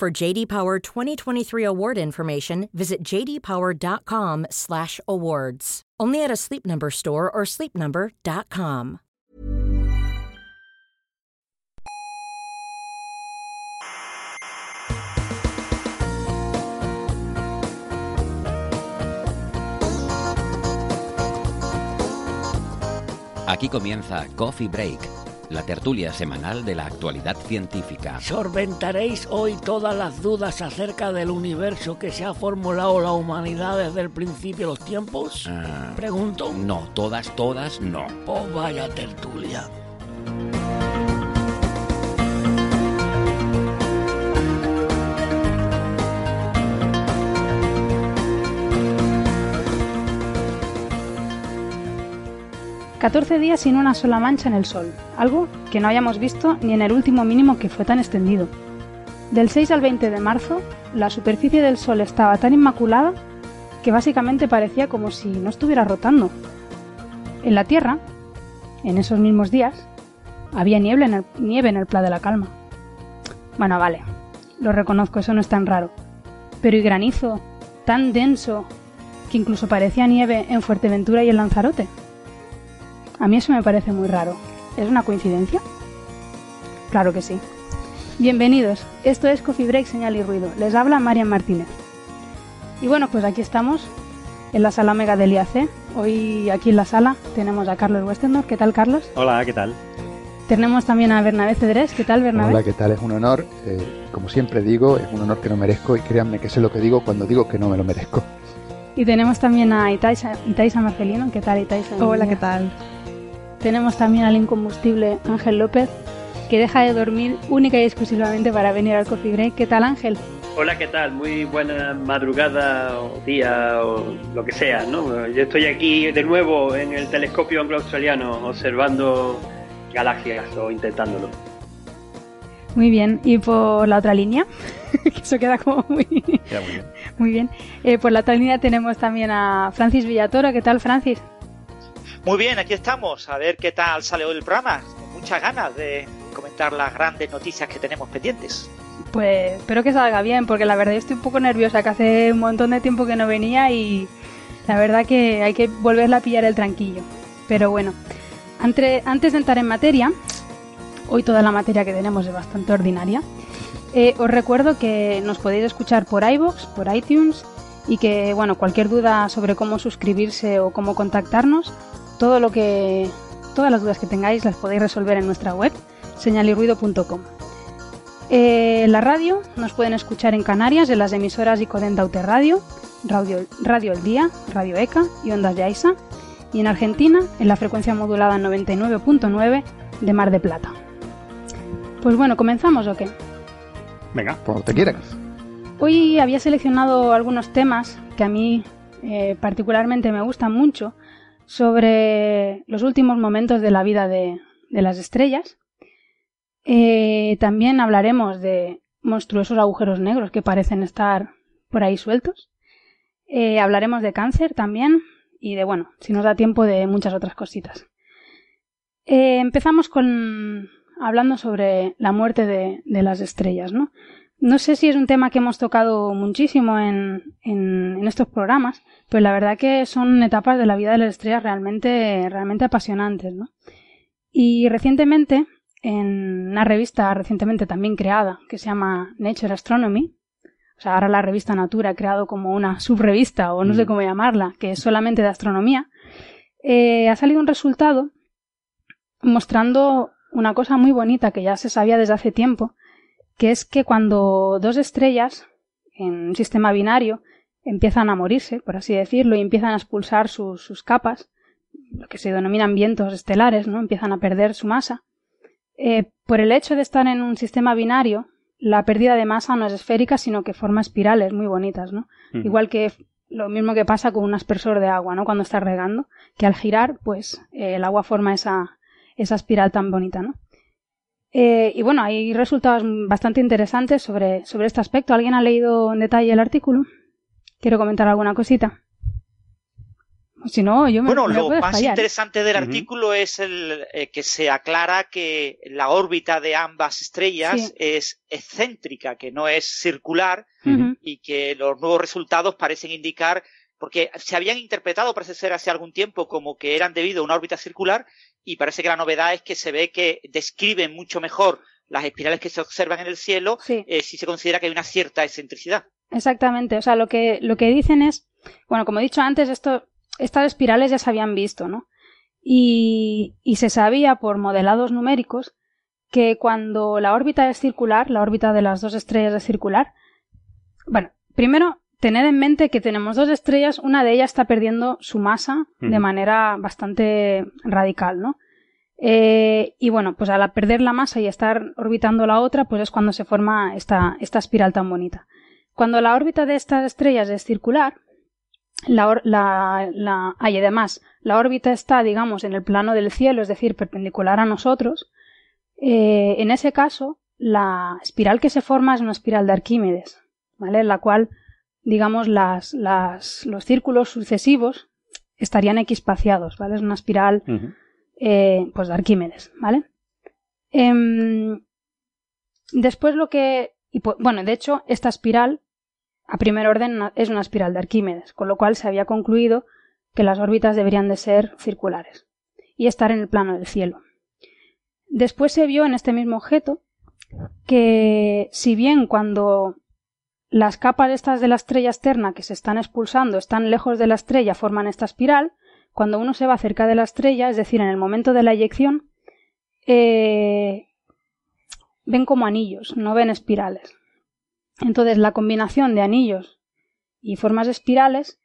For JD Power 2023 award information, visit jdpower.com/awards. Only at a Sleep Number store or sleepnumber.com. Aquí comienza Coffee Break, la tertulia semanal de la actualidad científica. Solventaréis hoy todas las dudas acerca del universo que se ha formulado la humanidad desde el principio de los tiempos. Ah, Pregunto. no, todas, todas, no. Pues vaya tertulia. Catorce días sin una sola mancha en el sol, algo que no habíamos visto ni en el último mínimo que fue tan extendido. Del 6 al 20 de marzo, la superficie del sol estaba tan inmaculada que básicamente parecía como si no estuviera rotando. En la Tierra, en esos mismos días, había nieve en el Pla de la Calma. Bueno, vale, lo reconozco, eso no es tan raro. Pero y granizo, tan denso, que incluso parecía nieve en Fuerteventura y en Lanzarote. A mí eso me parece muy raro. ¿Es una coincidencia? Claro que sí. Bienvenidos. Esto es Coffee Break, Señal y Ruido. Les habla Marian Martínez. Y bueno, pues aquí estamos, en la sala Mega del IAC. Hoy aquí en la sala tenemos a Carlos Westendorf. ¿Qué tal, Carlos? Hola, ¿qué tal? Tenemos también a Bernabé Cedrés. ¿Qué tal, Bernabé? Hola, ¿qué tal? Es un honor. eh, como siempre digo, es un honor que no merezco y créanme que sé lo que digo cuando digo que no me lo merezco. Y tenemos también a Itaisa, Itaisa Marcelino. ¿Qué tal, Itaisa? Hola, ¿qué tal? Tenemos también al incombustible Ángel López, que deja de dormir única y exclusivamente para venir al Coffee Break. ¿Qué tal, Ángel? Hola, ¿qué tal? Muy buena madrugada o día o lo que sea, ¿no? Yo estoy aquí de nuevo en el telescopio anglo-australiano observando galaxias o intentándolo. Muy bien. ¿Y por la otra línea? que eso queda como muy, Queda muy bien. muy bien. Eh, por la otra línea tenemos también a Francis Villatoro. ¿Qué tal, Francis? Muy bien, aquí estamos. A ver qué tal sale hoy el programa. Muchas ganas de comentar las grandes noticias que tenemos pendientes. Pues espero que salga bien, porque la verdad yo estoy un poco nerviosa, que hace un montón de tiempo que no venía y la verdad que hay que volverla a pillar el tranquillo. Pero bueno, antes, antes de entrar en materia, hoy toda la materia que tenemos es bastante ordinaria, eh, os recuerdo que nos podéis escuchar por iVoox, por iTunes y que, bueno, cualquier duda sobre cómo suscribirse o cómo contactarnos, todo lo que, todas las dudas que tengáis las podéis resolver en nuestra web, señalirruido.com. Eh, la radio nos pueden escuchar en Canarias en las emisoras Icodenta Ute Radio, Radio, Radio El Día, Radio ECA y Ondas Yaiza, y en Argentina en la frecuencia modulada 99.9 de Mar de Plata. Pues bueno, ¿comenzamos o qué? Venga. Cuando te quieras. Hoy había seleccionado algunos temas que a mí eh, particularmente me gustan mucho sobre los últimos momentos de la vida de, de las estrellas. Eh, también hablaremos de monstruosos agujeros negros que parecen estar por ahí sueltos. Eh, hablaremos de cáncer también y de, bueno, si nos da tiempo, de muchas otras cositas. Eh, empezamos con hablando sobre la muerte de, de las estrellas, ¿no? No sé si es un tema que hemos tocado muchísimo en, en, en, estos programas, pero la verdad que son etapas de la vida de las estrellas realmente, realmente apasionantes, ¿no? Y recientemente, en una revista recientemente también creada, que se llama Nature Astronomy, o sea, ahora la revista Natura ha creado como una subrevista, o no sé cómo llamarla, que es solamente de astronomía, eh, ha salido un resultado mostrando una cosa muy bonita que ya se sabía desde hace tiempo, que es que cuando dos estrellas en un sistema binario empiezan a morirse, por así decirlo, y empiezan a expulsar sus, sus capas, lo que se denominan vientos estelares, ¿no? Empiezan a perder su masa. Eh, por el hecho de estar en un sistema binario la pérdida de masa no es esférica, sino que forma espirales muy bonitas, ¿no? Igual que lo mismo que pasa con un aspersor de agua, ¿no? Cuando está regando, que al girar, pues eh, el agua forma esa, esa espiral tan bonita, ¿no? Eh, y bueno, hay resultados bastante interesantes sobre, sobre este aspecto. ¿Alguien ha leído en detalle el artículo? ¿Quiero comentar alguna cosita? Si no, yo me, bueno, me lo más fallar. interesante del artículo es el eh, que se aclara que la órbita de ambas estrellas Sí. es excéntrica, que no es circular y que los nuevos resultados parecen indicar, porque se habían interpretado, parece ser hace algún tiempo, como que eran debido a una órbita circular y parece que la novedad es que se ve que describen mucho mejor las espirales que se observan en el cielo Sí. eh, si se considera que hay una cierta excentricidad. Exactamente, o sea, lo que, lo que dicen es, bueno, como he dicho antes, esto, estas espirales ya se habían visto, ¿no? Y, y se sabía por modelados numéricos que cuando la órbita es circular, la órbita de las dos estrellas es circular, bueno, primero, tener en mente que tenemos dos estrellas, una de ellas está perdiendo su masa de manera bastante radical, ¿no? Eh, y bueno, pues al perder la masa y estar orbitando la otra, pues es cuando se forma esta, esta espiral tan bonita. Cuando la órbita de estas estrellas es circular, la, la, la- ah, y además la órbita está, digamos, en el plano del cielo, es decir, perpendicular a nosotros, eh, en ese caso, la espiral que se forma es una espiral de Arquímedes, ¿vale? En la cual, digamos, las, las, los círculos sucesivos estarían equispaciados, ¿vale? Es una espiral eh, pues de Arquímedes, ¿vale? Em, después lo que, y pu- bueno, de hecho, esta espiral, a primer orden, es una espiral de Arquímedes, con lo cual se había concluido que las órbitas deberían de ser circulares y estar en el plano del cielo. Después se vio en este mismo objeto que, si bien cuando las capas estas de la estrella externa que se están expulsando están lejos de la estrella, forman esta espiral, cuando uno se va cerca de la estrella, es decir, en el momento de la eyección, eh, ven como anillos, no ven espirales. Entonces, la combinación de anillos y formas espirales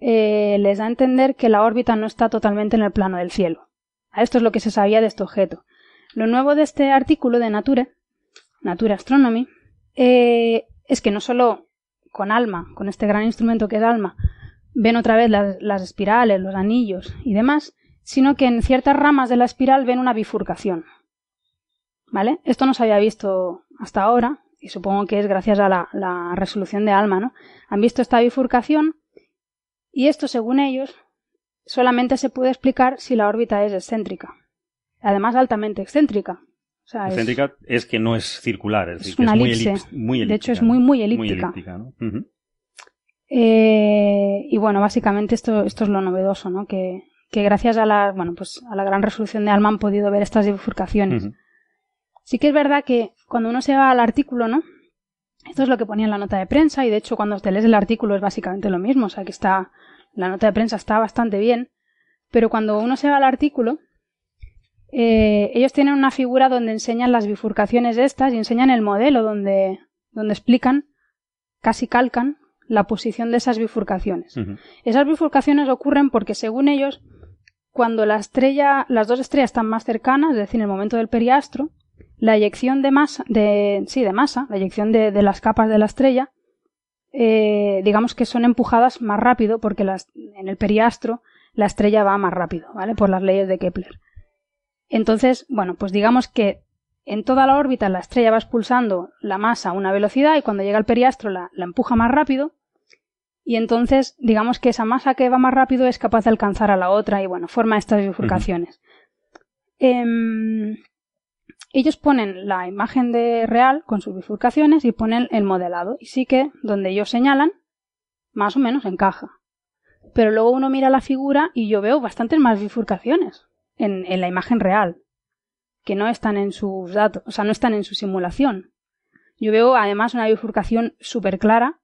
eh, les da a entender que la órbita no está totalmente en el plano del cielo. Esto es lo que se sabía de este objeto. Lo nuevo de este artículo de Nature, Nature Astronomy, eh, es que no solo con ALMA, con este gran instrumento que es ALMA, ven otra vez las, espirales, los anillos y demás, sino que en ciertas ramas de la espiral ven una bifurcación. ¿Vale? Esto no se había visto hasta ahora, y supongo que es gracias a la, la resolución de ALMA, ¿no? Han visto esta bifurcación, y esto, según ellos, solamente se puede explicar si la órbita es excéntrica. Además, altamente excéntrica. O sea, es- Excéntrica es que no es circular, es, es decir, que una es muy, muy De elíptica. hecho, es muy, muy elíptica. elíptica, ¿no? Ujú. Eh, y bueno, básicamente esto, esto es lo novedoso, ¿no? Que, que gracias a la, bueno, pues a la gran resolución de ALMA han podido ver estas bifurcaciones. Sí que es verdad que cuando uno se va al artículo, ¿no? Esto es lo que ponía en la nota de prensa y de hecho cuando te lees el artículo es básicamente lo mismo, o sea que está, la nota de prensa está bastante bien, pero cuando uno se va al artículo, eh, ellos tienen una figura donde enseñan las bifurcaciones estas y enseñan el modelo donde, donde explican, casi calcan, la posición de esas bifurcaciones. Esas bifurcaciones ocurren porque, según ellos, cuando la estrella, las dos estrellas están más cercanas, es decir, en el momento del periastro, la eyección de masa, de, sí, de masa, la eyección de, de las capas de la estrella, eh, digamos que son empujadas más rápido porque las, en el periastro la estrella va más rápido, ¿vale? Por las leyes de Kepler. Entonces, bueno, pues digamos que en toda la órbita la estrella va expulsando la masa a una velocidad y cuando llega al periastro la, la empuja más rápido y entonces digamos que esa masa que va más rápido es capaz de alcanzar a la otra y bueno, forma estas bifurcaciones. Em, ellos ponen la imagen de real con sus bifurcaciones y ponen el modelado y sí que donde ellos señalan más o menos encaja. Pero luego uno mira la figura y yo veo bastantes más bifurcaciones en, en la imagen real que no están en sus datos, o sea, no están en su simulación. Yo veo además una bifurcación súper clara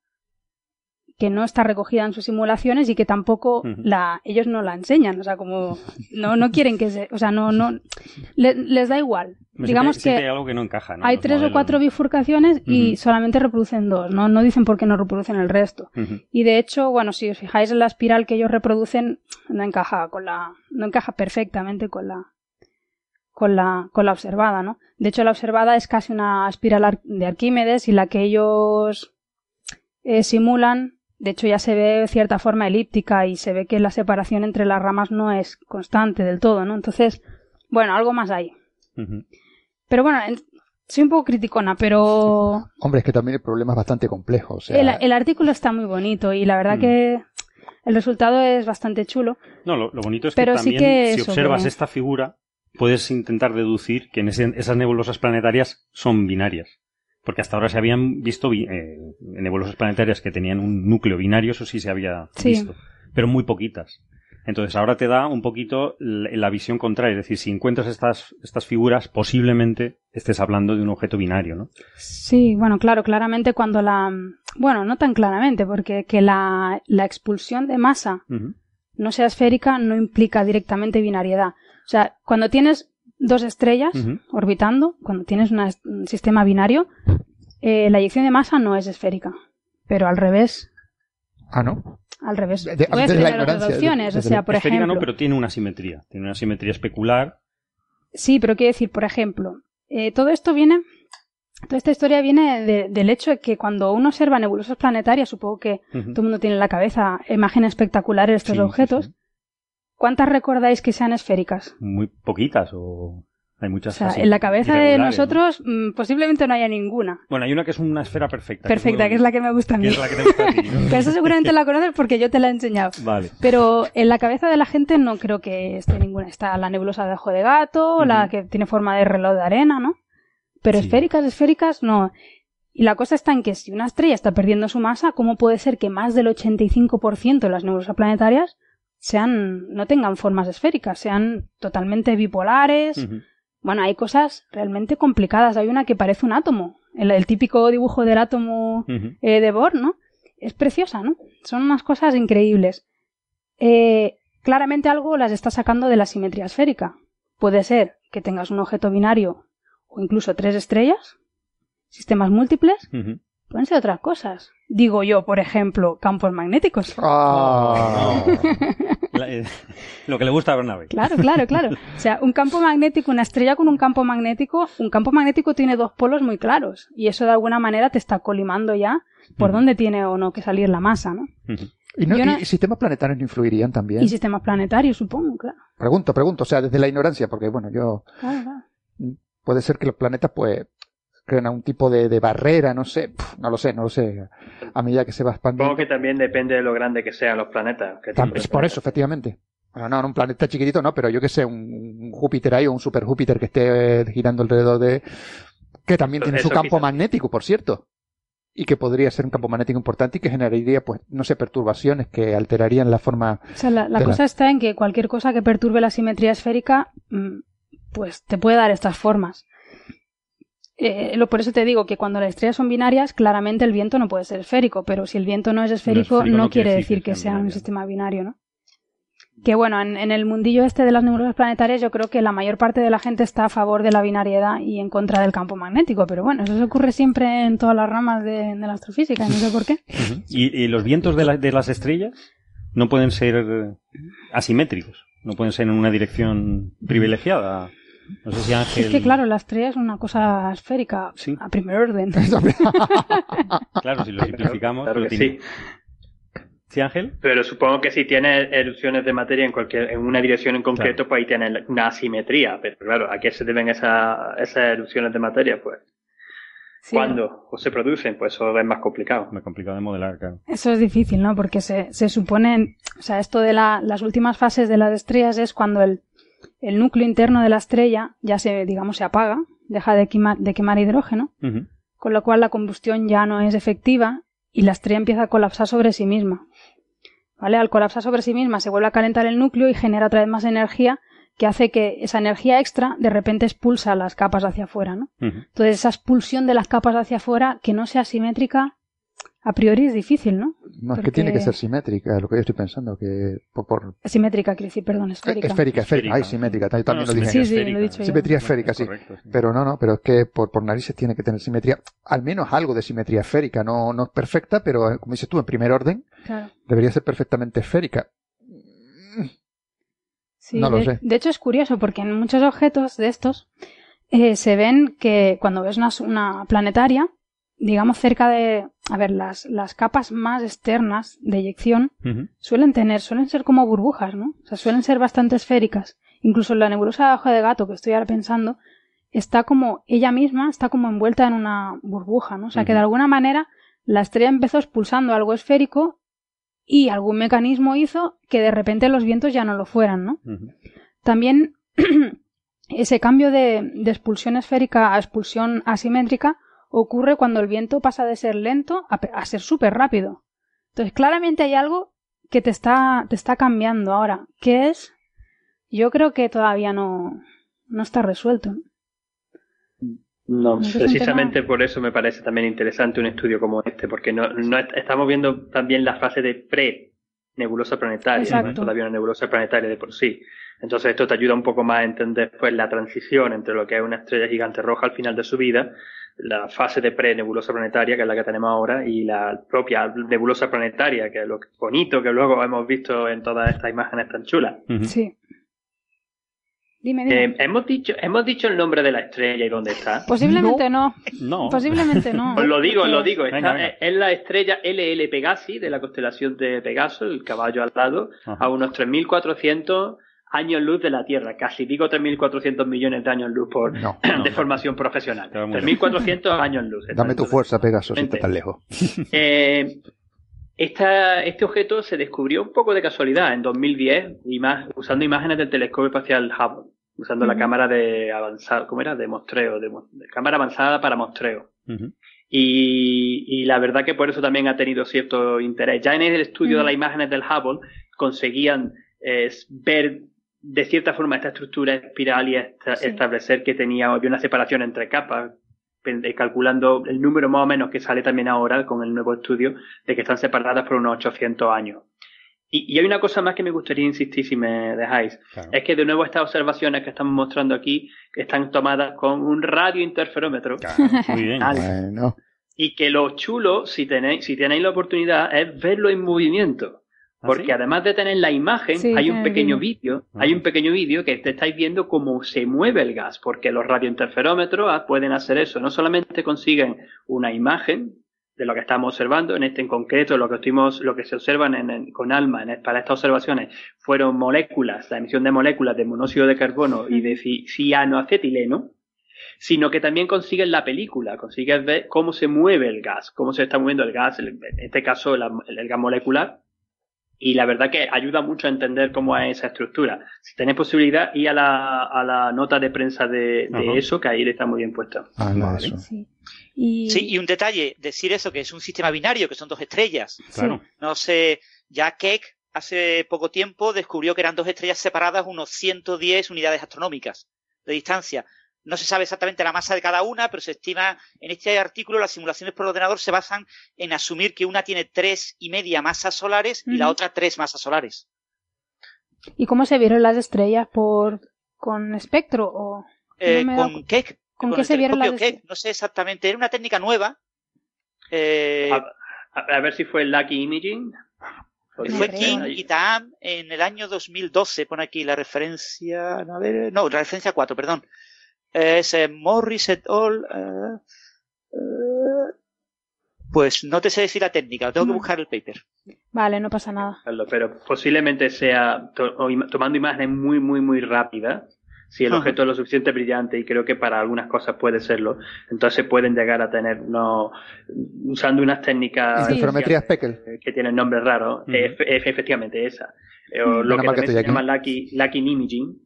que no está recogida en sus simulaciones y que tampoco la ellos no la enseñan, o sea, como no no quieren que se, o sea, no no le- les da igual. Digamos siempre que hay algo que no encaja, ¿no? hay Los tres o cuatro bifurcaciones y solamente reproducen dos, no no dicen por qué no reproducen el resto. Y de hecho, bueno, si os fijáis en la espiral que ellos reproducen, no encaja con la, no encaja perfectamente con la, con la, con la observada, ¿no? De hecho, la observada es casi una espiral de Arquímedes y la que ellos eh, simulan, de hecho ya se ve cierta forma elíptica y se ve que la separación entre las ramas no es constante del todo, ¿no? Entonces, bueno, algo más hay. Pero bueno, soy un poco criticona, pero... Hombre, es que también el problema es bastante complejo. O sea... el, artículo está muy bonito y la verdad mm. que el resultado es bastante chulo. No, lo, bonito es que también si observas esta figura puedes intentar deducir que en esas nebulosas planetarias son binarias. Porque hasta ahora se habían visto eh, nebulosas planetarias que tenían un núcleo binario, eso sí se había visto, pero muy poquitas. Entonces ahora te da un poquito la, visión contraria, es decir, si encuentras estas, estas figuras, posiblemente estés hablando de un objeto binario, ¿no? Sí, bueno, claro, claramente cuando la... Bueno, no tan claramente, porque que la, la expulsión de masa no sea esférica no implica directamente binariedad. O sea, cuando tienes dos estrellas orbitando, cuando tienes un sistema binario, eh, la eyección de masa no es esférica, pero al revés. Ah, ¿no? al revés. De, Puedes tener otras opciones, o sea, por ejemplo... no, pero tiene una simetría, tiene una simetría especular. Sí, pero quiero decir, por ejemplo, eh, todo esto viene, toda esta historia viene del hecho de que cuando uno observa nebulosas planetarias, supongo que todo el mundo tiene en la cabeza imágenes espectaculares de estos objetos, ¿cuántas recordáis que sean esféricas? Muy poquitas o... Hay muchas. O sea, en la cabeza de nosotros mm, posiblemente no haya ninguna. Bueno, hay una que es una esfera perfecta. Perfecta, que es, la que me gusta a mí. Que es la que te gusta a ti. Pero eso seguramente la conoces porque yo te la he enseñado. Vale. Pero en la cabeza de la gente no creo que esté ninguna. Está la nebulosa de ojo de gato, la que tiene forma de reloj de arena, ¿no? Pero esféricas, esféricas, no. Y la cosa está en que si una estrella está perdiendo su masa, ¿cómo puede ser que más del 85% de las nebulosas planetarias sean, no tengan formas esféricas, sean totalmente bipolares? Bueno, hay cosas realmente complicadas. Hay una que parece un átomo. El, típico dibujo del átomo eh, de Bohr, ¿no? Es preciosa, ¿no? Son unas cosas increíbles. Eh, claramente algo las está sacando de la simetría esférica. Puede ser que tengas un objeto binario o incluso tres estrellas, sistemas múltiples, pueden ser otras cosas. Digo yo, por ejemplo, campos magnéticos. Ah. Eh, lo que le gusta a Bernabé. Claro, claro, claro. O sea, un campo magnético, una estrella con un campo magnético, un campo magnético tiene dos polos muy claros y eso de alguna manera te está colimando ya por dónde tiene o no que salir la masa, ¿no? ¿Y, sistemas planetarios no influirían también? Y sistemas planetarios, supongo, claro. Pregunto, pregunto, o sea, desde la ignorancia, porque bueno, yo... Puede ser que los planetas, pues, creen un tipo de, barrera, no sé, no lo sé, no lo sé, a medida que se va expandiendo. Supongo que también depende de lo grande que sean los planetas. es por eso, efectivamente. Bueno, no, un planeta chiquitito no, pero yo que sé, un, Júpiter ahí o un super Júpiter que esté eh, girando alrededor de... que también tiene su campo magnético, por cierto. Y que podría ser un campo magnético importante y que generaría, pues, no sé, perturbaciones que alterarían la forma... O sea, la, cosa está en que cualquier cosa que perturbe la simetría esférica, mm, pues te puede dar estas formas. Eh, por eso te digo que cuando las estrellas son binarias, claramente el viento no puede ser esférico, pero si el viento no es esférico, no, quiere decir que, sea un sistema binario, ¿no? Que bueno, en, el mundillo este de las nebulosas planetarias yo creo que la mayor parte de la gente está a favor de la binariedad y en contra del campo magnético, pero bueno, eso se ocurre siempre en todas las ramas de, la astrofísica, no sé por qué. ¿Y, los vientos de, de las estrellas no pueden ser asimétricos? ¿No pueden ser en una dirección privilegiada? No sé si Ángel... Es que claro, la estrella es una cosa esférica a primer orden. claro, si lo simplificamos... Claro sí. ¿Sí, Ángel? Pero supongo que si tiene erupciones de materia en cualquier en una dirección en concreto, pues ahí tiene una asimetría. Pero claro, ¿a qué se deben esas erupciones de materia? Pues ¿Cuándo o se producen? Pues eso es más complicado. Más complicado de modelar, claro. Eso es difícil, ¿no? Porque se, se supone, o sea, esto de la, las últimas fases de las estrellas es cuando el, el núcleo interno de la estrella ya se, digamos, se apaga, deja de quemar, de quemar hidrógeno, con lo cual la combustión ya no es efectiva y la estrella empieza a colapsar sobre sí misma. ¿Vale? Al colapsar sobre sí misma se vuelve a calentar el núcleo y genera otra vez más energía que hace que esa energía extra de repente expulsa las capas hacia afuera, ¿no? Entonces esa expulsión de las capas hacia afuera que no sea simétrica a priori es difícil, ¿no? No, es que tiene que ser simétrica, lo que yo estoy pensando, que por... Simétrica, quiero decir, perdón, esférica. Esférica, esférica, ay, simétrica, también lo dije. Sí, sí, lo he dicho Simetría esférica, sí. Pero no, no, pero es que por, por narices tiene que tener simetría, al menos algo de simetría esférica, no, no es perfecta, pero eh, como dices tú, en primer orden, debería ser perfectamente esférica. no lo sé. De hecho es curioso porque en muchos objetos de estos eh, se ven que cuando ves una, planetaria, digamos cerca de, a ver, las, las capas más externas de eyección suelen tener, suelen ser como burbujas, ¿no? O sea, suelen ser bastante esféricas. Incluso la nebulosa de ojo de gato que estoy ahora pensando, está como, ella misma está como envuelta en una burbuja, ¿no? O sea, que de alguna manera la estrella empezó expulsando algo esférico y algún mecanismo hizo que de repente los vientos ya no lo fueran, ¿no? También Ese cambio de, expulsión esférica a expulsión asimétrica ocurre cuando el viento pasa de ser lento a, ser súper rápido. Entonces, claramente hay algo que te está, te está cambiando ahora. ¿Qué es? Yo creo que todavía no, no está resuelto. No, precisamente por eso me parece también interesante un estudio como este, porque no, no estamos viendo también la fase de pre-nebulosa planetaria, no todavía una nebulosa planetaria de por sí. Entonces esto te ayuda un poco más a entender pues la transición entre lo que es una estrella gigante roja al final de su vida, la fase de pre-nebulosa planetaria, que es la que tenemos ahora, y la propia nebulosa planetaria, que es lo bonito que luego hemos visto en todas estas imágenes tan chulas. Sí. Dime, dime. Eh, ¿hemos, dicho, ¿Hemos dicho el nombre de la estrella y dónde está? Posiblemente no. no. Posiblemente no. Os lo digo, os lo digo. Es la estrella LL Pegasi de la constelación de Pegaso, el caballo al lado, a unos 3.400 años luz de la Tierra, casi digo 3.400 millones de años luz por deformación profesional. 3.400 años luz. Dame tu fuerza, Pegaso, si tan lejos. Eh, este objeto se descubrió un poco de casualidad en 2010 y más, usando imágenes del telescopio espacial Hubble, usando la cámara de avanzada, ¿cómo era? De mostreo, de, cámara avanzada para mostreo. y, la verdad que por eso también ha tenido cierto interés. Ya en el estudio de las imágenes del Hubble conseguían eh, ver de cierta forma esta estructura espiral y establecer que tenía había una separación entre capas, eh, calculando el número más o menos que sale también ahora con el nuevo estudio de que están separadas por unos 800 años. Y, hay una cosa más que me gustaría insistir si me dejáis. Es que de nuevo estas observaciones que estamos mostrando aquí están tomadas con un radiointerferómetro. Muy bien. Y que lo chulo, si tenéis, si tenéis la oportunidad, es verlo en movimiento. ¿Ah, Porque además de tener la imagen, hay un pequeño vídeo, hay un ah. pequeño vídeo que te estáis viendo cómo se mueve el gas, porque los radiointerferómetros ah, pueden hacer eso. No solamente consiguen una imagen de lo que estamos observando, en este en concreto lo que estuvimos, lo que se observan en, con ALMA para estas observaciones fueron moléculas, la emisión de moléculas de monóxido de carbono y de cianoacetileno, sino que también consiguen la película, consiguen ver cómo se mueve el gas, cómo se está moviendo el gas, en este caso el gas molecular, y la verdad que ayuda mucho a entender cómo es esa estructura. Si tenéis posibilidad, ir a la, a la nota de prensa de, eso, que ahí está muy bien puesta. Ah, eso. Sí. Y... sí, y un detalle, decir eso, que es un sistema binario, que son dos estrellas. Claro. No sé, ya Keck hace poco tiempo descubrió que eran dos estrellas separadas unos 110 unidades astronómicas de distancia. No se sabe exactamente la masa de cada una, pero se estima, en este artículo, las simulaciones por ordenador se basan en asumir que una tiene tres y media masas solares y la otra tres masas solares. ¿Y cómo se vieron las estrellas? ¿Por con espectro o...? Eh, con Keck. ¿Con, qué se vieron las estrellas? No sé exactamente, era una técnica nueva. Eh, a, ver si fue Lucky Imaging. Fue King y Taam en el año 2012, pone aquí la referencia, a ver, no, la referencia 4, perdón es Morris et al. Eh, eh, pues no te sé decir la técnica, tengo que mm. buscar el paper. Vale, no pasa nada. Pero posiblemente sea tomando imágenes muy, muy, muy rápidas. Si el objeto es lo suficiente brillante, y creo que para algunas cosas puede serlo, entonces pueden llegar a tener, no, usando unas técnicas que tienen nombres raros, efectivamente esa. O lo que, se llama Lucky, Lucky Imaging,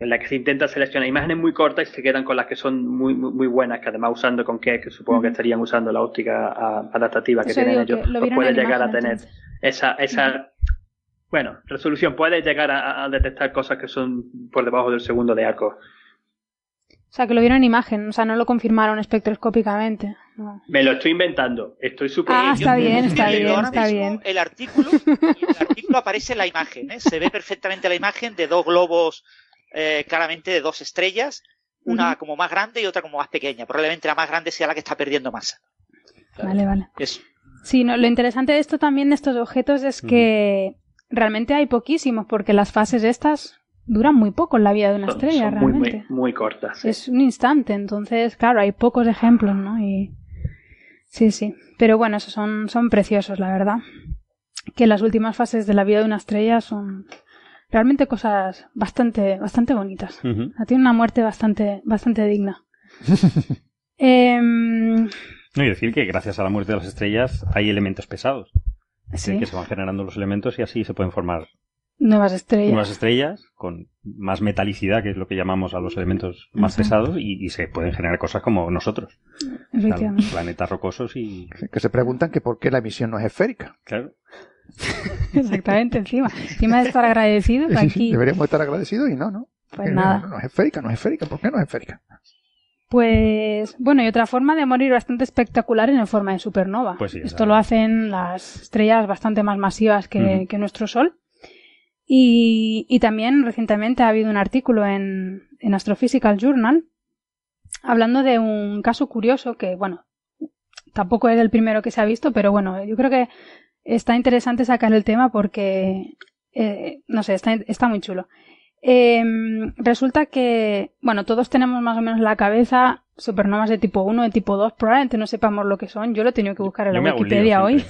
en la que se intenta seleccionar imágenes muy cortas y se quedan con las que son muy muy, buenas, que además usando con qué, que supongo que estarían usando la óptica adaptativa que tienen ellos, pues puede llegar a tener esa, esa bueno, resolución, puede llegar a, detectar cosas que son por debajo del segundo de arco. O sea, que lo vieron en imagen, o sea, no lo confirmaron espectroscópicamente. Me lo estoy inventando, estoy súper... Ah, está bien, está bien, está bien. El artículo, el artículo aparece la imagen, ¿eh? se ve perfectamente la imagen de dos globos eh, claramente de dos estrellas, una como más grande y otra como más pequeña. Probablemente la más grande sea la que está perdiendo masa. Vale, vale. Sí, no, lo interesante de esto también, de estos objetos, es que realmente hay poquísimos, porque las fases estas duran muy poco en la vida de una estrella, realmente. Muy, muy, cortas. Es un instante, entonces, claro, hay pocos ejemplos, ¿no? Y sí, sí. Pero bueno, esos son, son preciosos, la verdad. Que las últimas fases de la vida de una estrella son realmente cosas bastante, bastante bonitas. Tiene una muerte bastante, bastante digna. Em, no, y decir que gracias a la muerte de las estrellas hay elementos pesados. ¿Sí? Que se van generando los elementos y así se pueden formar nuevas estrellas. Nuevas estrellas con más metalicidad, que es lo que llamamos a los elementos más pesados, y, se pueden generar cosas como nosotros. planetas rocosos y. Que se preguntan que por qué la emisión no es esférica. Claro. Exactamente, encima. Encima de estar agradecidos aquí. deberíamos estar agradecidos y no, ¿no? Pues nada. No, es esférica, no es esférica. ¿Por qué no es esférica? Pues bueno, y otra forma de morir bastante espectacular en forma de supernova. Pues Esto lo hacen las estrellas bastante más masivas que, nuestro Sol. Y, también recientemente ha habido un artículo en, en Astrophysical Journal hablando de un caso curioso que, bueno, tampoco es el primero que se ha visto, pero bueno, yo creo que está interesante sacar el tema porque, eh, no sé, está, está muy chulo. Em, resulta que, bueno, todos tenemos más o menos en la cabeza supernovas de tipo 1, de tipo 2, probablemente no sepamos lo que son. Yo lo he tenido que buscar en la Wikipedia hoy.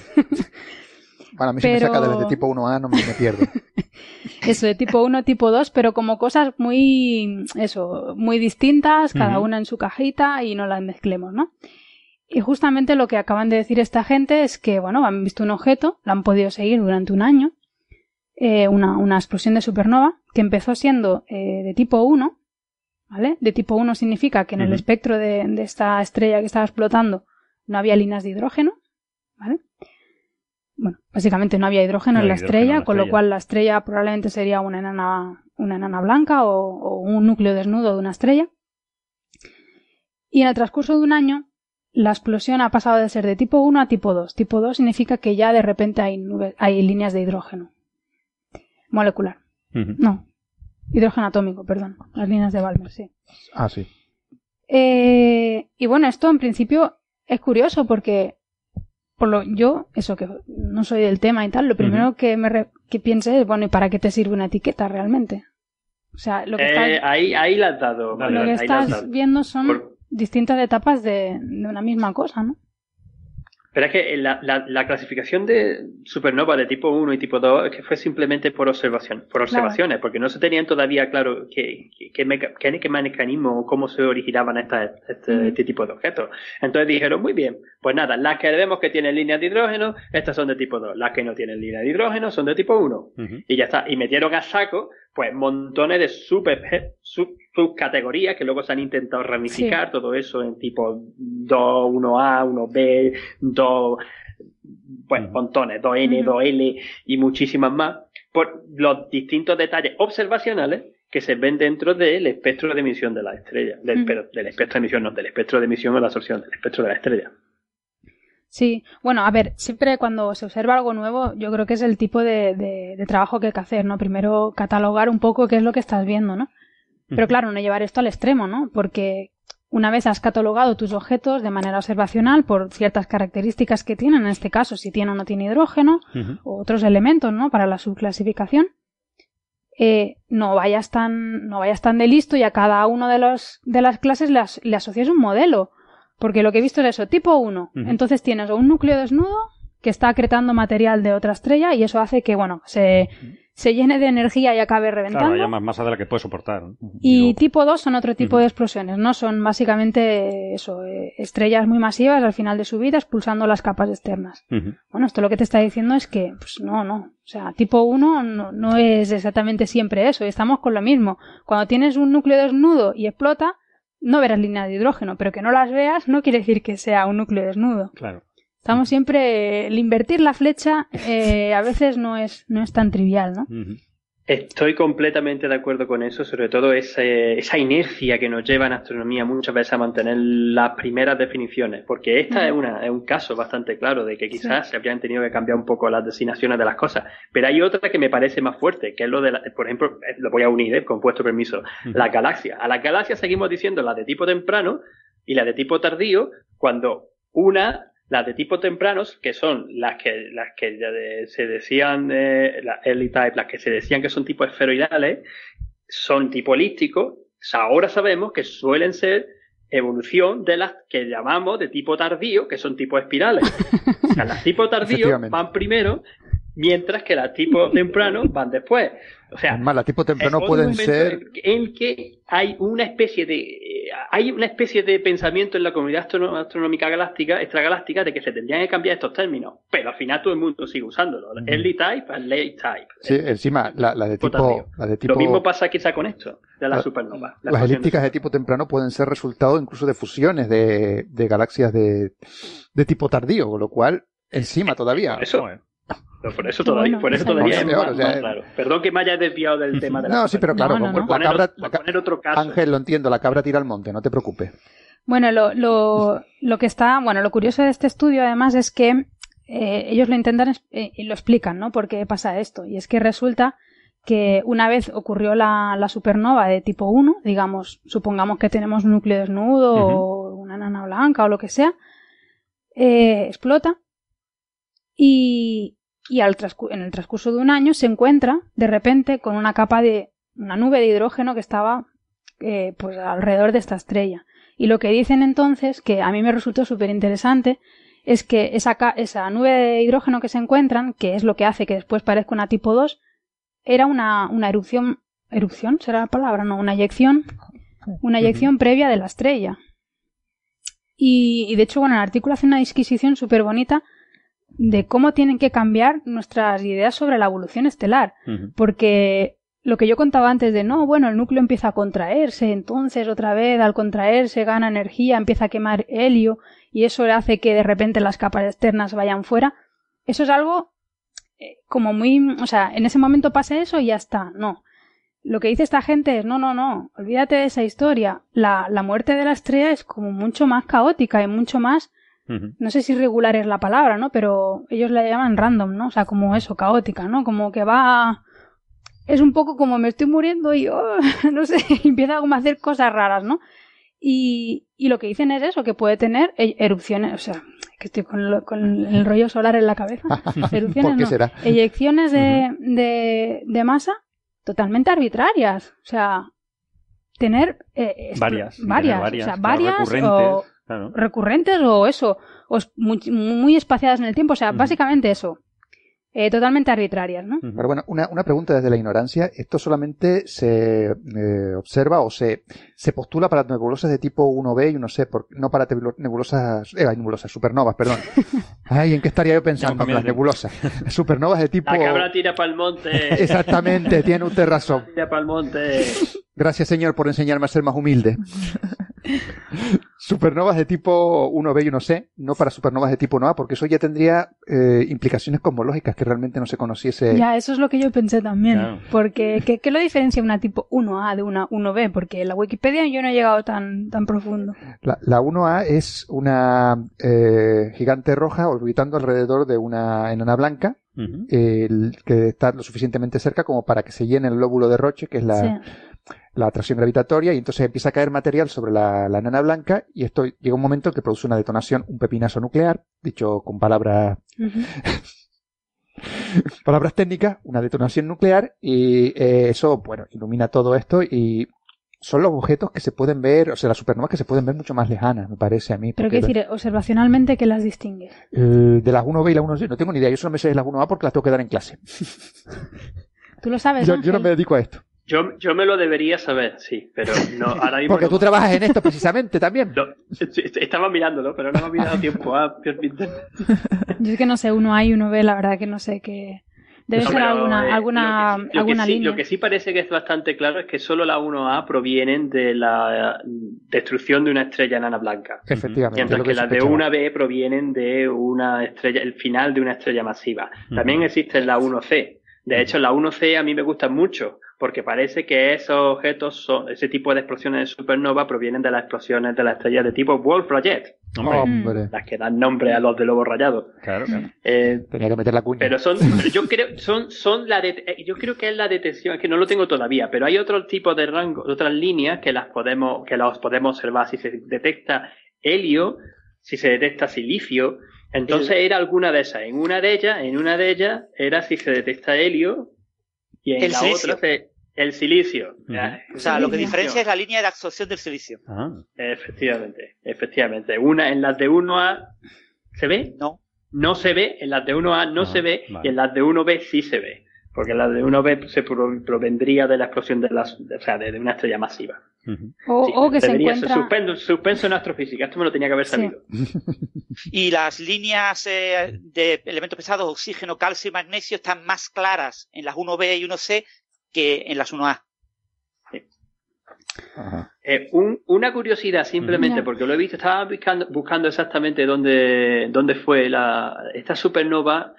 Bueno, a mí si me saca de, tipo 1A no me, pierdo. eso, de tipo 1, tipo 2, pero como cosas muy, eso, muy distintas, cada una en su cajita y no las mezclemos, ¿no? Y justamente lo que acaban de decir esta gente es que, bueno, han visto un objeto, lo han podido seguir durante un año, eh, una, una, explosión de supernova que empezó siendo eh, de tipo 1, ¿vale? De tipo 1 significa que en el espectro de, esta estrella que estaba explotando no había líneas de hidrógeno, ¿vale? Bueno, básicamente no había hidrógeno en la estrella, con lo cual la estrella probablemente sería una enana, una enana blanca o, o un núcleo desnudo de una estrella. Y en el transcurso de un año, la explosión ha pasado de ser de tipo 1 a tipo 2. Tipo 2 significa que ya de repente hay, hay líneas de hidrógeno molecular. No, hidrógeno atómico, perdón. Las líneas de Balmer, sí. Ah, sí. Eh, y bueno, esto en principio es curioso porque por lo yo, eso que no soy del tema y tal, lo primero que me que piense es, bueno, ¿y para qué te sirve una etiqueta realmente? O sea, lo que eh, ahí, ahí la has dado. lo que estás viendo son distintas etapas de, de, una misma cosa, ¿no? Pero es que la, la, clasificación de supernova de tipo 1 y tipo 2 es que fue simplemente por observación, por observaciones, porque no se tenían todavía claro qué, qué, qué, mecanismo o cómo se originaban esta, este, este, tipo de objetos. Entonces dijeron, muy bien, pues nada, las que vemos que tienen líneas de hidrógeno, estas son de tipo 2. Las que no tienen líneas de hidrógeno son de tipo 1. Y ya está. Y metieron a saco pues montones de super, subcategorías que luego se han intentado ramificar, todo eso en tipo 2, 1A, 1B, 2, pues montones, 2N, 2L y muchísimas más, por los distintos detalles observacionales que se ven dentro del espectro de emisión de la estrella, del, del espectro de emisión, no, del espectro de emisión o la absorción, del espectro de la estrella. Sí, bueno, a ver, siempre cuando se observa algo nuevo, yo creo que es el tipo de, trabajo que hay que hacer, ¿no? Primero catalogar un poco qué es lo que estás viendo, ¿no? Pero claro, no llevar esto al extremo, ¿no? Porque una vez has catalogado tus objetos de manera observacional por ciertas características que tienen, en este caso, si tiene o no tiene hidrógeno, o otros elementos, ¿no? Para la subclasificación, eh, no vayas tan, no vayas tan de listo y a cada uno de los, de las clases le, le asocias un modelo. Porque lo que he visto es eso, tipo 1. Entonces tienes un núcleo desnudo que está acretando material de otra estrella y eso hace que, bueno, se, se llene de energía y acabe reventando. Claro, ya más masa de la que puede soportar. Y, tipo 2 son otro tipo de explosiones, ¿no? Son básicamente eso, eh, estrellas muy masivas al final de su vida expulsando las capas externas. Bueno, esto lo que te está diciendo es que, pues no, no. O sea, tipo 1 no, no es exactamente siempre eso. Estamos con lo mismo. Cuando tienes un núcleo desnudo y explota, no verás líneas de hidrógeno, pero que no las veas no quiere decir que sea un núcleo desnudo. Claro. Estamos siempre, el invertir la flecha eh, a veces no es, no es tan trivial, ¿no? Estoy completamente de acuerdo con eso, sobre todo esa inercia que nos lleva en astronomía muchas veces a mantener las primeras definiciones, porque esta es, una, es un caso bastante claro de que quizás se habrían tenido que cambiar un poco las designaciones de las cosas, pero hay otra que me parece más fuerte, que es lo de, por ejemplo, eh, lo voy a unir, ¿eh? con puesto permiso, la galaxia. A las galaxias seguimos diciendo las de tipo temprano y las de tipo tardío, cuando una las de tipo tempranos, que son las que, las que se decían, eh, las early type, las que se decían que son tipos esferoidales, son tipo elípticos, ahora sabemos que suelen ser evolución de las que llamamos de tipo tardío, que son tipo espirales. O sea, las tipo tardío van primero mientras que las tipo temprano van después. O sea, más, las tipo temprano pueden ser en que hay una especie de hay una especie de pensamiento en la comunidad astronómica galáctica, extragaláctica, de que se tendrían que cambiar estos términos, pero al final todo el mundo sigue usándolo. Early type and late type. Sí, encima la, de tipo, la, de tipo, Lo mismo pasa quizá con esto, de la, supernova. Las, elípticas de tipo temprano pueden ser resultado incluso de fusiones de, de galaxias de, de tipo tardío, con lo cual encima todavía. Eso, por eso todavía, por eso todavía es más, claro. Perdón que me haya desviado del tema de la No, sí, pero claro, la cabra, otro caso. Ángel, lo entiendo, la cabra tira al monte, no te preocupes. Bueno, lo, lo, lo que está, bueno, lo curioso de este estudio además es que eh, ellos lo intentan eh, y lo explican, ¿no? ¿Por qué pasa esto? Y es que resulta que una vez ocurrió la, la supernova de tipo 1, digamos, supongamos que tenemos un núcleo desnudo o una nana blanca o lo que sea, eh, explota y, y al en el transcurso de un año se encuentra de repente con una capa de una nube de hidrógeno que estaba eh, pues alrededor de esta estrella. Y lo que dicen entonces, que a mí me resultó súper interesante, es que esa, esa nube de hidrógeno que se encuentran, que es lo que hace que después parezca una tipo 2, era una, una erupción, erupción será la palabra, no, una eyección, una eyección previa de la estrella. Y, y de hecho, bueno, el artículo hace una disquisición súper bonita de cómo tienen que cambiar nuestras ideas sobre la evolución estelar. Porque lo que yo contaba antes de no, bueno, el núcleo empieza a contraerse, entonces otra vez al contraerse gana energía, empieza a quemar helio y eso le hace que de repente las capas externas vayan fuera. Eso es algo eh, como muy, o sea, en ese momento pasa eso y ya está. No. Lo que dice esta gente es, no, no, no, olvídate de esa historia. La, la muerte de la estrella es como mucho más caótica y mucho más no sé si regular es la palabra, ¿no? Pero ellos la llaman random, ¿no? O sea, como eso, caótica, ¿no? Como que va... Es un poco como me estoy muriendo y, oh, no sé, empieza como a hacer cosas raras, ¿no? Y, y lo que dicen es eso, que puede tener e-, erupciones, o sea, que estoy con, con el rollo solar en la cabeza. Erupciones, no. será? Eyecciones de, de, de, masa totalmente arbitrarias. O sea, tener... Eh, varias, varias, o sea, varias o recurrentes o eso, o muy, espaciadas en el tiempo, o sea, básicamente eso. Eh, totalmente arbitrarias, ¿no? Pero bueno, una, una, pregunta desde la ignorancia. ¿Esto solamente se eh, observa o se, se postula para nebulosas de tipo 1B y 1C, por, no para nebulosas, eh, nebulosas, supernovas, perdón? Ay, ¿en qué estaría yo pensando con las nebulosas? Supernovas de tipo... La cabra tira para el monte. Exactamente, tiene usted razón. Tira para el monte. Gracias, señor, por enseñarme a ser más humilde. Supernovas de tipo 1B y 1C, no para supernovas de tipo 1A, porque eso ya tendría eh, implicaciones cosmológicas que realmente no se conociese. Ya, eso es lo que yo pensé también. Porque, ¿qué, ¿qué, lo diferencia una tipo 1A de una 1B? Porque en la Wikipedia yo no he llegado tan, tan profundo. La, la 1A es una eh, gigante roja orbitando alrededor de una enana blanca. que está lo suficientemente cerca como para que se llene el lóbulo de Roche, que es la, la atracción gravitatoria y entonces empieza a caer material sobre la, la nana blanca y esto llega un momento en que produce una detonación, un pepinazo nuclear, dicho con palabras palabras técnicas, una detonación nuclear y eh, eso, bueno, ilumina todo esto y son los objetos que se pueden ver, o sea, las supernovas que se pueden ver mucho más lejanas, me parece a mí. Pero qué decir, observacionalmente, ¿qué las distingue? de las 1B y la 1C, no tengo ni idea, yo solo me sé de las 1A porque las tengo que dar en clase. ¿Tú lo sabes? yo no me dedico a esto. Yo, yo me lo debería saber, sí, pero no, ahora mismo Porque tú trabajas en esto precisamente también. estaba mirándolo, pero no me había dado tiempo a Yo es que no sé, uno hay, uno ve, la verdad que no sé qué. Debe ser alguna, eh, alguna, lo que, alguna línea. Lo que sí parece que es bastante claro es que solo la 1A provienen de la destrucción de una estrella enana blanca. Efectivamente. Mientras que, las de 1B provienen de una estrella, el final de una estrella masiva. También existe la 1C. De hecho, la 1C a mí me gusta mucho porque parece que esos objetos, son, ese tipo de explosiones de supernova provienen de las explosiones de las estrellas de tipo Wolf Rayet. Hombre. Las que dan nombre a los de lobo rayado. Claro, eh, Tenía que meter la cuña. Pero son, yo creo, son, son la eh, yo creo que es la detección, es que no lo tengo todavía, pero hay otro tipo de rango, otras líneas que las podemos, que las podemos observar si se detecta helio, si se detecta silicio, entonces era alguna de esas. En una de ellas, en una de ellas era si se detecta helio y en la otra El silicio. O sea, lo que diferencia es la línea de absorción del silicio. Ah. Efectivamente, efectivamente. Una en las de 1A se ve, no, no se ve, en las de 1A no se ve y en las de 1B sí se ve. Porque en las de 1B se provendría de la explosión de, las, o sea, de, una estrella masiva. o, que se encuentra... suspenso, en astrofísica. Esto me lo tenía que haber sabido. y las líneas eh, de elementos pesados, oxígeno, calcio y magnesio, están más claras en las 1B y 1C que en las 1A. Eh, una curiosidad simplemente, porque lo he visto, estaba buscando, buscando exactamente dónde, dónde fue la, esta supernova,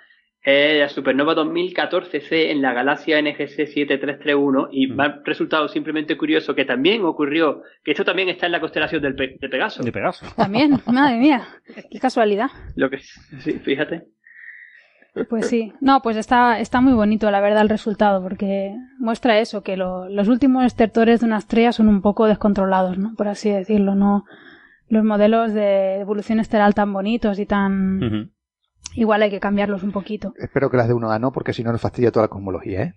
la supernova 2014C en la galaxia NGC 7331 y me ha resultado simplemente curioso que también ocurrió, que esto también está en la constelación del de Pegaso. De Pegaso. También, madre mía, qué casualidad. Lo que, sí, fíjate. Pues sí, no, pues está, está muy bonito la verdad el resultado, porque muestra eso, que los últimos estertores de una estrella son un poco descontrolados, ¿no? Por así decirlo, no los modelos de evolución estelar tan bonitos y tan... Igual hay que cambiarlos un poquito. Espero que las de 1A no, porque si no nos fastidia toda la cosmología, ¿eh?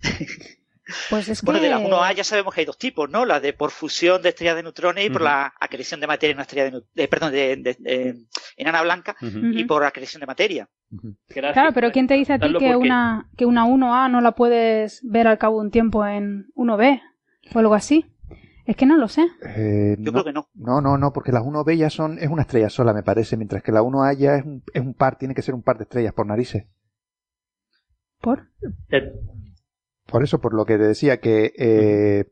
Pues es bueno, de las 1A ya sabemos que hay dos tipos, ¿no? La de por fusión de estrellas de neutrones y por la acreción de materia en una estrella de, perdón, de, enana blanca y por acreción de materia. Claro, pero ¿quién te dice a ti que una, que una 1A no la puedes ver al cabo de un tiempo en 1B o algo así? Es que no lo sé. Eh, Yo creo que no. No, no, no, porque las 1B ya son, es una estrella sola, me parece, mientras que la 1A ya es un, es un par, tiene que ser un par de estrellas por narices. ¿Por? Eh, por eso, por lo que te decía, que eh,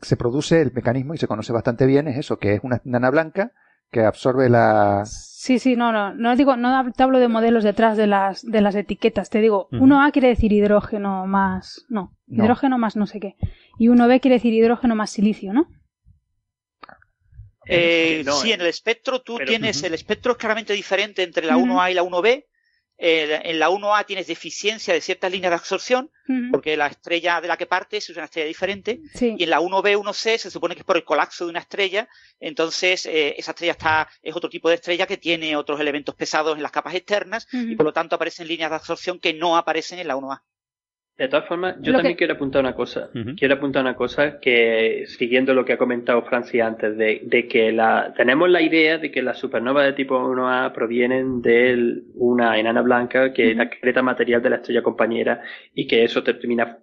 se produce el mecanismo y se conoce bastante bien, es eso, que es una nana blanca que absorbe la... Sí, sí, no, no, no digo, no te hablo de modelos detrás de las, de las etiquetas, te digo, 1A quiere decir hidrógeno más, no, hidrógeno más no sé qué, y 1B quiere decir hidrógeno más silicio, ¿no? Eh, sí, en el espectro tú tienes, el espectro es claramente diferente entre la 1A y la 1B, en la 1A tienes deficiencia de ciertas líneas de absorción, porque la estrella de la que parte es una estrella diferente, y en la 1B, 1C se supone que es por el colapso de una estrella, entonces eh, esa estrella está, es otro tipo de estrella que tiene otros elementos pesados en las capas externas, y por lo tanto aparecen líneas de absorción que no aparecen en la 1A. De todas formas, yo también quiero apuntar una cosa. Quiero apuntar una cosa que, siguiendo lo que ha comentado Francia antes, de, que la, tenemos la idea de que las supernovas de tipo 1A provienen de una enana blanca que es la creta material de la estrella compañera y que eso termina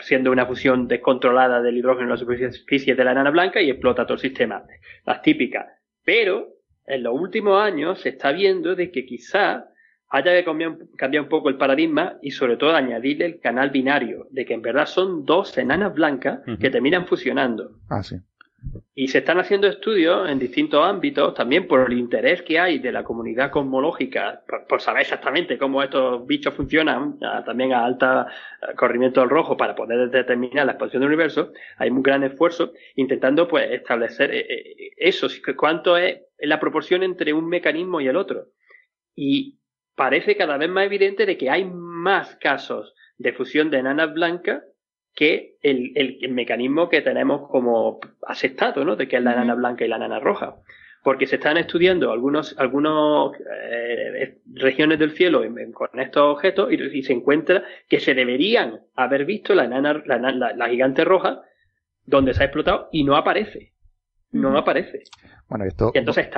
siendo una fusión descontrolada del hidrógeno en la superficie de la enana blanca y explota todo el sistema. Las típicas. Pero, en los últimos años se está viendo de que quizá haya que cambiar, un poco el paradigma y sobre todo añadirle el canal binario, de que en verdad son dos enanas blancas que terminan fusionando. Ah, sí. Y se están haciendo estudios en distintos ámbitos, también por el interés que hay de la comunidad cosmológica, por, saber exactamente cómo estos bichos funcionan, también a alta corrimiento del rojo, para poder determinar la expansión del universo, hay un gran esfuerzo intentando pues establecer eh, eh, eso, cuánto es la proporción entre un mecanismo y el otro. Y parece cada vez más evidente de que hay más casos de fusión de enanas blancas que el, el, mecanismo que tenemos como aceptado, ¿no? De que es la enana blanca y la enana roja. Porque se están estudiando algunos, algunos eh, regiones del cielo con estos objetos y, se encuentra que se deberían haber visto la enana, la, gigante roja donde se ha explotado y no aparece. No aparece. Bueno, esto. entonces,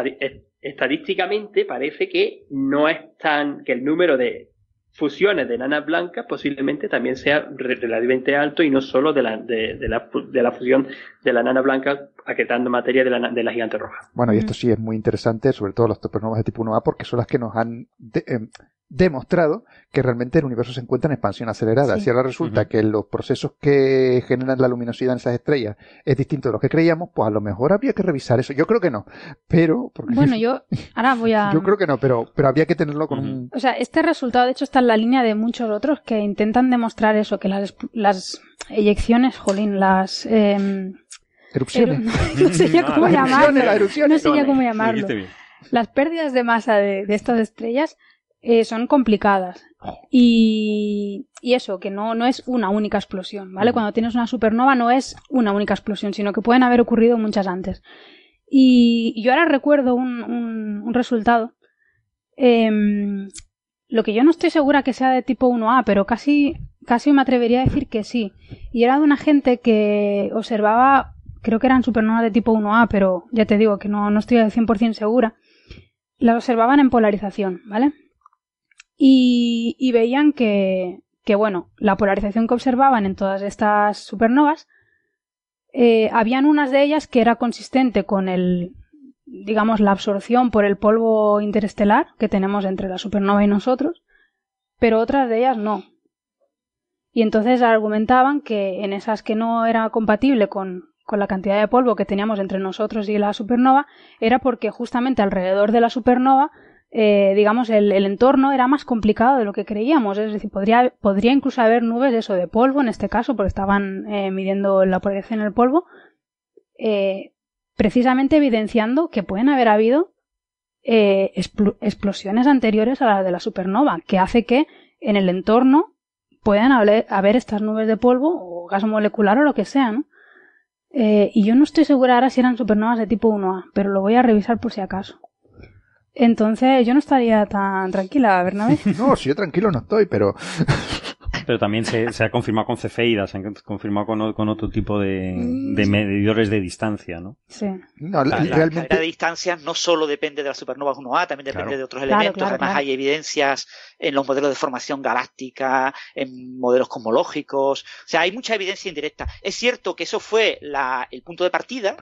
estadísticamente parece que no es tan. que el número de fusiones de enanas blancas posiblemente también sea relativamente alto y no solo de la, de, la, de la fusión de la enana blanca acretando materia de la, de la gigante roja. Bueno, y esto sí es muy interesante, sobre todo los supernovas de tipo 1A, porque son las que nos han em, demostrado que realmente el universo se encuentra en expansión acelerada. Si ahora resulta que los procesos que generan la luminosidad en esas estrellas es distinto de lo que creíamos, pues a lo mejor habría que revisar eso. Yo creo que no, pero... Bueno, yo ahora voy a... Yo creo que no, pero, pero habría que tenerlo con un... O sea, este resultado de hecho está en la línea de muchos otros que intentan demostrar eso, que las, las eyecciones, jolín, las... Eh, Erupciones. no sé ya cómo llamarlo. No sé ya cómo llamarlo. Las pérdidas de masa de, de estas estrellas eh, son complicadas. Y, y, eso, que no, no es una única explosión, ¿vale? Cuando tienes una supernova no es una única explosión, sino que pueden haber ocurrido muchas antes. Y, yo ahora recuerdo un, un, resultado. Em, lo que yo no estoy segura que sea de tipo 1A, pero casi, casi me atrevería a decir que sí. Y era de una gente que observaba, creo que eran supernovas de tipo 1A, pero ya te digo que no, no estoy al 100% segura. Las observaban en polarización, ¿vale? Y, y veían que, que, bueno, la polarización que observaban en todas estas supernovas, eh, habían unas de ellas que era consistente con el, digamos, la absorción por el polvo interestelar que tenemos entre la supernova y nosotros, pero otras de ellas no. Y entonces argumentaban que en esas que no era compatible con, con la cantidad de polvo que teníamos entre nosotros y la supernova, era porque justamente alrededor de la supernova eh, digamos, el, entorno era más complicado de lo que creíamos. Es decir, podría, podría incluso haber nubes de eso, de polvo en este caso, porque estaban eh, midiendo la proyección del polvo, eh, precisamente evidenciando que pueden haber habido explosiones anteriores a las de la supernova, que hace que en el entorno puedan haber, haber estas nubes de polvo o gas molecular o lo que sea, ¿no? y yo no estoy segura ahora si eran supernovas de tipo 1A, pero lo voy a revisar por si acaso. Entonces yo no estaría tan tranquila, Bernabé. no, si yo tranquilo no estoy, pero... Pero también se, ha confirmado con cefeidas, se ha confirmado con, otro tipo de, medidores de distancia, ¿no? Sí. la, realmente... de distancia no solo depende de la supernova 1A, también depende de otros elementos. Además hay evidencias en los modelos de formación galáctica, en modelos cosmológicos. O sea, hay mucha evidencia indirecta. Es cierto que eso fue el punto de partida.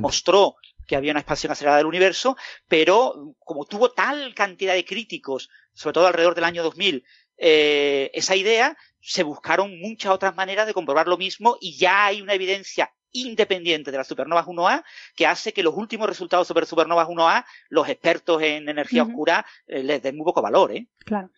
Mostró que había una expansión acelerada del universo, pero como tuvo tal cantidad de críticos, sobre todo alrededor del año 2000, eh, esa idea, se buscaron muchas otras maneras de comprobar lo mismo y ya hay una evidencia independiente de las supernovas 1A que hace que los últimos resultados sobre supernovas 1A, los expertos en energía oscura, eh, les den muy poco valor. ¿eh? Claro.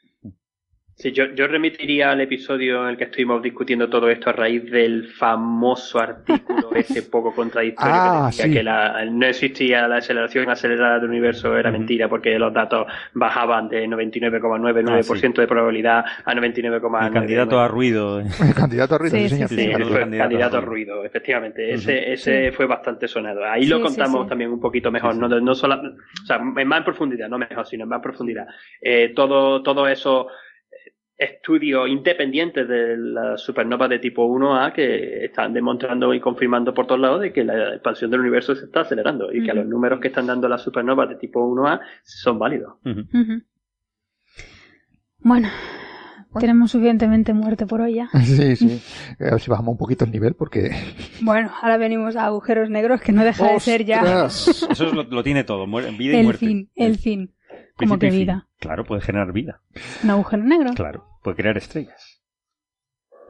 Sí, yo, yo remitiría al episodio en el que estuvimos discutiendo todo esto a raíz del famoso artículo ese poco contradictorio que ah, decía que la, no existía la aceleración acelerada del universo, era mentira porque los datos bajaban de 99,99% ah, de probabilidad a 99,9%. El candidato a ruido. El candidato a ruido, sí, señor. Sí, el candidato, a ruido, efectivamente. Ese, ese fue bastante sonado. Ahí lo contamos también un poquito mejor, no, no solo, o sea, en más profundidad, no mejor, sino en más profundidad. Eh, todo, todo eso estudios independientes de la supernova de tipo 1A que están demostrando y confirmando por todos lados de que la expansión del universo se está acelerando y que los números que están dando las supernovas de tipo 1A son válidos. Bueno, tenemos suficientemente muerte por hoy ya. Sí, sí. A ver si bajamos un poquito el nivel porque... Bueno, ahora venimos a agujeros negros que no deja de ser ya... Eso lo, tiene todo, vida y muerte. El fin, el fin. Como que vida. Claro, puede generar vida. ¿Un agujero negro? Claro, puede crear estrellas.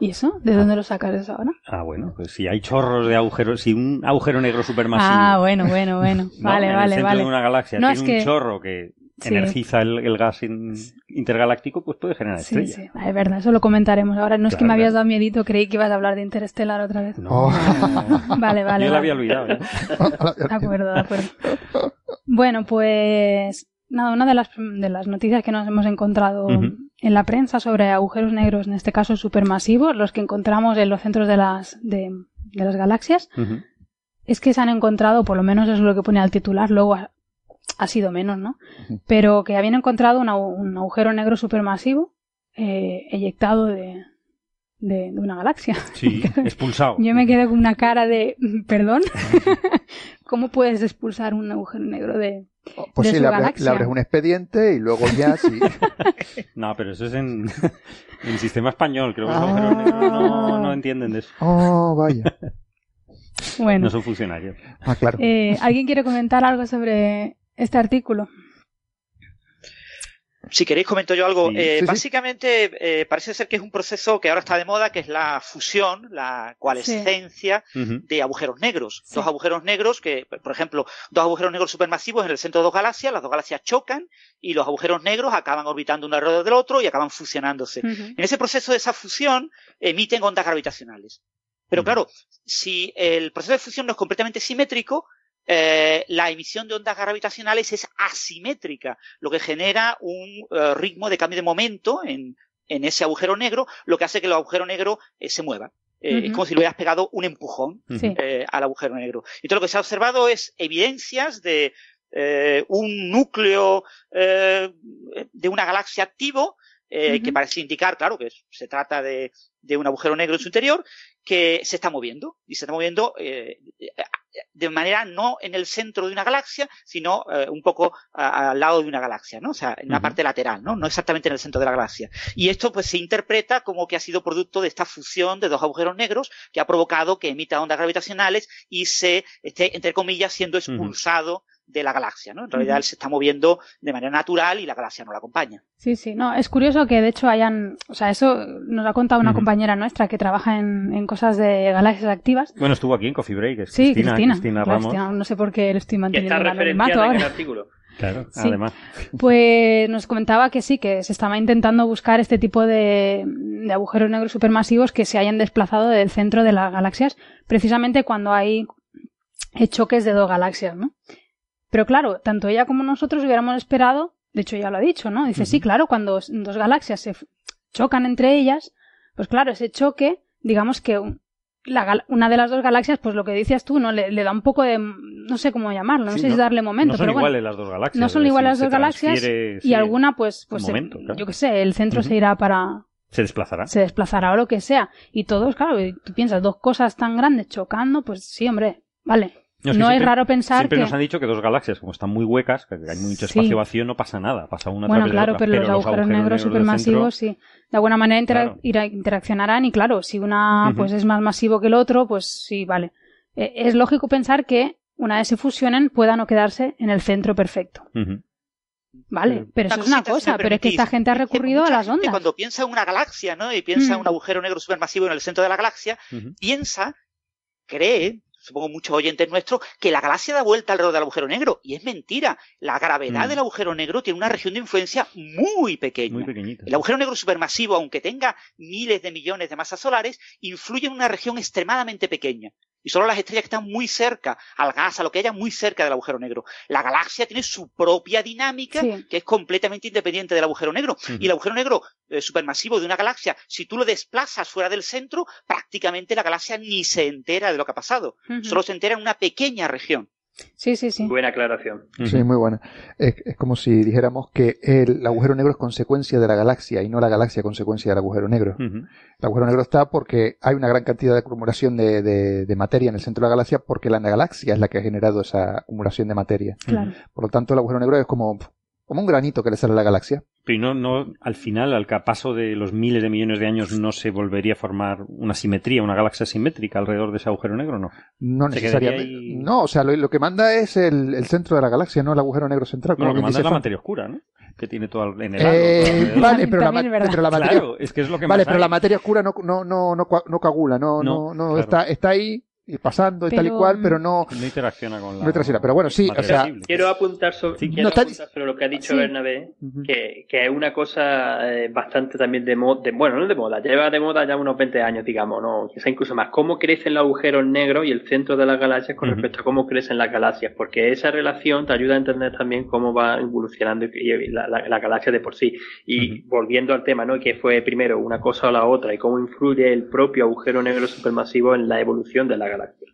¿Y eso? ¿De dónde lo sacas eso ahora? Ah, bueno, pues si hay chorros de agujeros, si un agujero negro supermasivo. Ah, bueno, bueno, bueno. Vale, en vale, el centro vale. de una galaxia tiene un chorro que energiza el, gas intergaláctico, pues puede generar estrellas. Sí, sí, es verdad, eso lo comentaremos. Ahora no es que me habías dado miedito, creí que ibas a hablar de Interestelar otra vez. No, oh. vale, vale. Yo la había olvidado. ¿eh? De acuerdo, de acuerdo. Bueno, pues nada, una de las, de las noticias que nos hemos encontrado en la prensa sobre agujeros negros, en este caso supermasivos, los que encontramos en los centros de las, de, las galaxias, es que se han encontrado, por lo menos eso es lo que pone al titular, luego ha, sido menos, ¿no? Pero que habían encontrado un agujero negro supermasivo eh, eyectado de, de, una galaxia. Sí, expulsado. Yo me quedé con una cara de, perdón, ¿cómo puedes expulsar un agujero negro de, pues sí, le, abres un expediente y luego ya sí. no, pero eso es en, en sistema español. Creo que los negros no, no, entienden de eso. Oh, vaya. bueno. No son funcionarios. Ah, claro. Eh, ¿Alguien quiere comentar algo sobre este artículo? Si queréis comento yo algo. Eh, básicamente eh, parece ser que es un proceso que ahora está de moda, que es la fusión, la coalescencia de agujeros negros. Dos agujeros negros que, por ejemplo, dos agujeros negros supermasivos en el centro de dos galaxias, las dos galaxias chocan y los agujeros negros acaban orbitando uno alrededor del otro y acaban fusionándose. En ese proceso de esa fusión emiten ondas gravitacionales. Pero claro, si el proceso de fusión no es completamente simétrico, eh, la emisión de ondas gravitacionales es asimétrica, lo que genera un eh, ritmo de cambio de momento en, en, ese agujero negro, lo que hace que el agujero negro eh, se mueva. Es como si le hubieras pegado un empujón al agujero negro. Entonces lo que se ha observado es evidencias de un núcleo de una galaxia activo eh, que parece indicar, claro, que se trata de, de, un agujero negro en su interior, que se está moviendo. Y se está moviendo eh, de manera no en el centro de una galaxia, sino eh, un poco al lado de una galaxia, ¿no? O sea, en la parte lateral, ¿no? No exactamente en el centro de la galaxia. Y esto pues se interpreta como que ha sido producto de esta fusión de dos agujeros negros que ha provocado que emita ondas gravitacionales y se esté, entre comillas, siendo expulsado de la galaxia, ¿no? En realidad él se está moviendo de manera natural y la galaxia no la acompaña. Sí, sí, no, es curioso que de hecho hayan, o sea, eso nos ha contado una compañera nuestra que trabaja en, cosas de galaxias activas. Bueno, estuvo aquí en Coffee Break, es sí, Cristina, Cristina, Ramos. no sé por qué le estoy manteniendo el anonimato ahora. En el artículo. Claro, además. Pues nos comentaba que sí, que se estaba intentando buscar este tipo de, de agujeros negros supermasivos que se hayan desplazado del centro de las galaxias, precisamente cuando hay choques de dos galaxias, ¿no? Pero claro, tanto ella como nosotros hubiéramos esperado, de hecho ya lo ha dicho, ¿no? Dice, sí, claro, cuando dos galaxias se chocan entre ellas, pues claro, ese choque, digamos que una de las dos galaxias, pues lo que decías tú, ¿no? Le, da un poco de, no sé cómo llamarlo, no sé si darle momento. No son iguales las dos galaxias. No son iguales las dos galaxias y alguna, pues, pues yo qué sé, el centro se irá para... Se desplazará. Se desplazará o lo que sea. Y todos, claro, tú piensas, dos cosas tan grandes chocando, pues sí, hombre, vale. No, es, raro pensar siempre nos han dicho que dos galaxias, como están muy huecas, que hay mucho espacio vacío, no pasa nada, pasa una bueno, claro, de otra. Pero, los, agujeros, negros supermasivos, sí. De alguna manera interaccionarán y claro, si una pues es más masivo que el otro, pues sí, vale. Eh, es lógico pensar que una vez se fusionen pueda no quedarse en el centro perfecto. Vale, pero eso es una cosa, pero es que esta gente ha recurrido a las ondas. Cuando piensa en una galaxia, ¿no? Y piensa en un mm. agujero negro supermasivo en el centro de la galaxia, piensa, cree, supongo muchos oyentes nuestros, que la galaxia da vuelta alrededor del agujero negro. Y es mentira. La gravedad mm. del agujero negro tiene una región de influencia muy pequeña. Muy pequeñita. El agujero negro supermasivo, aunque tenga miles de millones de masas solares, influye en una región extremadamente pequeña y solo las estrellas que están muy cerca al gas, a lo que haya muy cerca del agujero negro. La galaxia tiene su propia dinámica que es completamente independiente del agujero negro. Y el agujero negro eh, supermasivo de una galaxia, si tú lo desplazas fuera del centro, prácticamente la galaxia ni se entera de lo que ha pasado. Solo se entera en una pequeña región. Sí, sí, sí. Buena aclaración. Sí, muy buena. Es, como si dijéramos que el agujero negro es consecuencia de la galaxia y no la galaxia consecuencia del agujero negro. El agujero negro está porque hay una gran cantidad de acumulación de, de, materia en el centro de la galaxia porque la galaxia es la que ha generado esa acumulación de materia. Por lo tanto, el agujero negro es como como un granito que le sale a la galaxia. Pero no, no, al final, al paso de los miles de millones de años, no se volvería a formar una simetría, una galaxia simétrica alrededor de ese agujero negro, ¿no? No necesariamente. No, o sea, lo, que manda es el, centro de la galaxia, no el agujero negro central. No, lo que manda es la materia oscura, ¿no? Que tiene todo en el eh, Vale, pero la, pero la, materia. Claro, es que es lo que Vale, pero la materia oscura no, no, no, no, no coagula, no, no, no, está, está ahí y pasando y tal y cual, pero no... No interacciona con la... No interacciona, pero bueno, sí, o sea... Quiero apuntar sobre, quiero apuntar sobre lo que ha dicho Bernabé, que, que, es una cosa eh, bastante también de moda, bueno, no de moda, lleva de moda ya unos 20 años, digamos, no, quizá incluso más, cómo crecen los agujeros negros y el centro de las galaxias con respecto a cómo crecen las galaxias, porque esa relación te ayuda a entender también cómo va evolucionando la, la, galaxia de por sí. Y volviendo al tema, ¿no? Que fue primero una cosa o la otra y cómo influye el propio agujero negro supermasivo en la evolución de la galaxia.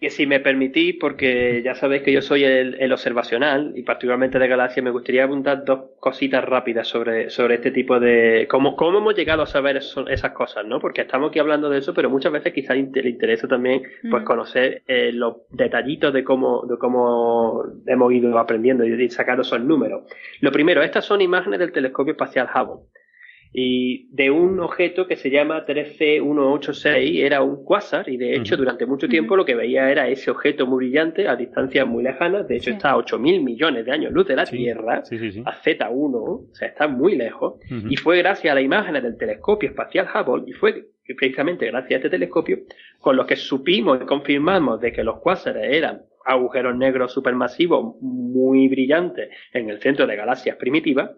Que si me permitís, porque ya sabéis que yo soy el, observacional y particularmente de galaxia, me gustaría apuntar dos cositas rápidas sobre, sobre este tipo de... Cómo, cómo hemos llegado a saber esas cosas, ¿no? Porque estamos aquí hablando de eso, pero muchas veces quizás le interesa también pues conocer eh, los detallitos de cómo, de cómo hemos ido aprendiendo y sacando esos números. Lo primero, estas son imágenes del telescopio espacial Hubble y de un objeto que se llama 13186, era un cuásar, y de hecho durante mucho tiempo lo que veía era ese objeto muy brillante a distancias muy lejanas, de hecho está a 8.000 millones de años luz de la Tierra, a Z1, o sea, está muy lejos, y fue gracias a las imágenes del telescopio espacial Hubble, y fue precisamente gracias a este telescopio, con lo que supimos y confirmamos de que los cuásares eran agujeros negros supermasivos muy brillantes en el centro de galaxias primitivas,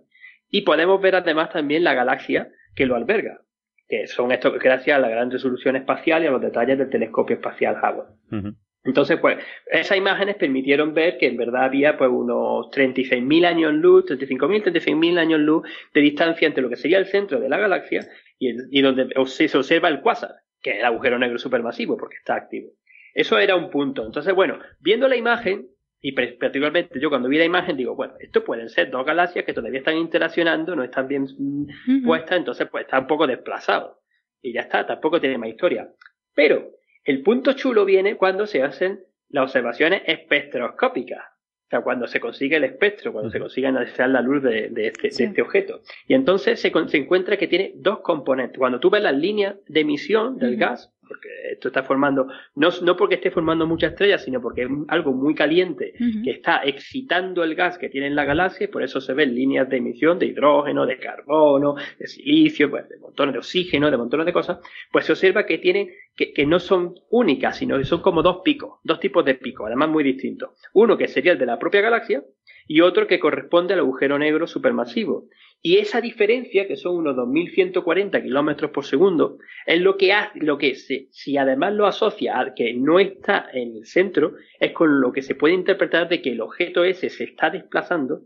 y podemos ver además también la galaxia que lo alberga, que son esto gracias a la gran resolución espacial y a los detalles del telescopio espacial Hubble. Entonces, pues, esas imágenes permitieron ver que en verdad había pues unos 36.000 años luz, 35.000, 36.000 años luz de distancia entre lo que sería el centro de la galaxia y, y donde se observa el cuásar, que es el agujero negro supermasivo, porque está activo. Eso era un punto. Entonces, bueno, viendo la imagen, Y particularmente yo cuando vi la imagen digo, bueno, esto pueden ser dos galaxias que todavía están interaccionando, no están bien mm, puestas, entonces pues está un poco desplazado. Y ya está, tampoco tiene más historia. Pero el punto chulo viene cuando se hacen las observaciones espectroscópicas. O sea, cuando se consigue el espectro, cuando se consigue analizar la luz de, este, este, objeto. Y entonces se, se, encuentra que tiene dos componentes. Cuando tú ves las líneas de emisión del gas, porque esto está formando, no, no porque esté formando muchas estrellas, sino porque es algo muy caliente que está excitando el gas que tiene en la galaxia y por eso se ven líneas de emisión de hidrógeno, de carbono, de silicio, pues, de montones de oxígeno, de montones de cosas, pues se observa que tienen, que, que no son únicas, sino que son como dos picos, dos tipos de picos, además muy distintos. Uno que sería el de la propia galaxia y otro que corresponde al agujero negro supermasivo. Y esa diferencia, que son unos 2.140 kilómetros por segundo, es lo que hace, lo que se, si además lo asocia a que no está en el centro, es con lo que se puede interpretar de que el objeto ese se está desplazando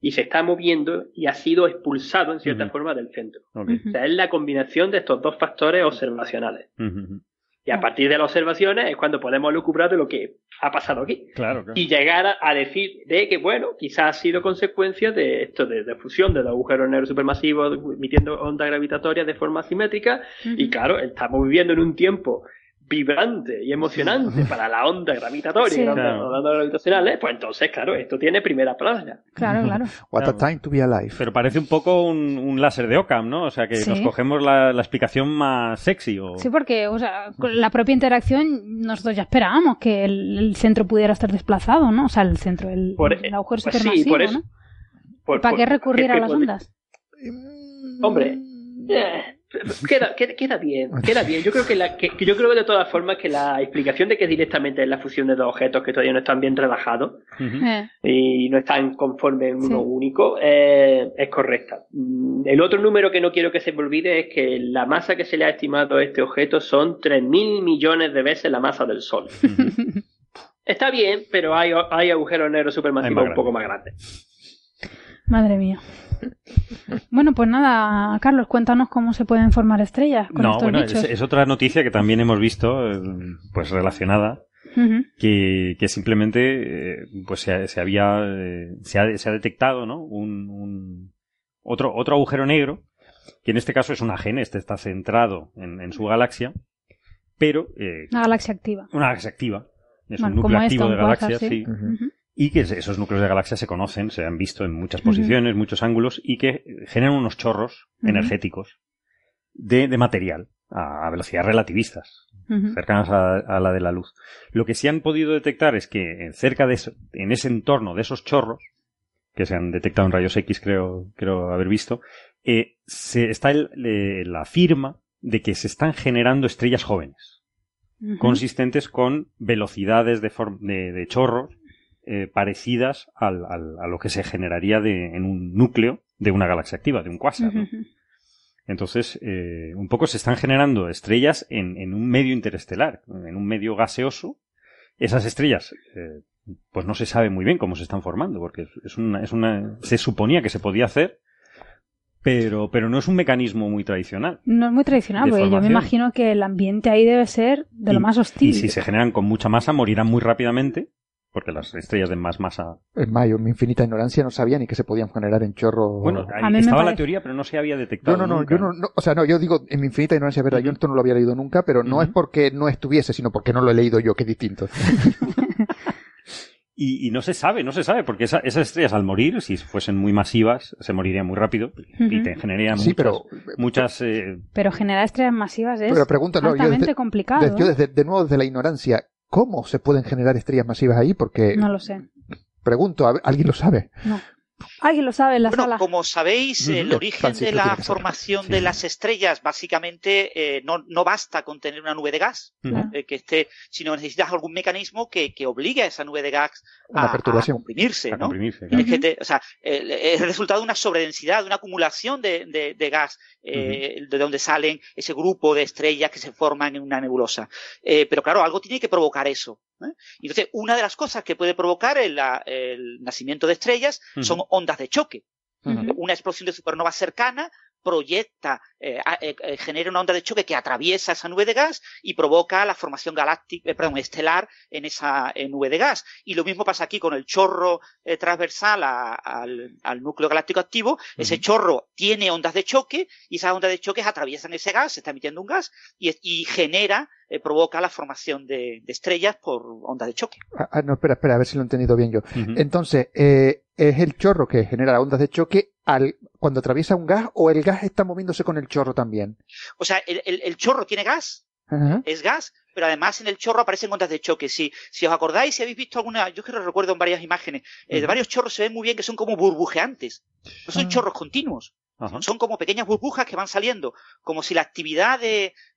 y se está moviendo y ha sido expulsado en cierta forma del centro. O sea, es la combinación de estos dos factores observacionales. Y a partir de las observaciones es cuando podemos lucubrar de lo que ha pasado aquí. Claro, Y llegar a, decir de que, bueno, quizás ha sido consecuencia de esto, de, fusión de los agujeros negros supermasivos emitiendo ondas gravitatorias de forma simétrica. Y claro, estamos viviendo en un tiempo vibrante y emocionante para la onda gravitatoria, las ondas gravitacionales, pues entonces, claro, esto tiene primera playa. Claro, claro. What a time to be alive. Pero parece un poco un, láser de Occam, ¿no? O sea, que nos cogemos la, explicación más sexy. O... Sí, porque o sea, con la propia interacción nosotros ya esperábamos que el, centro pudiera estar desplazado, ¿no? O sea, el centro, el, agujero pues supermasivo, ¿no? ¿Para qué recurrir a las ondas? Hombre, eh, Queda, queda, bien, queda bien. Yo creo que, la, que, yo creo que de todas formas que la explicación de que directamente es la fusión de dos objetos que todavía no están bien relajados eh. y no están conformes en uno único eh, es correcta. Mm, el otro número que no quiero que se me olvide es que la masa que se le ha estimado a este objeto son 3.000 millones de veces la masa del Sol. Está bien, pero hay, hay agujeros negros supermasivos un poco más grandes. Madre mía. Bueno, pues nada, Carlos, cuéntanos cómo se pueden formar estrellas. Con no, bueno, es, otra noticia que también hemos visto, eh, pues relacionada, que, simplemente eh, pues se, había eh, se ha, se, ha, detectado, ¿no? Un, otro otro agujero negro que en este caso es una gene, este está centrado en, su galaxia, pero una galaxia activa. Una galaxia activa. Es un núcleo activo de galaxias, sí y que esos núcleos de galaxias se conocen, se han visto en muchas posiciones, muchos ángulos, y que generan unos chorros energéticos de, de, material a, velocidades relativistas, cercanas a, la de la luz. Lo que sí han podido detectar es que cerca de eso, en ese entorno de esos chorros, que se han detectado en rayos X, creo, creo haber visto, eh, se, está la firma de que se están generando estrellas jóvenes, consistentes con velocidades de, de, de chorros eh, parecidas al, a lo que se generaría de, en un núcleo de una galaxia activa, de un cuásar. Entonces, eh, un poco se están generando estrellas en, en, un medio interestelar, en un medio gaseoso. Esas estrellas, eh, pues no se sabe muy bien cómo se están formando, porque es una, es una, se suponía que se podía hacer, pero, pero no es un mecanismo muy tradicional. No es muy tradicional, porque yo me imagino que el ambiente ahí debe ser de lo más hostil. Y si se generan con mucha masa, morirán muy rápidamente porque las estrellas de más masa. En mayo, mi infinita ignorancia no sabía ni que se podían generar en chorro. Bueno, ahí estaba la teoría, pero no se había detectado. No, no, no, yo no, o sea, no, yo digo, en mi infinita ignorancia, verdad, yo esto no lo había leído nunca, pero no es porque no estuviese, sino porque no lo he leído yo, que es distinto. y, no se sabe, no se sabe, porque esas estrellas al morir, si fuesen muy masivas, se morirían muy rápido y te generarían muchas. Pero, muchas eh, pero generar estrellas masivas es pero altamente complicado. yo desde, de nuevo desde la ignorancia, ¿Cómo se pueden generar estrellas masivas ahí? Porque. No lo sé. Pregunto, ¿alguien lo sabe? No. Alguien lo sabe en la bueno, sala. Como sabéis, el origen de la formación de las estrellas básicamente eh, no, no, basta con tener una nube de gas eh, que esté, sino necesitas algún mecanismo que, que obligue a esa nube de gas a, a comprimirse, ¿no? o sea, es el resultado de una sobredensidad, de una acumulación de, de, de gas eh, de donde salen ese grupo de estrellas que se forman en una nebulosa. Eh, pero claro, algo tiene que provocar eso. ¿eh? Entonces, una de las cosas que puede provocar el, el nacimiento de estrellas son ondas de choque. Una explosión de supernova cercana proyecta, eh, eh, eh, genera una onda de choque que atraviesa esa nube de gas y provoca la formación galáctica, perdón, estelar en esa nube de gas. Y lo mismo pasa aquí con el chorro transversal al, núcleo galáctico activo. Ese chorro tiene ondas de choque y esas ondas de choque atraviesan ese gas, se está emitiendo un gas y, genera provoca la formación de, estrellas por ondas de choque. Ah, ah, no, espera, espera, a ver si lo he entendido bien yo. Entonces, es el chorro que genera ondas de choque al, cuando atraviesa un gas o el gas está moviéndose con el chorro también? O sea, el, chorro tiene gas, es gas, pero además en el chorro aparecen ondas de choque. Si, si os acordáis, si habéis visto alguna, yo que lo recuerdo en varias imágenes, eh, de varios chorros se ven muy bien que son como burbujeantes, no son ah. chorros continuos. Son como pequeñas burbujas que van saliendo, como si la actividad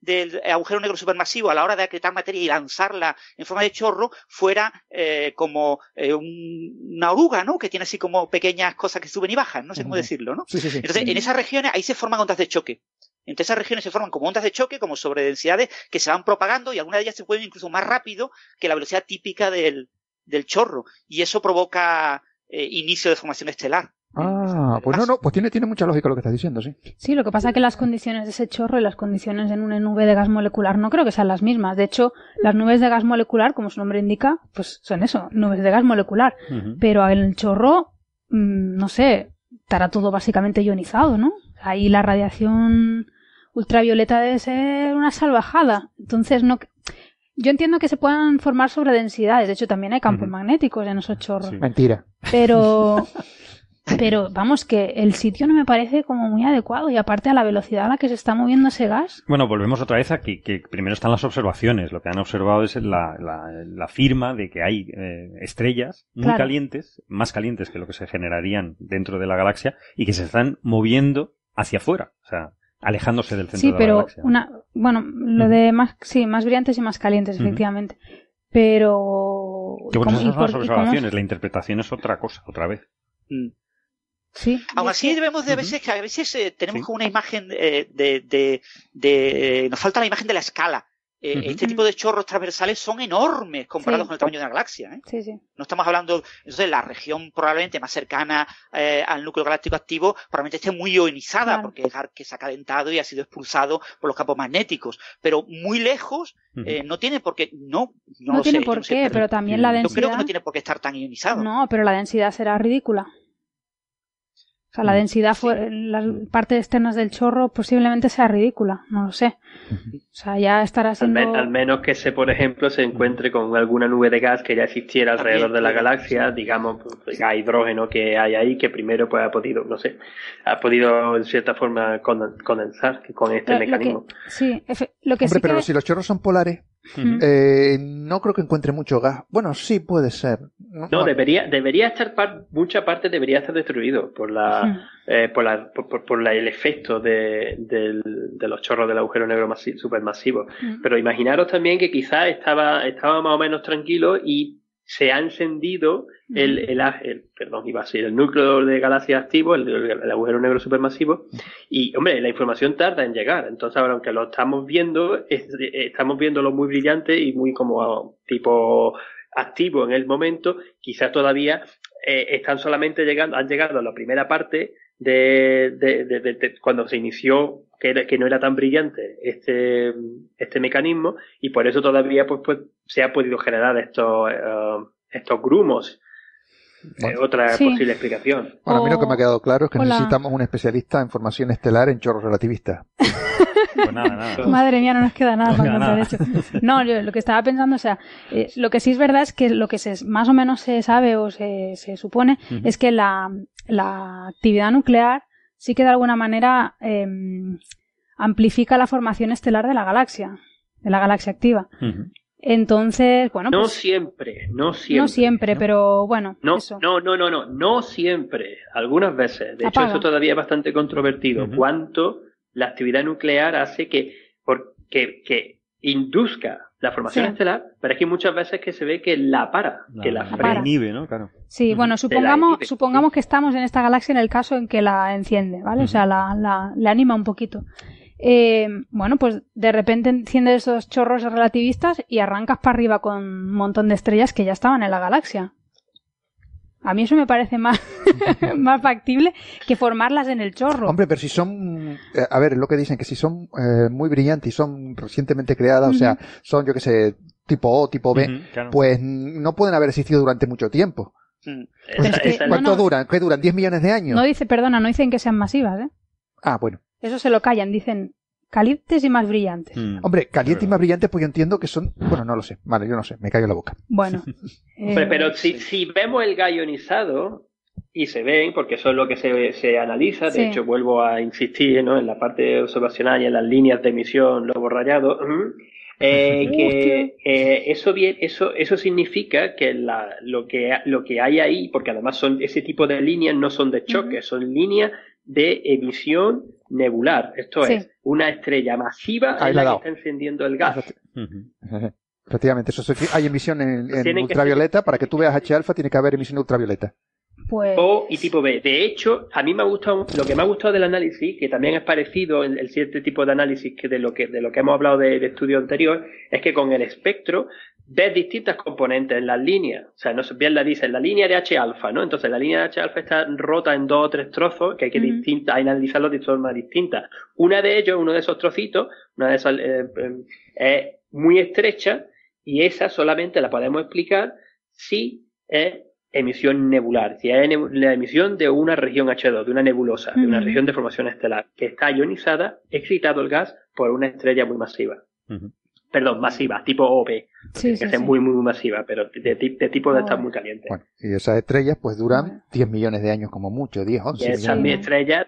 del agujero negro supermasivo a la hora de acretar materia y lanzarla en forma de chorro fuera eh, como eh, una oruga, ¿no? Que tiene así como pequeñas cosas que suben y bajan, no sé cómo decirlo, ¿no? Entonces, en esas regiones ahí se forman ondas de choque. Entonces esas regiones se forman como ondas de choque, como sobredensidades que se van propagando y algunas de ellas se pueden incluso más rápido que la velocidad típica del, chorro. Y eso provoca eh, inicio de formación estelar. Ah, pues no, no, pues tiene, tiene mucha lógica lo que estás diciendo, sí. Sí, lo que pasa es que las condiciones de ese chorro y las condiciones en una nube de gas molecular no creo que sean las mismas. De hecho, las nubes de gas molecular, como su nombre indica, pues son eso, nubes de gas molecular. Pero en el chorro, mm, no sé, estará todo básicamente ionizado, ¿no? Ahí la radiación ultravioleta debe ser una salvajada. Entonces, no. Yo entiendo que se puedan formar sobredensidades. De hecho, también hay campos magnéticos en esos chorros. Mentira. Pero. Pero vamos, que el sitio no me parece como muy adecuado y aparte a la velocidad a la que se está moviendo ese gas. Bueno, volvemos otra vez a que, primero están las observaciones. Lo que han observado es la, la, firma de que hay eh, estrellas muy calientes, más calientes que lo que se generarían dentro de la galaxia y que se están moviendo hacia afuera. O sea, alejándose del centro de la galaxia. Sí, pero una, bueno, lo de más, sí, más brillantes y más calientes, efectivamente. Pero. Que bueno, esas son las observaciones, la interpretación es otra cosa, otra vez. Mm. Sí, Aún así debemos de a veces que a veces eh, tenemos una imagen de, de, de, nos falta la imagen de la escala. Eh, este tipo de chorros transversales son enormes comparados con el tamaño de una galaxia. ¿eh? Sí, sí. No estamos hablando, entonces la región probablemente más cercana eh, al núcleo galáctico activo probablemente esté muy ionizada porque es que se ha calentado y ha sido expulsado por los campos magnéticos. Pero muy lejos eh, no tiene por qué, no, no, no tiene por qué, pero, también la densidad. Yo creo que no tiene por qué estar tan ionizado. No, pero la densidad será ridícula sea, la mm. densidad en las partes externas del chorro posiblemente sea ridícula, no lo sé. O sea, ya estará siendo... Al, menos que se, por ejemplo, se encuentre con alguna nube de gas que ya existiera alrededor de la galaxia, digamos, pues, hidrógeno que hay ahí, que primero pues ha podido, no sé, ha podido en cierta forma condensar con este mecanismo. sí, lo que Hombre, pero si los chorros son polares, eh, no creo que encuentre mucho gas. Bueno, sí puede ser. No, debería, debería estar mucha parte debería estar destruido por la, eh, por, la por, la, el efecto de, de, los chorros del agujero negro supermasivo. Pero imaginaros también que quizás estaba, estaba más o menos tranquilo y se ha encendido el, el, perdón, iba a ser el núcleo de galaxia activo, el, agujero negro supermasivo, y hombre, la información tarda en llegar. Entonces, ahora, aunque lo estamos viendo, estamos viéndolo muy brillante y muy como tipo activo en el momento, quizás todavía eh, están solamente llegando, han llegado a la primera parte de, de, cuando se inició que, que, no era tan brillante este, este mecanismo y por eso todavía pues, pues se ha podido generar estos, eh, estos grumos. Eh, otra posible explicación. Bueno, a mí lo que me ha quedado claro es que necesitamos un especialista en formación estelar en chorros relativistas. Pues nada, nada. Madre mía, no nos queda nada para contar eso. No, yo lo que estaba pensando, o sea, eh, lo que sí es verdad es que lo que se, más o menos se sabe o se, se supone es que la, la actividad nuclear sí que de alguna manera em, amplifica la formación estelar de la galaxia, de la galaxia activa. Entonces, bueno. No pues siempre, no siempre. No siempre, pero bueno. No, no, no, no, no, no siempre. Algunas veces. De hecho, eso todavía es bastante controvertido. Cuánto la actividad nuclear hace que, que, que induzca la formación estelar, pero es que muchas veces que se ve que la para, que la, frena. inhibe, ¿no? Claro. Sí, bueno, supongamos, supongamos que estamos en esta galaxia en el caso en que la enciende, ¿vale? O sea, la, la, la, anima un poquito. Eh, bueno, pues de repente enciende esos chorros relativistas y arrancas para arriba con un montón de estrellas que ya estaban en la galaxia. A mí eso me parece más, más factible que formarlas en el chorro. Hombre, pero si son, eh, a ver, lo que dicen, que si son eh, muy brillantes y son recientemente creadas, o sea, son, yo que sé, tipo O, tipo B, pues no pueden haber existido durante mucho tiempo. Mm. ¿Cuánto duran? ¿Qué duran? ¿10 millones de años? No dice, perdona, no dicen que sean masivas, ¿eh? Ah, bueno. Eso se lo callan, dicen calientes y más brillantes. Mm. Hombre, calientes y más brillantes, pues yo entiendo que son. Bueno, no lo sé. Vale, yo no sé, me caigo la boca. Bueno. pero si, si, vemos el gallo ionizado y se ven, porque eso es lo que se, se analiza, de hecho, vuelvo a insistir ¿no? en la parte observacional y en las líneas de emisión, lobo rayado. Eh, que eh, eso bien, eso eso significa que la, lo que lo que hay ahí, porque además son ese tipo de líneas no son de choque, son líneas de emisión nebular. Esto es una estrella masiva en la, que está encendiendo el gas. Efectivamente, eso hay emisión en, ultravioleta. Para que tú veas H alfa tiene que haber emisión ultravioleta. Pues... O y tipo B. De hecho, a mí me ha gustado, lo que me ha gustado del análisis, que también es parecido el, el cierto tipo de análisis que de lo que de lo que hemos hablado de, de estudio anterior, es que con el espectro ves distintas componentes en las líneas. O sea, no bien la dice, la línea de H alfa, ¿no? Entonces la línea de H alfa está rota en dos o tres trozos que hay que distinta, hay que analizarlos de forma distinta. Una de ellos, uno de esos trocitos, una de esas eh, eh, es muy estrecha y esa solamente la podemos explicar si es emisión nebular, si es la emisión de una región H2, de una nebulosa, de una región de formación estelar, que está ionizada, excitado el gas por una estrella muy masiva perdón, masiva, tipo OP, que es muy, muy masiva, pero de, tipo de estar muy caliente. Bueno, y esas estrellas pues duran 10 millones de años como mucho, 10, 11 y esas estrellas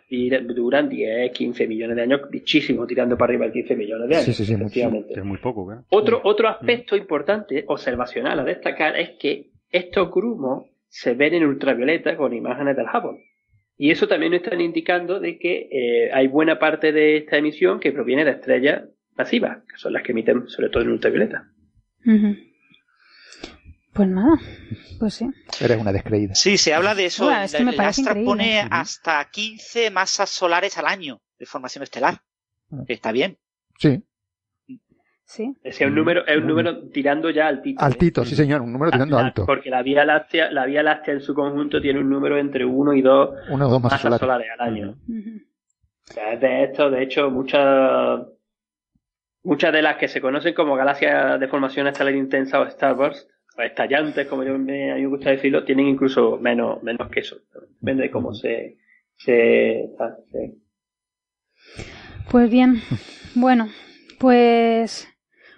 duran 10, 15 millones de años, muchísimo, tirando para arriba de 15 millones de años. Sí, sí, sí, Es muy poco, Otro, otro aspecto importante, observacional a destacar, es que estos grumos se ven en ultravioleta con imágenes del Hubble. Y eso también nos están indicando de que eh, hay buena parte de esta emisión que proviene de estrellas masivas, que son las que emiten sobre todo en ultravioleta. Pues nada, pues sí. Eres una descreída. Sí, se habla de eso. el Astra pone hasta 15 masas solares al año de formación estelar. Ah. está bien. Sí. Sí. Es un número, es un número tirando ya altito. Altito, ¿eh? sí señor, un número tirando alto. Porque la Vía Láctea, la Vía Láctea en su conjunto tiene un número entre 1 y 2 masas, solares. al año. de esto, de hecho, muchas Muchas de las que se conocen como galaxias de formación estelar intensa o starburst, o estallantes, como yo me, a mí me gusta decirlo, tienen incluso menos, menos que eso. Depende de cómo se, se, Pues bien, bueno, pues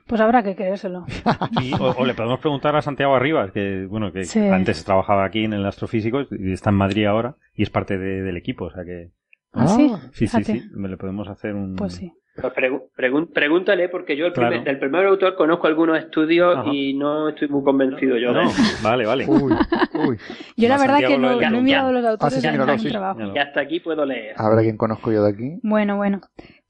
pues habrá que creérselo. o, le podemos preguntar a Santiago Arribas, que bueno, que antes trabajaba aquí en el astrofísico y está en Madrid ahora y es parte del equipo, o sea que. ¿Ah, sí? Sí, sí, sí. Le podemos hacer un. Pues sí. Pues pregúntale, porque yo el primer, del primer autor conozco algunos estudios y no estoy muy convencido yo. No, vale, vale. Yo la verdad que no, he mirado los autores ah, sí, trabajo. Y hasta aquí puedo leer. ¿Habrá quien conozco yo de aquí? Bueno, bueno.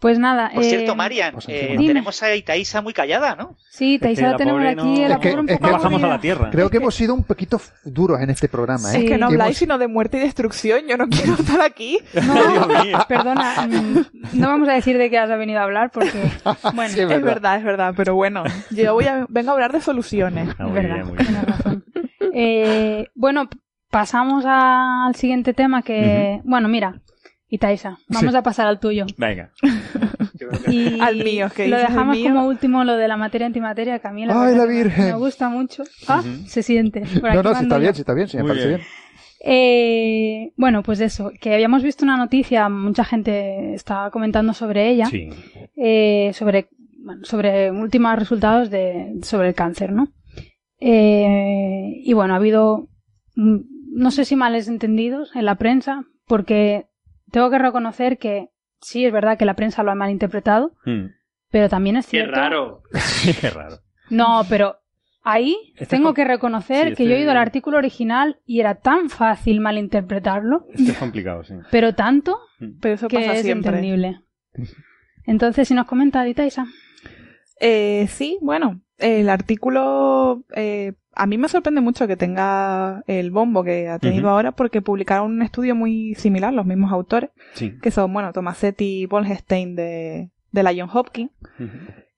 Pues nada. Por cierto, eh, Marian, pues eh, tenemos a Itaísa muy callada, ¿no? Sí, Itaísa la, tenemos aquí. Es que, bajamos a la tierra. Creo que hemos sido un poquito duros en este programa. ¿eh? Es que no habláis sino de muerte y destrucción. Yo no quiero estar aquí. No, perdona. Mm, no vamos a decir de qué has venido a hablar porque. Bueno, es, verdad. es verdad, Pero bueno, yo voy a, vengo a hablar de soluciones. Ah, es verdad, tienes razón. Eh, bueno, pasamos al siguiente tema que. Bueno, mira. Itaisa, vamos a pasar al tuyo. Venga. y al mío, que Lo dejamos como último lo de la materia antimateria, que a mí la, Ay, la Virgen. me gusta mucho. Ah, se siente. no, no, sí está bien, sí está bien, sí me parece bien. Eh, bueno, pues eso, que habíamos visto una noticia, mucha gente estaba comentando sobre ella, sí. eh, sobre, bueno, sobre últimos resultados de, sobre el cáncer, ¿no? Eh, y bueno, ha habido, mm, no sé si males entendidos en la prensa, porque tengo que reconocer que sí, es verdad que la prensa lo ha malinterpretado, mm. pero también es cierto. Qué raro. Qué raro. No, pero ahí tengo que reconocer que yo he oído el artículo original y era tan fácil malinterpretarlo. es complicado, sí. Pero tanto mm. pero eso que pasa es entendible. Entonces, si nos comenta, Dita Isa. Eh, sí, bueno, el artículo eh, a mí me sorprende mucho que tenga el bombo que ha tenido ahora porque publicaron un estudio muy similar, los mismos autores, que son, bueno, Tomasetti y Bolgestein de, de la John Hopkins.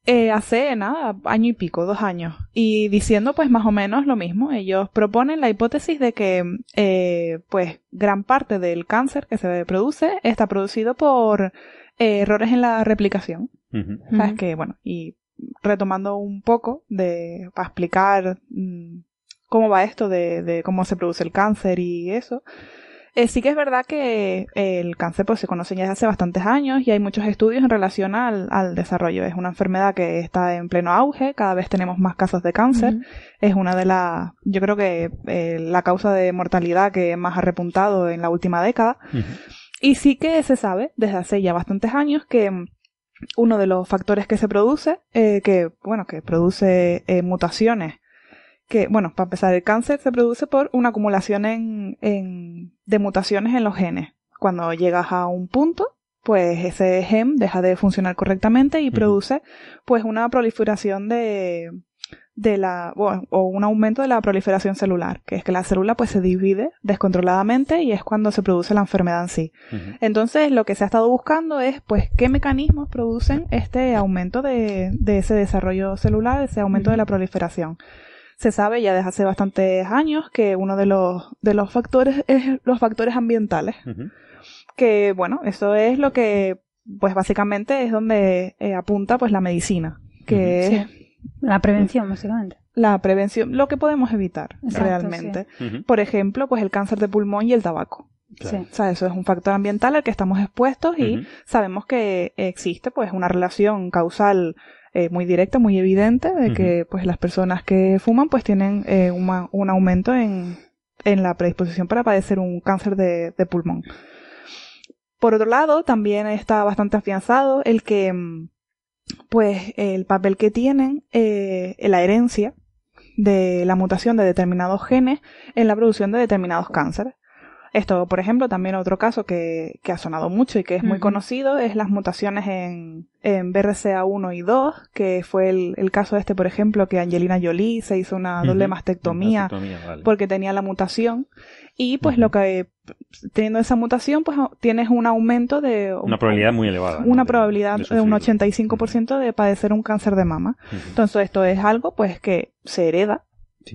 eh, hace nada, año y pico, dos años, y diciendo pues más o menos lo mismo. Ellos proponen la hipótesis de que eh, pues gran parte del cáncer que se produce está producido por eh, errores en la replicación. ¿Sabes que Bueno, y retomando un poco de para explicar mm, cómo va esto de, de cómo se produce el cáncer y eso. Eh, sí que es verdad que el cáncer pues, se conoce ya desde hace bastantes años y hay muchos estudios en relación al, desarrollo. Es una enfermedad que está en pleno auge, cada vez tenemos más casos de cáncer. Es una de las, yo creo que eh, la causa de mortalidad que más ha repuntado en la última década. Y sí que se sabe desde hace ya bastantes años que uno de los factores que se produce, eh, que, bueno, que produce mutaciones que, bueno, para empezar, el cáncer se produce por una acumulación en, en, de mutaciones en los genes. Cuando llegas a un punto, pues ese gen deja de funcionar correctamente y produce, pues, una proliferación de, de la, bueno, o un aumento de la proliferación celular, que es que la célula pues se divide descontroladamente y es cuando se produce la enfermedad en sí. Entonces, lo que se ha estado buscando es, pues, qué mecanismos producen este aumento de, de ese desarrollo celular, ese aumento de la proliferación se sabe ya desde hace bastantes años que uno de los, de los factores es los factores ambientales. Que, bueno, eso es lo que, pues básicamente es donde eh, apunta pues la medicina. Que es la prevención, básicamente. La prevención, lo que podemos evitar realmente. Por ejemplo, pues el cáncer de pulmón y el tabaco. Sí. O sea, eso es un factor ambiental al que estamos expuestos y sabemos que existe pues una relación causal eh, muy directa, muy evidente, de que pues las personas que fuman pues tienen eh, un aumento en, en, la predisposición para padecer un cáncer de, de, pulmón. Por otro lado, también está bastante afianzado el que mm, pues el papel que tienen eh, la herencia de la mutación de determinados genes en la producción de determinados cánceres. Esto, por ejemplo, también otro caso que, que ha sonado mucho y que es muy conocido es las mutaciones en, en BRCA1 y 2, que fue el, el, caso este, por ejemplo, que Angelina Jolie se hizo una doble mastectomía, porque tenía la mutación. Y pues lo que, teniendo esa mutación, pues tienes un aumento de... Una probabilidad muy elevada. Una probabilidad de, un 85% de padecer un cáncer de mama. Entonces esto es algo pues que se hereda,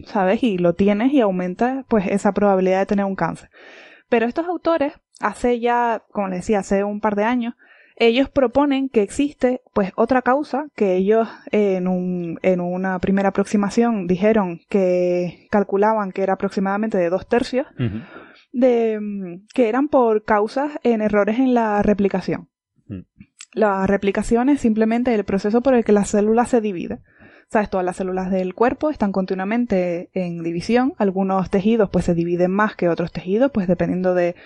¿sabes? Y lo tienes y aumenta pues esa probabilidad de tener un cáncer. Pero estos autores, hace ya, como les decía, hace un par de años, ellos proponen que existe pues otra causa que ellos en, un, en una primera aproximación dijeron que calculaban que era aproximadamente de dos tercios, de, que eran por causas en errores en la replicación. La replicación es simplemente el proceso por el que la célula se divide. ¿Sabes? Todas las células del cuerpo están continuamente en división. Algunos tejidos pues se dividen más que otros tejidos, pues dependiendo de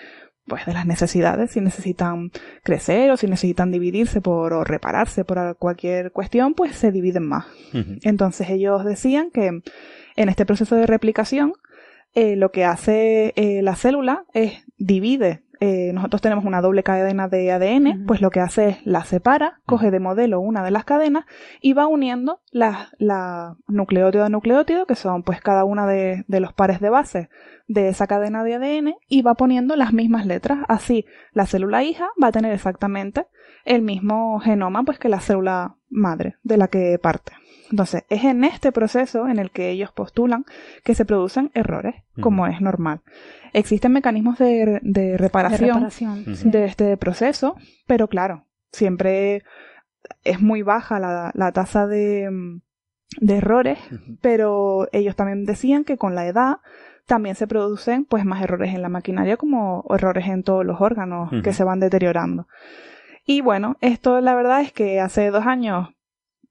pues de las necesidades, si necesitan crecer o si necesitan dividirse por o repararse por cualquier cuestión, pues se dividen más. Entonces ellos decían que en este proceso de replicación eh, lo que hace eh, la célula es divide eh, nosotros tenemos una doble cadena de ADN, pues lo que hace es la separa, coge de modelo una de las cadenas y va uniendo la, la nucleótido a nucleótido, que son pues cada una de, de los pares de base de esa cadena de ADN y va poniendo las mismas letras. Así, la célula hija va a tener exactamente el mismo genoma pues que la célula madre de la que parte. Entonces, es en este proceso en el que ellos postulan que se producen errores, como es normal. Existen mecanismos de, reparación, de, este proceso, pero claro, siempre es muy baja la, tasa de, errores, pero ellos también decían que con la edad también se producen pues más errores en la maquinaria como errores en todos los órganos que se van deteriorando. Y bueno, esto la verdad es que hace dos años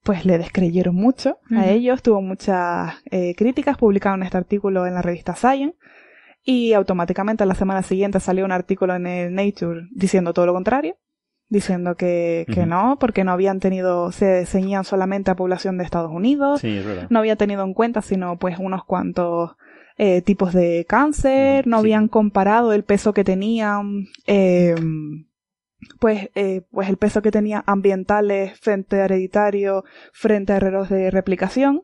pues le descreyeron mucho a ellos, tuvo muchas eh, críticas, publicaron este artículo en la revista Science y automáticamente a la semana siguiente salió un artículo en el Nature diciendo todo lo contrario, diciendo que, que no, porque no habían tenido, se ceñían solamente a población de Estados Unidos, no había tenido en cuenta sino pues unos cuantos eh, tipos de cáncer, no habían comparado el peso que tenían eh, pues, eh, pues el peso que tenía ambientales frente a hereditario, frente a errores de replicación.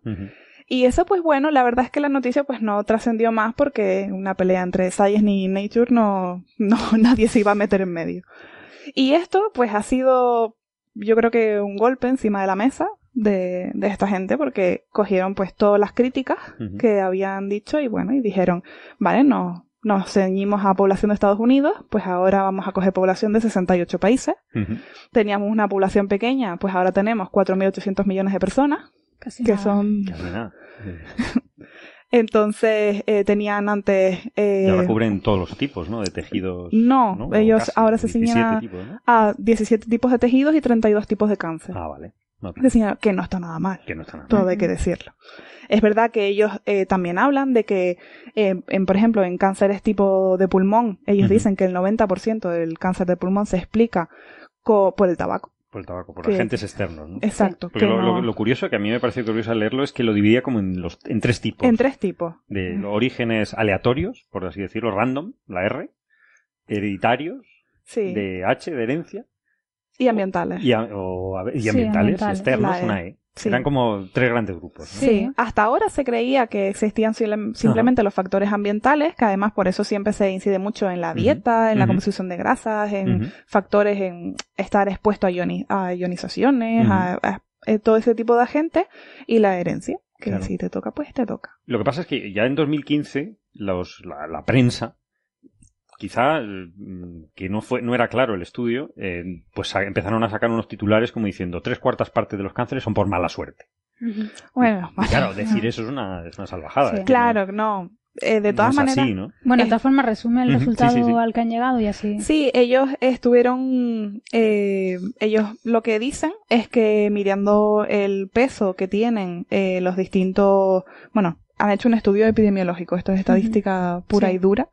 Y eso, pues bueno, la verdad es que la noticia pues no trascendió más porque una pelea entre Science y Nature no, no, nadie se iba a meter en medio. Y esto, pues ha sido, yo creo que un golpe encima de la mesa de, de, esta gente porque cogieron pues todas las críticas que habían dicho y bueno, y dijeron, vale, no, nos ceñimos a población de Estados Unidos, pues ahora vamos a coger población de 68 países. Teníamos una población pequeña, pues ahora tenemos 4.800 millones de personas, Casi que son... Entonces eh, tenían antes... Eh... Y ahora cubren todos los tipos, ¿no? De tejidos. No, ellos ahora se ciñen a, 17 tipos de tejidos y 32 tipos de cáncer. Ah, vale. que no está nada mal. Que no está nada Todo hay que decirlo. Es verdad que ellos eh, también hablan de que, eh, en, por ejemplo, en cánceres tipo de pulmón, ellos dicen que el 90% del cáncer de pulmón se explica por el tabaco. Por el tabaco, por agentes externos, ¿no? Exacto. Porque lo, curioso, que a mí me parece curioso leerlo, es que lo dividía como en, los, en tres tipos. En tres tipos. De orígenes aleatorios, por así decirlo, random, la R, hereditarios, de H, de herencia. Y ambientales. Y, ambientales, externos, una E. Eran como tres grandes grupos. Sí, hasta ahora se creía que existían simplemente los factores ambientales, que además por eso siempre se incide mucho en la dieta, en la composición de grasas, en factores en estar expuesto a, a ionizaciones, a, eh, todo ese tipo de agentes, y la herencia, que si te toca, pues te toca. Lo que pasa es que ya en 2015 los, la prensa quizá mm, que no fue no era claro el estudio, eh, pues empezaron a sacar unos titulares como diciendo tres cuartas partes de los cánceres son por mala suerte. Bueno, claro, decir eso es una, es una salvajada. Claro, no. Eh, de todas maneras. Bueno, de todas formas, resume el resultado al que han llegado y así. Sí, ellos estuvieron. Eh, ellos lo que dicen es que mirando el peso que tienen los distintos. Bueno, han hecho un estudio epidemiológico, esto es estadística pura y dura,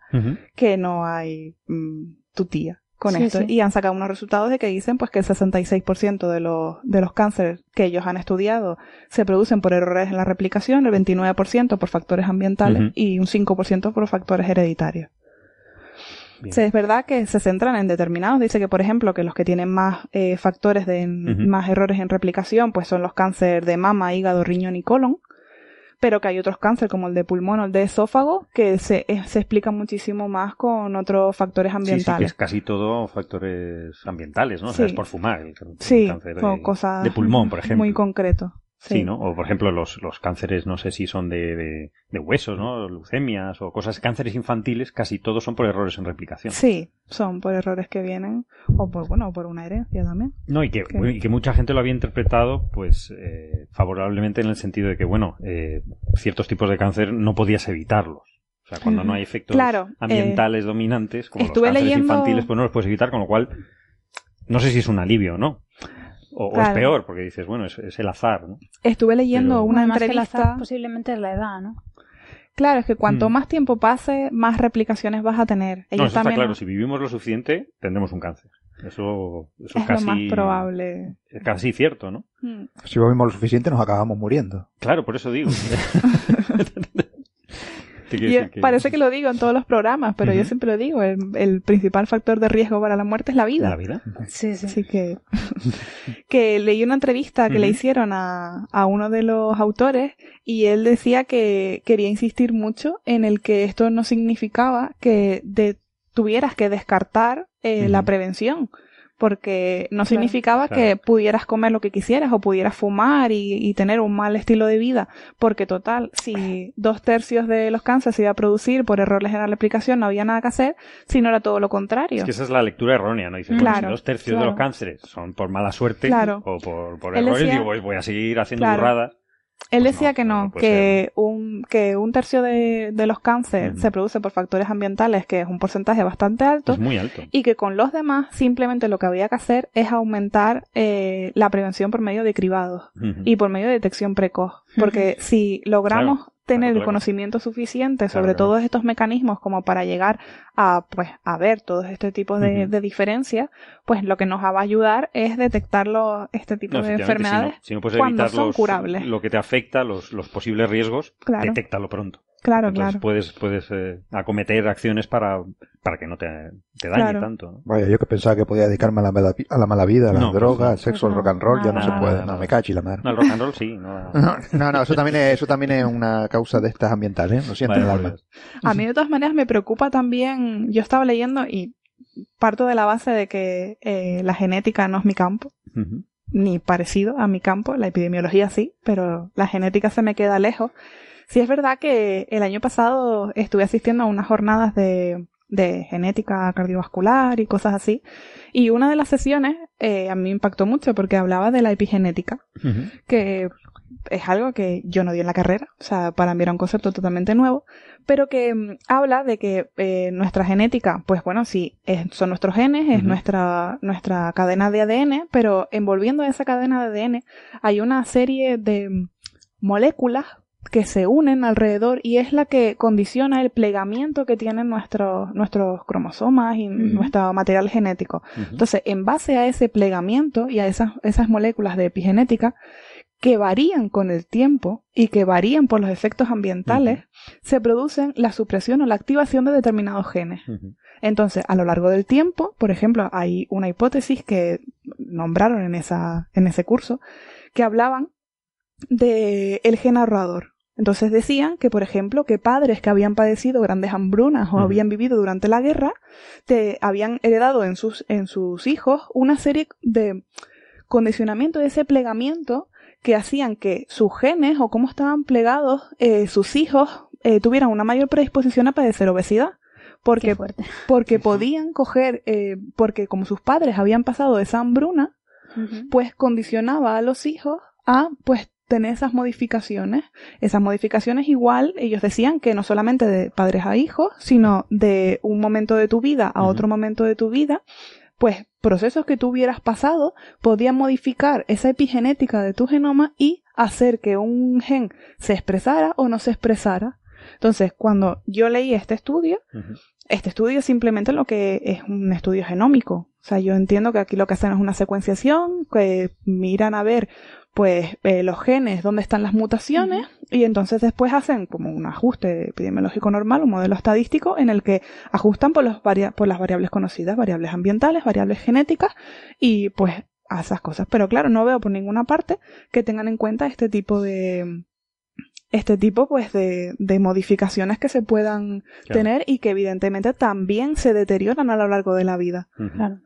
que no hay mm, tutía con esto. Y han sacado unos resultados de que dicen pues que el 66% de los, de los cánceres que ellos han estudiado se producen por errores en la replicación, el 29% por factores ambientales y un 5% por factores hereditarios. es verdad que se centran en determinados. Dice que, por ejemplo, que los que tienen más eh, factores de más errores en replicación, pues son los cánceres de mama, hígado, riñón y colon pero que hay otros cánceres como el de pulmón o el de esófago que se, eh, se explican muchísimo más con otros factores ambientales. Sí, sí, que es casi todo factores ambientales, ¿no? O sea, es por fumar. El, sí, cáncer de, cosas de pulmón, por ejemplo. Muy concreto. Sí. ¿no? O por ejemplo los, los cánceres, no sé si son de, de, huesos, ¿no? Leucemias o cosas, cánceres infantiles, casi todos son por errores en replicación. Sí, son por errores que vienen, o por, bueno, por una herencia también. No, y que, y que mucha gente lo había interpretado, pues, eh, favorablemente en el sentido de que, bueno, eh, ciertos tipos de cáncer no podías evitarlos. O sea, cuando no hay efectos ambientales eh, dominantes, como los cánceres infantiles, pues no los puedes evitar, con lo cual, no sé si es un alivio o no. O, es peor, porque dices, bueno, es, el azar, ¿no? Estuve leyendo una entrevista... posiblemente es la edad, ¿no? Claro, es que cuanto mm. más tiempo pase, más replicaciones vas a tener. no, eso está claro. Si vivimos lo suficiente, tendremos un cáncer. Eso, eso es, casi... lo más probable. Es casi cierto, ¿no? Mm. Si vivimos lo suficiente, nos acabamos muriendo. Claro, por eso digo. Parece que lo digo en todos los programas, pero yo siempre lo digo, el, principal factor de riesgo para la muerte es la vida. ¿La vida? Sí, sí. Así que, que leí una entrevista que le hicieron a, a uno de los autores y él decía que quería insistir mucho en el que esto no significaba que de, tuvieras que descartar eh, la prevención porque no significaba que pudieras comer lo que quisieras o pudieras fumar y, tener un mal estilo de vida, porque total, si dos tercios de los cánceres se iba a producir por errores en la aplicación, no había nada que hacer, sino era todo lo contrario. Es que esa es la lectura errónea, ¿no? Dicen, si dos tercios de los cánceres son por mala suerte o por, errores, digo, pues voy a seguir haciendo burradas. Él pues decía que no, que un, que un tercio de, de los cánceres se produce por factores ambientales, que es un porcentaje bastante alto. muy alto. Y que con los demás simplemente lo que había que hacer es aumentar eh, la prevención por medio de cribados y por medio de detección precoz. Porque si logramos tener el conocimiento suficiente sobre todos estos mecanismos como para llegar a pues a ver todos este tipo de, diferencias, pues lo que nos va a ayudar es detectar este tipo de enfermedades cuando son curables. Lo que te afecta, los, los posibles riesgos, detéctalo pronto. Claro, Entonces claro. puedes, puedes eh, acometer acciones para, para que no te, te dañe tanto. Vaya, yo que pensaba que podía dedicarme a la mala, a la mala vida, a la droga, al sexo, al rock and roll, ya no, se puede. No, me cachi la madre. No, el rock and roll sí. No, no, eso, también es, eso también es una causa de estas ambientales, ¿eh? Lo siento, A mí de todas maneras me preocupa también, yo estaba leyendo y parto de la base de que eh, la genética no es mi campo. ni parecido a mi campo, la epidemiología sí, pero la genética se me queda lejos. Sí es verdad que el año pasado estuve asistiendo a unas jornadas de, de genética cardiovascular y cosas así. Y una de las sesiones eh, a mí me impactó mucho porque hablaba de la epigenética, que es algo que yo no di en la carrera, o sea, para mí era un concepto totalmente nuevo, pero que mm, habla de que eh, nuestra genética, pues bueno, sí, son nuestros genes, es nuestra, nuestra cadena de ADN, pero envolviendo esa cadena de ADN hay una serie de moléculas que se unen alrededor y es la que condiciona el plegamiento que tienen nuestros nuestros cromosomas y nuestro material genético. Entonces, en base a ese plegamiento y a esas, esas moléculas de epigenética, que varían con el tiempo y que varían por los efectos ambientales, se producen la supresión o la activación de determinados genes. Entonces, a lo largo del tiempo, por ejemplo, hay una hipótesis que nombraron en, esa, en ese curso que hablaban de el gen ahorrador. Entonces decían que, por ejemplo, que padres que habían padecido grandes hambrunas o habían vivido durante la guerra, te habían heredado en sus, en sus hijos una serie de condicionamiento de ese plegamiento que hacían que sus genes o cómo estaban plegados eh, sus hijos eh, tuvieran una mayor predisposición a padecer obesidad. Porque, porque podían coger, eh, porque como sus padres habían pasado esa hambruna, pues condicionaba a los hijos a pues tener esas modificaciones. Esas modificaciones igual, ellos decían que no solamente de padres a hijos, sino de un momento de tu vida a otro momento de tu vida, pues procesos que tú hubieras pasado podían modificar esa epigenética de tu genoma y hacer que un gen se expresara o no se expresara. Entonces, cuando yo leí este estudio, este estudio simplemente lo que es un estudio genómico. O sea, yo entiendo que aquí lo que hacen es una secuenciación, que miran a ver pues eh, los genes, dónde están las mutaciones, y entonces después hacen como un ajuste epidemiológico normal, un modelo estadístico, en el que ajustan por, los por las variables conocidas, variables ambientales, variables genéticas, y pues a esas cosas. Pero claro, no veo por ninguna parte que tengan en cuenta este tipo de este tipo pues de, de modificaciones que se puedan tener y que evidentemente también se deterioran a lo largo de la vida. Claro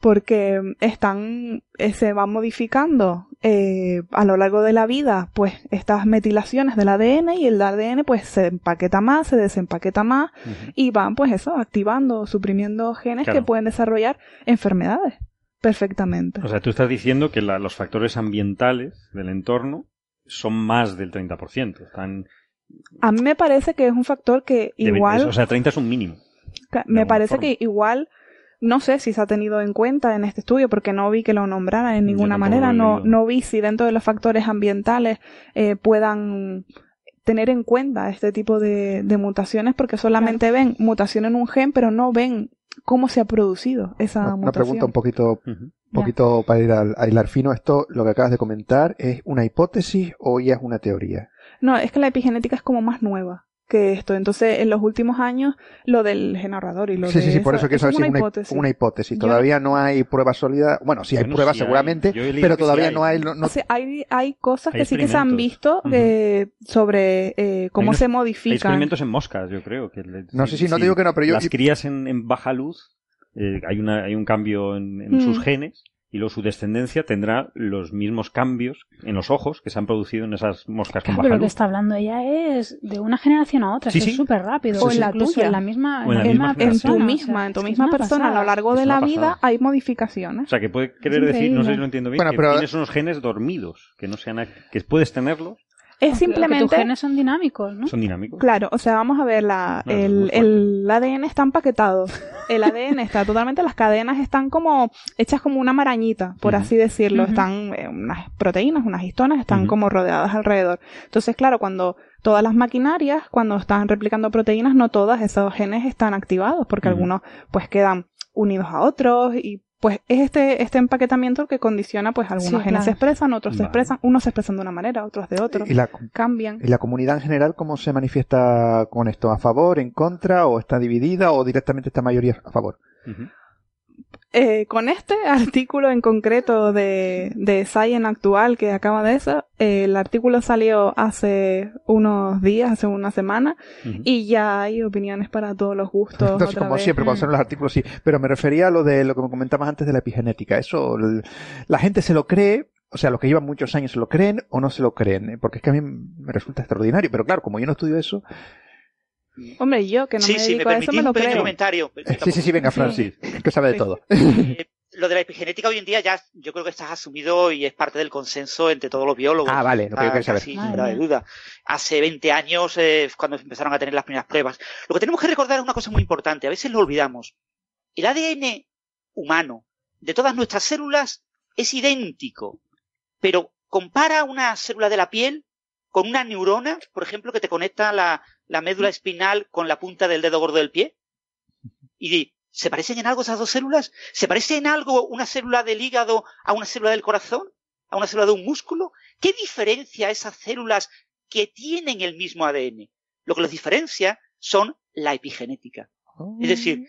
porque están, eh, se van modificando eh, a lo largo de la vida, pues estas metilaciones del ADN y el ADN pues se empaqueta más, se desempaqueta más y van pues eso, activando, suprimiendo genes que pueden desarrollar enfermedades perfectamente. O sea, tú estás diciendo que los factores ambientales del entorno son más del 30%. Están... A mí me parece que es un factor que igual... o sea, 30 es un mínimo. Me parece que igual no sé si se ha tenido en cuenta en este estudio porque no vi que lo nombraran en ninguna manera. No, no vi si dentro de los factores ambientales eh, puedan tener en cuenta este tipo de, mutaciones porque solamente ven mutación en un gen pero no ven cómo se ha producido esa mutación. Una pregunta un poquito, poquito para ir a, hilar fino. Esto, lo que acabas de comentar, ¿es una hipótesis o ya es una teoría? No, es que la epigenética es como más nueva que esto. Entonces, en los últimos años, lo del generador y lo sí, de. Sí, sí, por eso, que eso es una, hipótesis. Una hipótesis. Todavía no hay pruebas sólidas. Bueno, sí hay pruebas seguramente, pero todavía no hay. No... hay, hay cosas que sí que se han visto eh, sobre eh, cómo se modifican. Hay experimentos en moscas, yo creo. Que no sé si, no te digo que no, pero yo. Las crías en, baja luz, eh, hay, una, hay un cambio en, sus mm. genes y luego su descendencia tendrá los mismos cambios en los ojos que se han producido en esas moscas con baja Pero lo que está hablando ella es de una generación a otra, es súper rápido. o en la tuya, en la misma, en, en tu misma, en tu misma persona, a lo largo de la vida hay modificaciones. O sea, que puede querer decir, no sé si lo entiendo bien, que tienes unos genes dormidos, que no sean, que puedes tenerlos, es simplemente. tus genes son dinámicos, ¿no? Son dinámicos. Claro, o sea, vamos a ver, la, el, el, ADN está empaquetado. El ADN está totalmente, las cadenas están como hechas como una marañita, por así decirlo. Están eh, unas proteínas, unas histonas, están como rodeadas alrededor. Entonces, claro, cuando todas las maquinarias, cuando están replicando proteínas, no todas esos genes están activados, porque algunos pues quedan unidos a otros y pues es este, este empaquetamiento que condiciona, pues algunos genes se expresan, otros se expresan, unos se expresan de una manera, otros de otra, ¿Y la, cambian. ¿Y la comunidad en general cómo se manifiesta con esto? ¿A favor, en contra, o está dividida, o directamente está mayoría a favor? Eh, con este artículo en concreto de, de Science actual que acaba de eso, eh, el artículo salió hace unos días, hace una semana, y ya hay opiniones para todos los gustos. Entonces, como siempre, cuando salen los artículos, sí. Pero me refería a lo de lo que me comentabas antes de la epigenética. Eso, la gente se lo cree, o sea, los que llevan muchos años se lo creen o no se lo creen, porque es que a mí me resulta extraordinario. Pero claro, como yo no estudio eso, Hombre, yo que no me dedico a eso me lo creo. comentario. Sí, sí, sí, venga, Francis, que sabe de todo. Eh, lo de la epigenética hoy en día ya yo creo que está asumido y es parte del consenso entre todos los biólogos. Ah, vale, lo que yo quería saber. Sin de duda. Hace 20 años, eh, cuando empezaron a tener las primeras pruebas. Lo que tenemos que recordar es una cosa muy importante. A veces lo olvidamos. El ADN humano de todas nuestras células es idéntico, pero compara una célula de la piel con una neurona, por ejemplo, que te conecta la, la médula espinal con la punta del dedo gordo del pie? Y di, ¿se parecen en algo esas dos células? ¿Se parece en algo una célula del hígado a una célula del corazón? ¿A una célula de un músculo? ¿Qué diferencia esas células que tienen el mismo ADN? Lo que los diferencia son la epigenética. Es decir,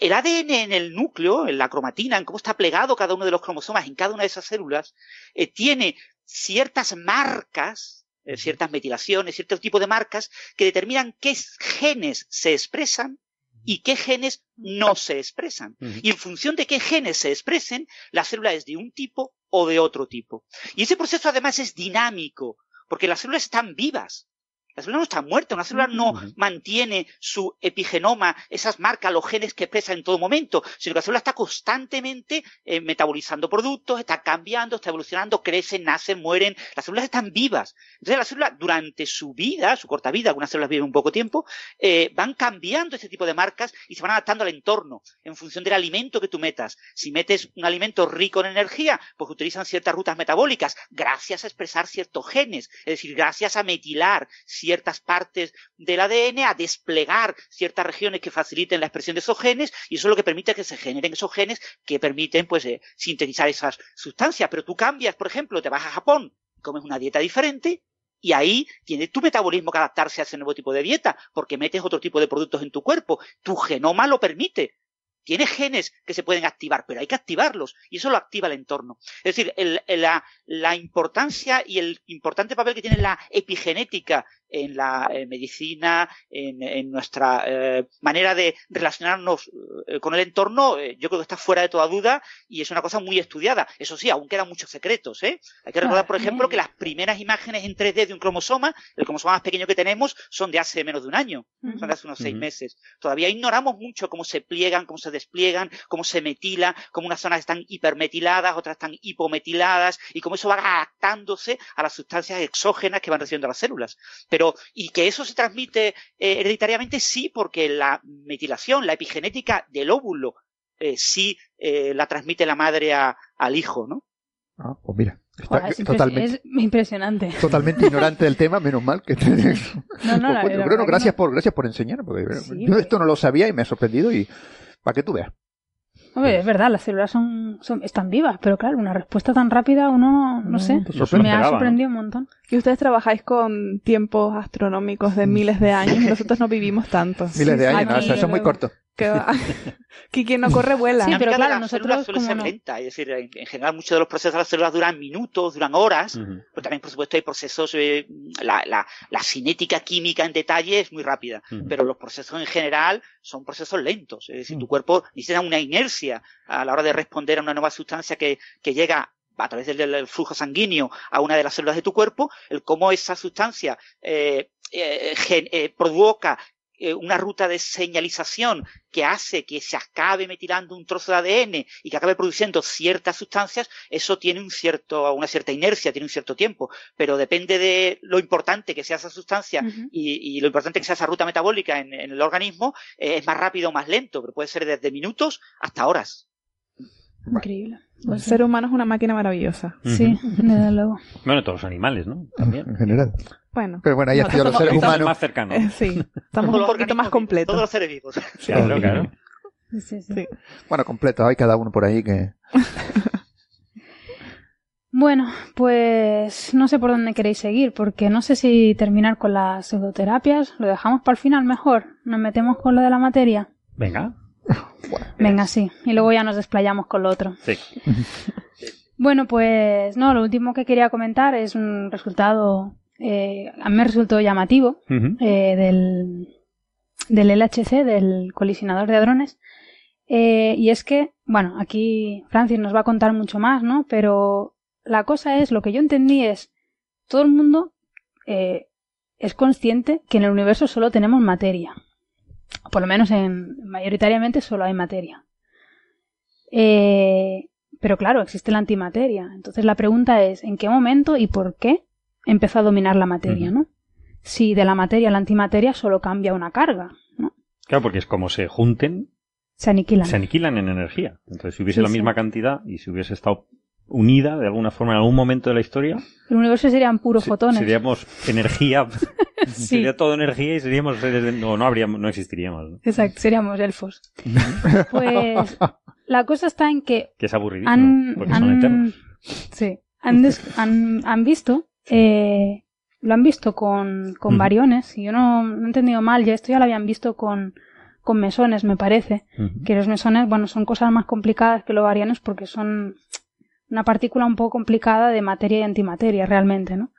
el ADN en el núcleo, en la cromatina, en cómo está plegado cada uno de los cromosomas en cada una de esas células, eh, tiene ciertas marcas eh, ciertas metilaciones, ciertos tipos de marcas que determinan qué genes se expresan y qué genes no se expresan. Y en función de qué genes se expresen, la célula es de un tipo o de otro tipo. Y ese proceso además es dinámico, porque las células están vivas. La célula no está muerta, una célula no mantiene su epigenoma, esas marcas, los genes que expresa en todo momento, sino que la célula está constantemente eh, metabolizando productos, está cambiando, está evolucionando, crecen, nacen, mueren. Las células están vivas. Entonces las células durante su vida, su corta vida, algunas células viven un poco tiempo, eh, van cambiando este tipo de marcas y se van adaptando al entorno en función del alimento que tú metas. Si metes un alimento rico en energía, pues utilizan ciertas rutas metabólicas gracias a expresar ciertos genes, es decir, gracias a metilar ciertas partes del ADN, a desplegar ciertas regiones que faciliten la expresión de esos genes, y eso es lo que permite que se generen esos genes que permiten pues eh, sintetizar esas sustancias. Pero tú cambias, por ejemplo, te vas a Japón, comes una dieta diferente, y ahí tiene tu metabolismo que adaptarse a ese nuevo tipo de dieta, porque metes otro tipo de productos en tu cuerpo. Tu genoma lo permite tiene genes que se pueden activar, pero hay que activarlos y eso lo activa el entorno. Es decir, la, importancia y el importante papel que tiene la epigenética en la eh, medicina, en, nuestra eh, manera de relacionarnos eh, con el entorno, yo creo que está fuera de toda duda y es una cosa muy estudiada. Eso sí, aún quedan muchos secretos. Hay que recordar, por ejemplo, que las primeras imágenes en 3D de un cromosoma, el cromosoma más pequeño que tenemos, son de hace menos de un año, son de hace unos seis meses. Todavía ignoramos mucho cómo se pliegan, cómo se despliegan, cómo se metila, cómo unas zonas están hipermetiladas, otras están hipometiladas y cómo eso va adaptándose a las sustancias exógenas que van recibiendo las células. Pero, y que eso se transmite eh, hereditariamente, sí, porque la metilación, la epigenética del óvulo, eh, sí eh, la transmite la madre al hijo, ¿no? Ah, pues mira. es totalmente, impresionante. Totalmente ignorante del tema, menos mal que No, no, Bruno, gracias por, gracias por enseñar, porque yo esto no lo sabía y me ha sorprendido y para que tú veas es verdad, las células son, están vivas, pero claro, una respuesta tan rápida uno, no, sé, pues me ha sorprendido un montón. Y ustedes trabajáis con tiempos astronómicos de miles de años y nosotros no vivimos tanto. Miles de años, eso es muy corto. Que, quien no corre vuela. Sí, pero claro, nosotros suele ser lenta. Es decir, en, general muchos de los procesos de las células duran minutos, duran horas, pero también, por supuesto, hay procesos, eh, la, la, la, cinética química en detalle es muy rápida, pero los procesos en general son procesos lentos. Es decir, tu cuerpo necesita una inercia a la hora de responder a una nueva sustancia que, que llega a través del, flujo sanguíneo a una de las células de tu cuerpo, el cómo esa sustancia eh, eh, eh provoca eh, una ruta de señalización que hace que se acabe metilando un trozo de ADN y que acabe produciendo ciertas sustancias, eso tiene un cierto, una cierta inercia, tiene un cierto tiempo, pero depende de lo importante que sea esa sustancia y, lo importante que sea esa ruta metabólica en, el organismo, eh, es más rápido o más lento, pero puede ser desde minutos hasta horas. Increíble. El ser humano es una máquina maravillosa. Sí, desde luego. Bueno, todos los animales, ¿no? También. En general. Bueno. Pero bueno, ahí no, los seres humanos. más cercanos. Eh, sí, estamos un poquito más completos. Todos los seres vivos. Sí, claro, claro. Sí, sí. Bueno, completo, hay cada uno por ahí que... bueno, pues no sé por dónde queréis seguir, porque no sé si terminar con las pseudoterapias, lo dejamos para el final mejor, nos metemos con lo de la materia. Venga. Venga, sí. Y luego ya nos desplayamos con lo otro. Sí. bueno, pues no, lo último que quería comentar es un resultado, eh, a mí me resultó llamativo eh, del, del LHC, del colisionador de hadrones. Eh, y es que, bueno, aquí Francis nos va a contar mucho más, ¿no? Pero la cosa es, lo que yo entendí es, todo el mundo es consciente que en el universo solo tenemos materia. Por lo menos en, mayoritariamente solo hay materia. Eh, pero claro, existe la antimateria. Entonces la pregunta es, ¿en qué momento y por qué empezó a dominar la materia, ¿no? Si de la materia a la antimateria solo cambia una carga, ¿no? Claro, porque es como se junten, se aniquilan. Se aniquilan en energía. Entonces, si hubiese la misma cantidad y si hubiese estado unida de alguna forma en algún momento de la historia. El universo serían puros fotones. Seríamos energía. Sería todo energía y seríamos no, no habríamos, no existiríamos. Exacto, seríamos elfos. pues la cosa está en que. Que es aburridísimo. Han, porque son eternos. Sí. Han, han, visto. Eh, lo han visto con, con variones. Y yo no, no, he entendido mal, ya esto ya lo habían visto con, con mesones, me parece. Que los mesones, bueno, son cosas más complicadas que los variones porque son una partícula un poco complicada de materia y antimateria realmente, ¿no?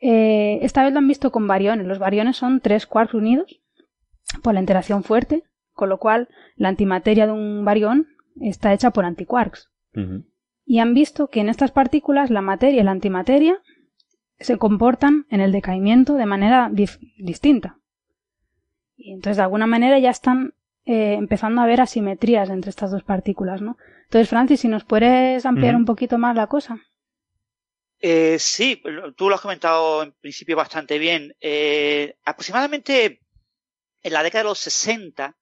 Eh, esta vez lo han visto con bariones. Los bariones son tres quarks unidos por la interacción fuerte, con lo cual la antimateria de un barión está hecha por antiquarks. Y han visto que en estas partículas la materia y la antimateria se comportan en el decaimiento de manera distinta. Y entonces de alguna manera ya están eh, empezando a haber asimetrías entre estas dos partículas, ¿no? Entonces, Francis, si nos puedes ampliar un poquito más la cosa. Eh, sí, tú lo has comentado en principio bastante bien. Eh, aproximadamente en la década de los 60,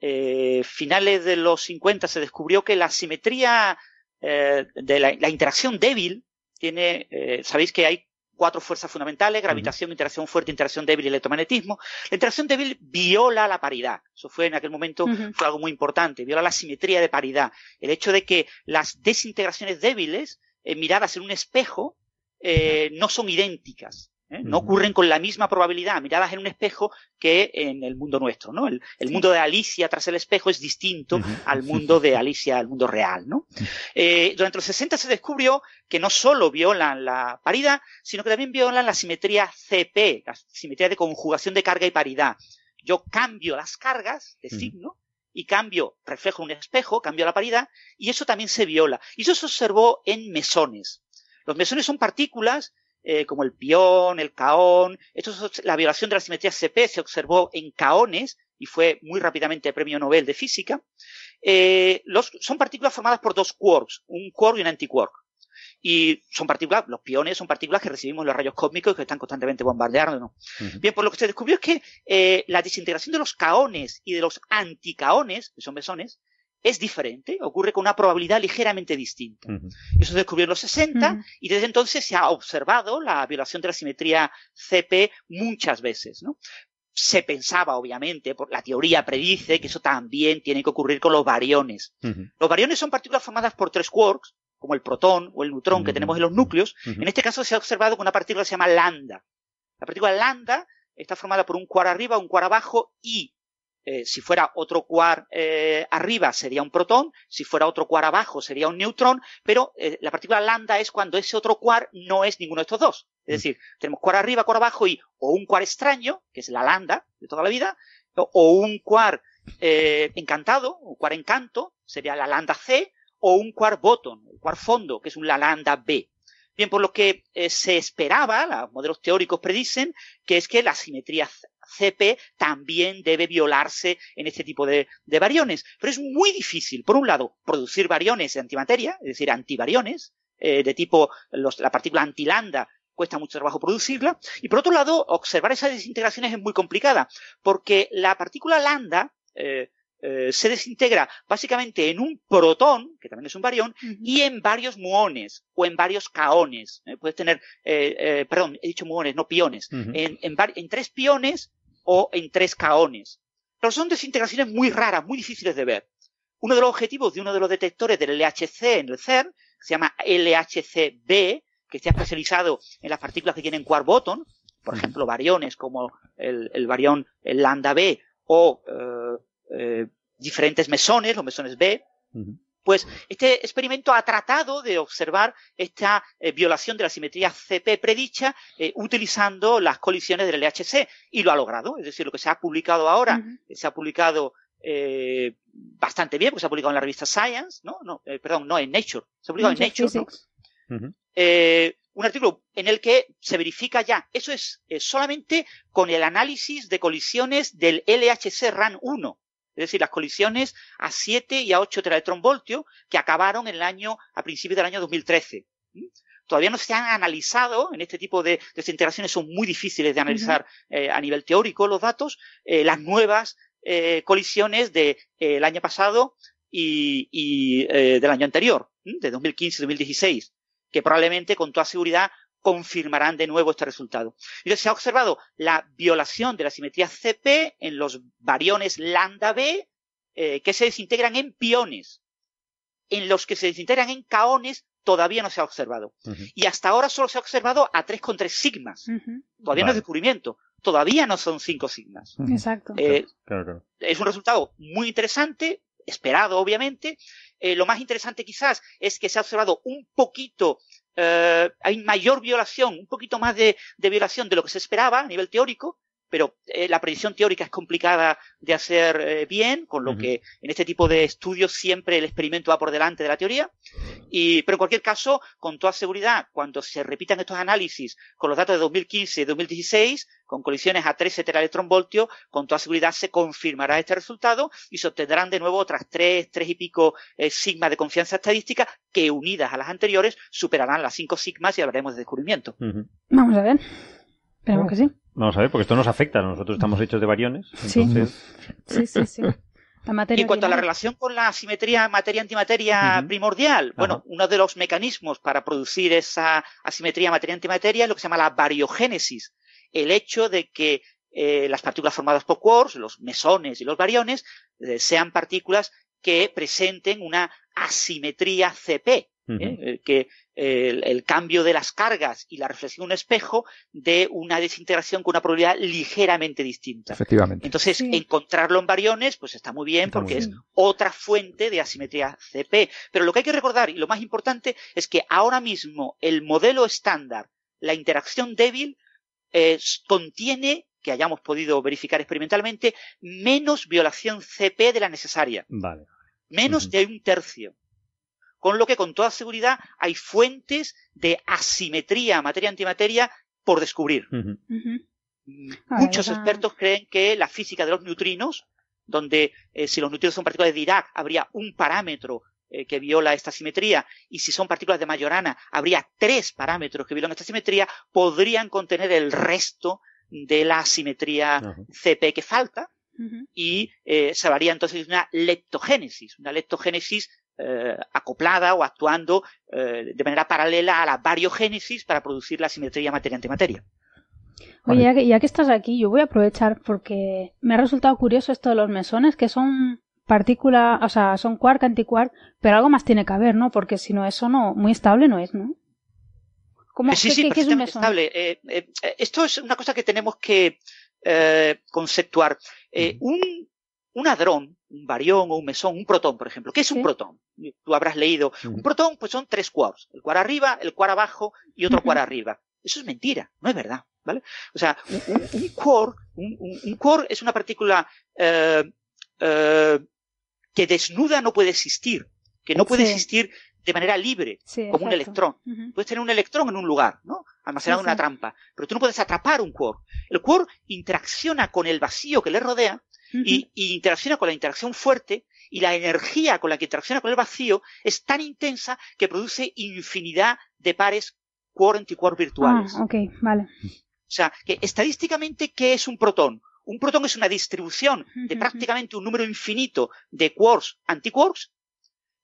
eh, finales de los 50, se descubrió que la simetría eh, de la, la, interacción débil tiene, eh, sabéis que hay cuatro fuerzas fundamentales, gravitación, interacción fuerte, interacción débil y electromagnetismo. La interacción débil viola la paridad. Eso fue en aquel momento, fue algo muy importante. Viola la simetría de paridad. El hecho de que las desintegraciones débiles, eh, miradas en un espejo, eh, no son idénticas. ¿Eh? No ocurren con la misma probabilidad miradas en un espejo que en el mundo nuestro, ¿no? El, mundo de Alicia tras el espejo es distinto al mundo de Alicia, al mundo real, ¿no? Eh, durante los 60 se descubrió que no solo violan la paridad, sino que también violan la simetría CP, la simetría de conjugación de carga y paridad. Yo cambio las cargas de signo y cambio, reflejo un espejo, cambio la paridad, y eso también se viola. Y eso se observó en mesones. Los mesones son partículas eh, como el pión, el caón. Esto la violación de la simetría CP se observó en caones y fue muy rápidamente premio Nobel de física. Eh, los, son partículas formadas por dos quarks, un quark y un antiquark. Y son partículas, los piones son partículas que recibimos los rayos cósmicos y que están constantemente bombardeándonos. Bien, pues lo que se descubrió es que eh, la desintegración de los caones y de los anticaones, que son mesones, es diferente, ocurre con una probabilidad ligeramente distinta. Eso se descubrió en los 60 y desde entonces se ha observado la violación de la simetría CP muchas veces. ¿no? Se pensaba, obviamente, por la teoría predice que eso también tiene que ocurrir con los bariones. Los bariones son partículas formadas por tres quarks, como el protón o el neutrón que tenemos en los núcleos. En este caso se ha observado con una partícula que se llama lambda. La partícula lambda está formada por un quark arriba, un quark abajo y eh, si fuera otro quark eh, arriba sería un protón, si fuera otro quark abajo sería un neutrón, pero eh, la partícula lambda es cuando ese otro quark no es ninguno de estos dos. Es mm. decir, tenemos quark arriba, quark abajo y o un quark extraño, que es la lambda de toda la vida, o, un quark encantado, un quark encanto, sería la lambda C, o un quark bottom, el quark fondo, que es un la lambda B. Bien, por lo que se esperaba, los modelos teóricos predicen, que es que la simetría CP también debe violarse en este tipo de, variones. Pero es muy difícil, por un lado, producir variones de antimateria, es decir, antivariones, eh, de tipo la partícula antilanda cuesta mucho trabajo producirla. Y por otro lado, observar esas desintegraciones es muy complicada, porque la partícula lambda eh, eh, se desintegra básicamente en un protón, que también es un barión, y en varios muones o en varios caones. Puedes tener, perdón, he dicho muones, no piones. en, en, en, tres piones o en tres caones. Pero son desintegraciones muy raras, muy difíciles de ver. Uno de los objetivos de uno de los detectores del LHC en el CERN, que se llama LHC-B, que está especializado en las partículas que tienen quark bottom, por ejemplo, variones como el, el barión el lambda B o eh, diferentes mesones, los mesones B. Pues este experimento ha tratado de observar esta eh, violación de la simetría CP predicha eh, utilizando las colisiones del LHC y lo ha logrado. Es decir, lo que se ha publicado ahora, se ha publicado eh, bastante bien, porque se ha publicado en la revista Science, ¿no? no perdón, no en Nature, se ha publicado en Nature. un artículo en el que se verifica ya, eso es solamente con el análisis de colisiones del LHC RAN 1 es decir, las colisiones a 7 y a 8 teratronvoltios que acabaron en el año, a principios del año 2013. Todavía no se han analizado, en este tipo de desintegraciones son muy difíciles de analizar eh, a nivel teórico los datos, eh, las nuevas eh, colisiones del año pasado y, del año anterior, de 2015-2016, que probablemente con toda seguridad confirmarán de nuevo este resultado. Entonces se ha observado la violación de la simetría CP en los variones lambda B eh, que se desintegran en piones. En los que se desintegran en caones todavía no se ha observado. Y hasta ahora solo se ha observado a 3,3 sigmas. Todavía no es descubrimiento. Todavía no son 5 sigmas. Exacto. Eh, es un resultado muy interesante, esperado obviamente. Eh, lo más interesante quizás es que se ha observado un poquito eh, hay mayor violación, un poquito más de, violación de lo que se esperaba a nivel teórico, pero eh, la predicción teórica es complicada de hacer eh, bien, con lo que en este tipo de estudios siempre el experimento va por delante de la teoría. Y, pero en cualquier caso, con toda seguridad, cuando se repitan estos análisis con los datos de 2015 y 2016, con colisiones a 13 teraelectronvoltios, con toda seguridad se confirmará este resultado y se obtendrán de nuevo otras 3, 3 y pico eh, sigmas de confianza estadística que unidas a las anteriores superarán las 5 sigmas y hablaremos de descubrimiento. Vamos a ver. Esperemos que sí. Vamos a ver, porque esto nos afecta. Nosotros estamos hechos de variones. Entonces... Sí, sí, sí. y en cuanto a la relación con la simetría materia-antimateria primordial, bueno, uno de los mecanismos para producir esa asimetría materia-antimateria es lo que se llama la variogénesis. El hecho de que eh, las partículas formadas por quarks, los mesones y los variones, eh, sean partículas que presenten una asimetría CP, ¿eh? que el, cambio de las cargas y la reflexión en un espejo de una desintegración con una probabilidad ligeramente distinta. Efectivamente. Entonces, encontrarlo en variones, pues está muy bien porque es otra fuente de asimetría CP. Pero lo que hay que recordar, y lo más importante, es que ahora mismo el modelo estándar, la interacción débil, contiene que hayamos podido verificar experimentalmente, menos violación CP de la necesaria. Vale. Menos de un tercio con lo que con toda seguridad hay fuentes de asimetría materia-antimateria por descubrir. Muchos expertos creen que la física de los neutrinos, donde eh, si los neutrinos son partículas de Dirac, habría un parámetro eh, que viola esta simetría, y si son partículas de Majorana, habría tres parámetros que violan esta simetría, podrían contener el resto de la simetría CP que falta, y eh, se haría entonces una leptogénesis, una leptogénesis eh, acoplada o actuando eh, de manera paralela a la variogénesis para producir la simetría materia-antimateria. Oye, ya que, estás aquí, yo voy a aprovechar porque me ha resultado curioso esto de los mesones, que son partículas, o sea, son quark, antiquark, pero algo más tiene que haber, ¿no? Porque si no, eso no, muy estable no es, ¿no? ¿Cómo, sí, sí, es un mesón? estable. esto es una cosa que tenemos que conceptuar. un, un hadrón, un barión o un mesón, un protón, por ejemplo. ¿Qué es un protón? Tú habrás leído. Un protón, pues son tres quarks. El quark arriba, el quark abajo y otro quark arriba. Eso es mentira, no es verdad, ¿vale? O sea, un, quark, un, quark es una partícula eh, eh, que desnuda no puede existir, que no puede existir de manera libre, como un electrón. Puedes tener un electrón en un lugar, ¿no? Almacenado en una trampa, pero tú no puedes atrapar un quark. El quark interacciona con el vacío que le rodea y, interacciona con la interacción fuerte y la energía con la que interacciona con el vacío es tan intensa que produce infinidad de pares quark virtuales. Ah, ok, vale. O sea, que estadísticamente, ¿qué es un protón? Un protón es una distribución de prácticamente un número infinito de quarks antiquarks,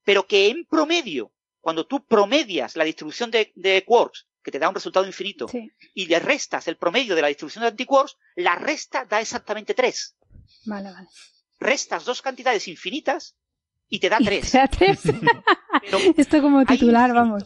pero que en promedio, cuando tú promedias la distribución de, quarks, que te da un resultado infinito, y le restas el promedio de la distribución de antiquarks, la resta da exactamente 3. Vale, vale. Restas dos cantidades infinitas y te da tres. Te da tres. Esto como titular, vamos.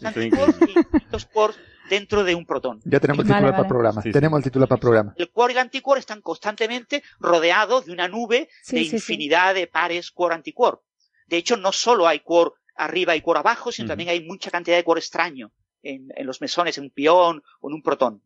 Dos quarks dentro de un protón. Ya tenemos el titular para el programa. tenemos el título para programa. El quark y el antiquark están constantemente rodeados de una nube de infinidad de pares quark-antiquark. De hecho, no solo hay quark arriba y quark abajo, sino también hay mucha cantidad de quark extraño en, los mesones, en un pión o en un protón.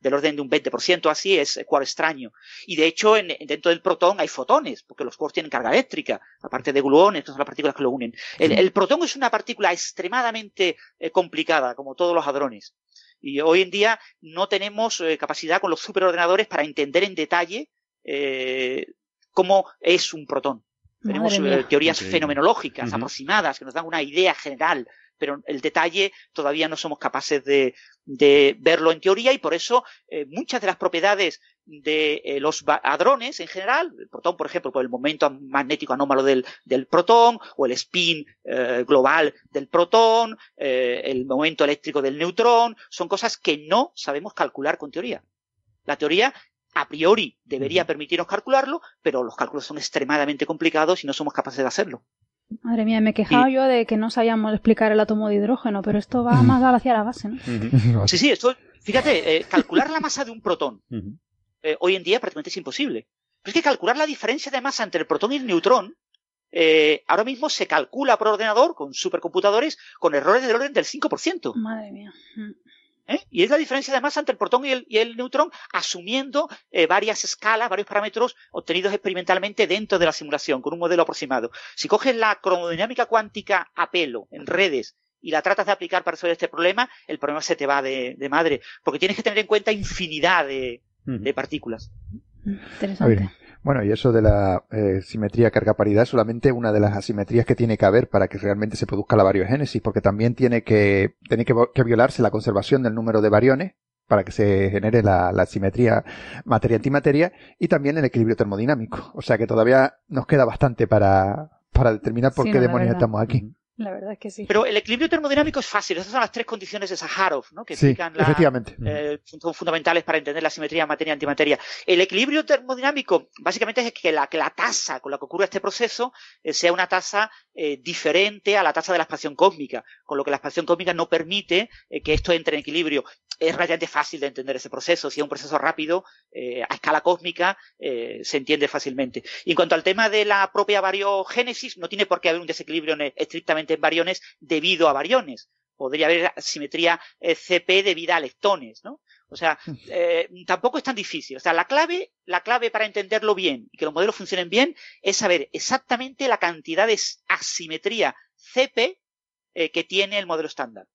Del orden de un 20% así es quark extraño. Y de hecho, dentro del protón hay fotones, porque los quarks tienen carga eléctrica, aparte de gluones, que son las partículas que lo unen. El, protón es una partícula extremadamente eh, complicada, como todos los hadrones. Y hoy en día no tenemos eh, capacidad con los superordenadores para entender en detalle eh, cómo es un protón. Tenemos eh, teorías fenomenológicas aproximadas que nos dan una idea general, pero el detalle todavía no somos capaces de, verlo en teoría y por eso eh, muchas de las propiedades de eh, los hadrones en general, el protón, por ejemplo, por el momento magnético anómalo del, protón o el spin global del protón, el momento eléctrico del neutrón, son cosas que no sabemos calcular con teoría. La teoría a priori debería permitirnos calcularlo, pero los cálculos son extremadamente complicados y no somos capaces de hacerlo. Madre mía, me he quejado yo de que no sabíamos explicar el átomo de hidrógeno, pero esto va más hacia la base, ¿no? Sí, sí, esto, fíjate, eh, calcular la masa de un protón eh, hoy en día prácticamente es imposible. Pero es que calcular la diferencia de masa entre el protón y el neutrón eh, ahora mismo se calcula por ordenador con supercomputadores con errores del orden del 5%. Madre mía. ¿Eh? Y es la diferencia de masa entre el protón y el, neutrón, asumiendo eh, varias escalas, varios parámetros obtenidos experimentalmente dentro de la simulación, con un modelo aproximado. Si coges la cromodinámica cuántica a pelo, en redes, y la tratas de aplicar para resolver este problema, el problema se te va de, madre, porque tienes que tener en cuenta infinidad de, de partículas. Interesante. Bueno, y eso de la eh, simetría carga-paridad es solamente una de las asimetrías que tiene que haber para que realmente se produzca la variogénesis, porque también tiene que, tiene que, violarse la conservación del número de variones para que se genere la, la simetría materia-antimateria y también el equilibrio termodinámico. O sea que todavía nos queda bastante para, para determinar por qué demonios estamos aquí. La verdad es que sí. Pero el equilibrio termodinámico es fácil. Esas son las tres condiciones de Sájarov, ¿no? Que explican la, efectivamente. Eh, son fundamentales para entender la simetría materia-antimateria. El equilibrio termodinámico, básicamente, es que la, que la tasa con la que ocurre este proceso eh, sea una tasa eh, diferente a la tasa de la expansión cósmica, con lo que la expansión cósmica no permite que esto entre en equilibrio. Es relativamente fácil de entender ese proceso. Si es un proceso rápido, a escala cósmica, se entiende fácilmente. Y en cuanto al tema de la propia variogénesis, no tiene por qué haber un desequilibrio estrictamente en variones debido a variones. Podría haber simetría eh, CP debida a leptones, ¿no? O sea, eh, tampoco es tan difícil. O sea, la clave, la clave para entenderlo bien y que los modelos funcionen bien es saber exactamente la cantidad de asimetría CP eh, que tiene el modelo estándar.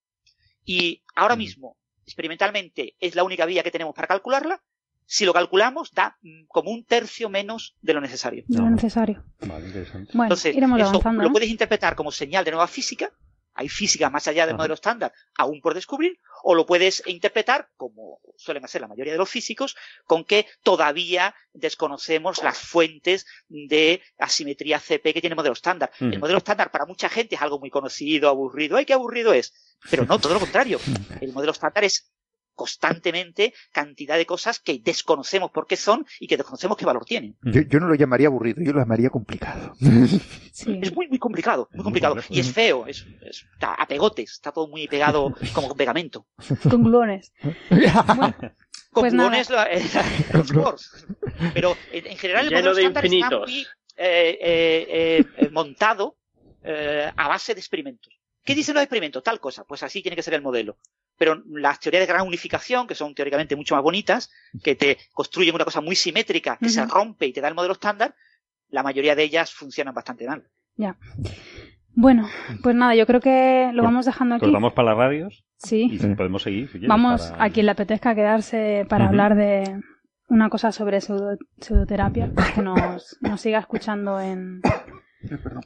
Y ahora mismo, experimentalmente, es la única vía que tenemos para calcularla. Si lo calculamos, da mm, como un tercio menos de lo necesario. De lo necesario. Vale, interesante. Bueno, Entonces, eso lo puedes interpretar como señal de nueva física. Hay física más allá del modelo estándar, aún por descubrir, o lo puedes interpretar, como suelen hacer la mayoría de los físicos, con que todavía desconocemos las fuentes de asimetría CP que tiene el modelo estándar. El modelo estándar para mucha gente es algo muy conocido, aburrido. ¡Ay, qué aburrido es! Pero no, todo lo contrario. El modelo estándar es constantemente cantidad de cosas que desconocemos por qué son y que desconocemos qué valor tienen. Yo, no lo llamaría aburrido, yo lo llamaría complicado. Es muy, muy complicado, muy complicado. Y es feo, es, está a pegotes, está todo muy pegado como con pegamento. Con gluones. con pues gluones los Pero en general el modelo estándar está muy eh, eh, eh, montado a base de experimentos. ¿Qué dicen los experimentos? Tal cosa. Pues así tiene que ser el modelo pero las teorías de gran unificación, que son teóricamente mucho más bonitas, que te construyen una cosa muy simétrica, que se rompe y te da el modelo estándar, la mayoría de ellas funcionan bastante mal. Ya. Bueno, pues nada, yo creo que lo vamos dejando aquí. Pues vamos para las radios. Sí. Y podemos seguir. vamos a quien le apetezca quedarse para hablar de una cosa sobre pseudoterapia, pues que nos, nos siga escuchando en, Perdón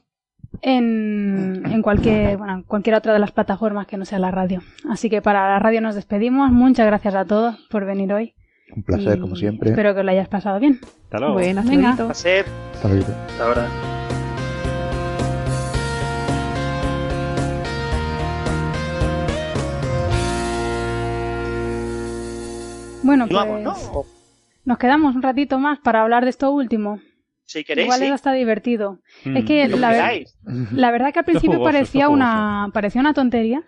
en, en cualquier, bueno, cualquier otra de las plataformas que no sea la radio. Así que para la radio nos despedimos. Muchas gracias a todos por venir hoy. Un placer, como siempre. Espero que lo hayas pasado bien. Hasta luego. Bueno, venga. Placer. Hasta luego. Hasta ahora. Bueno, pues nos quedamos un ratito más para hablar de esto último. Si queréis. Igual sí. está divertido. Mm. Es que la, la, verdad que al principio parecía, una, parecía una tontería.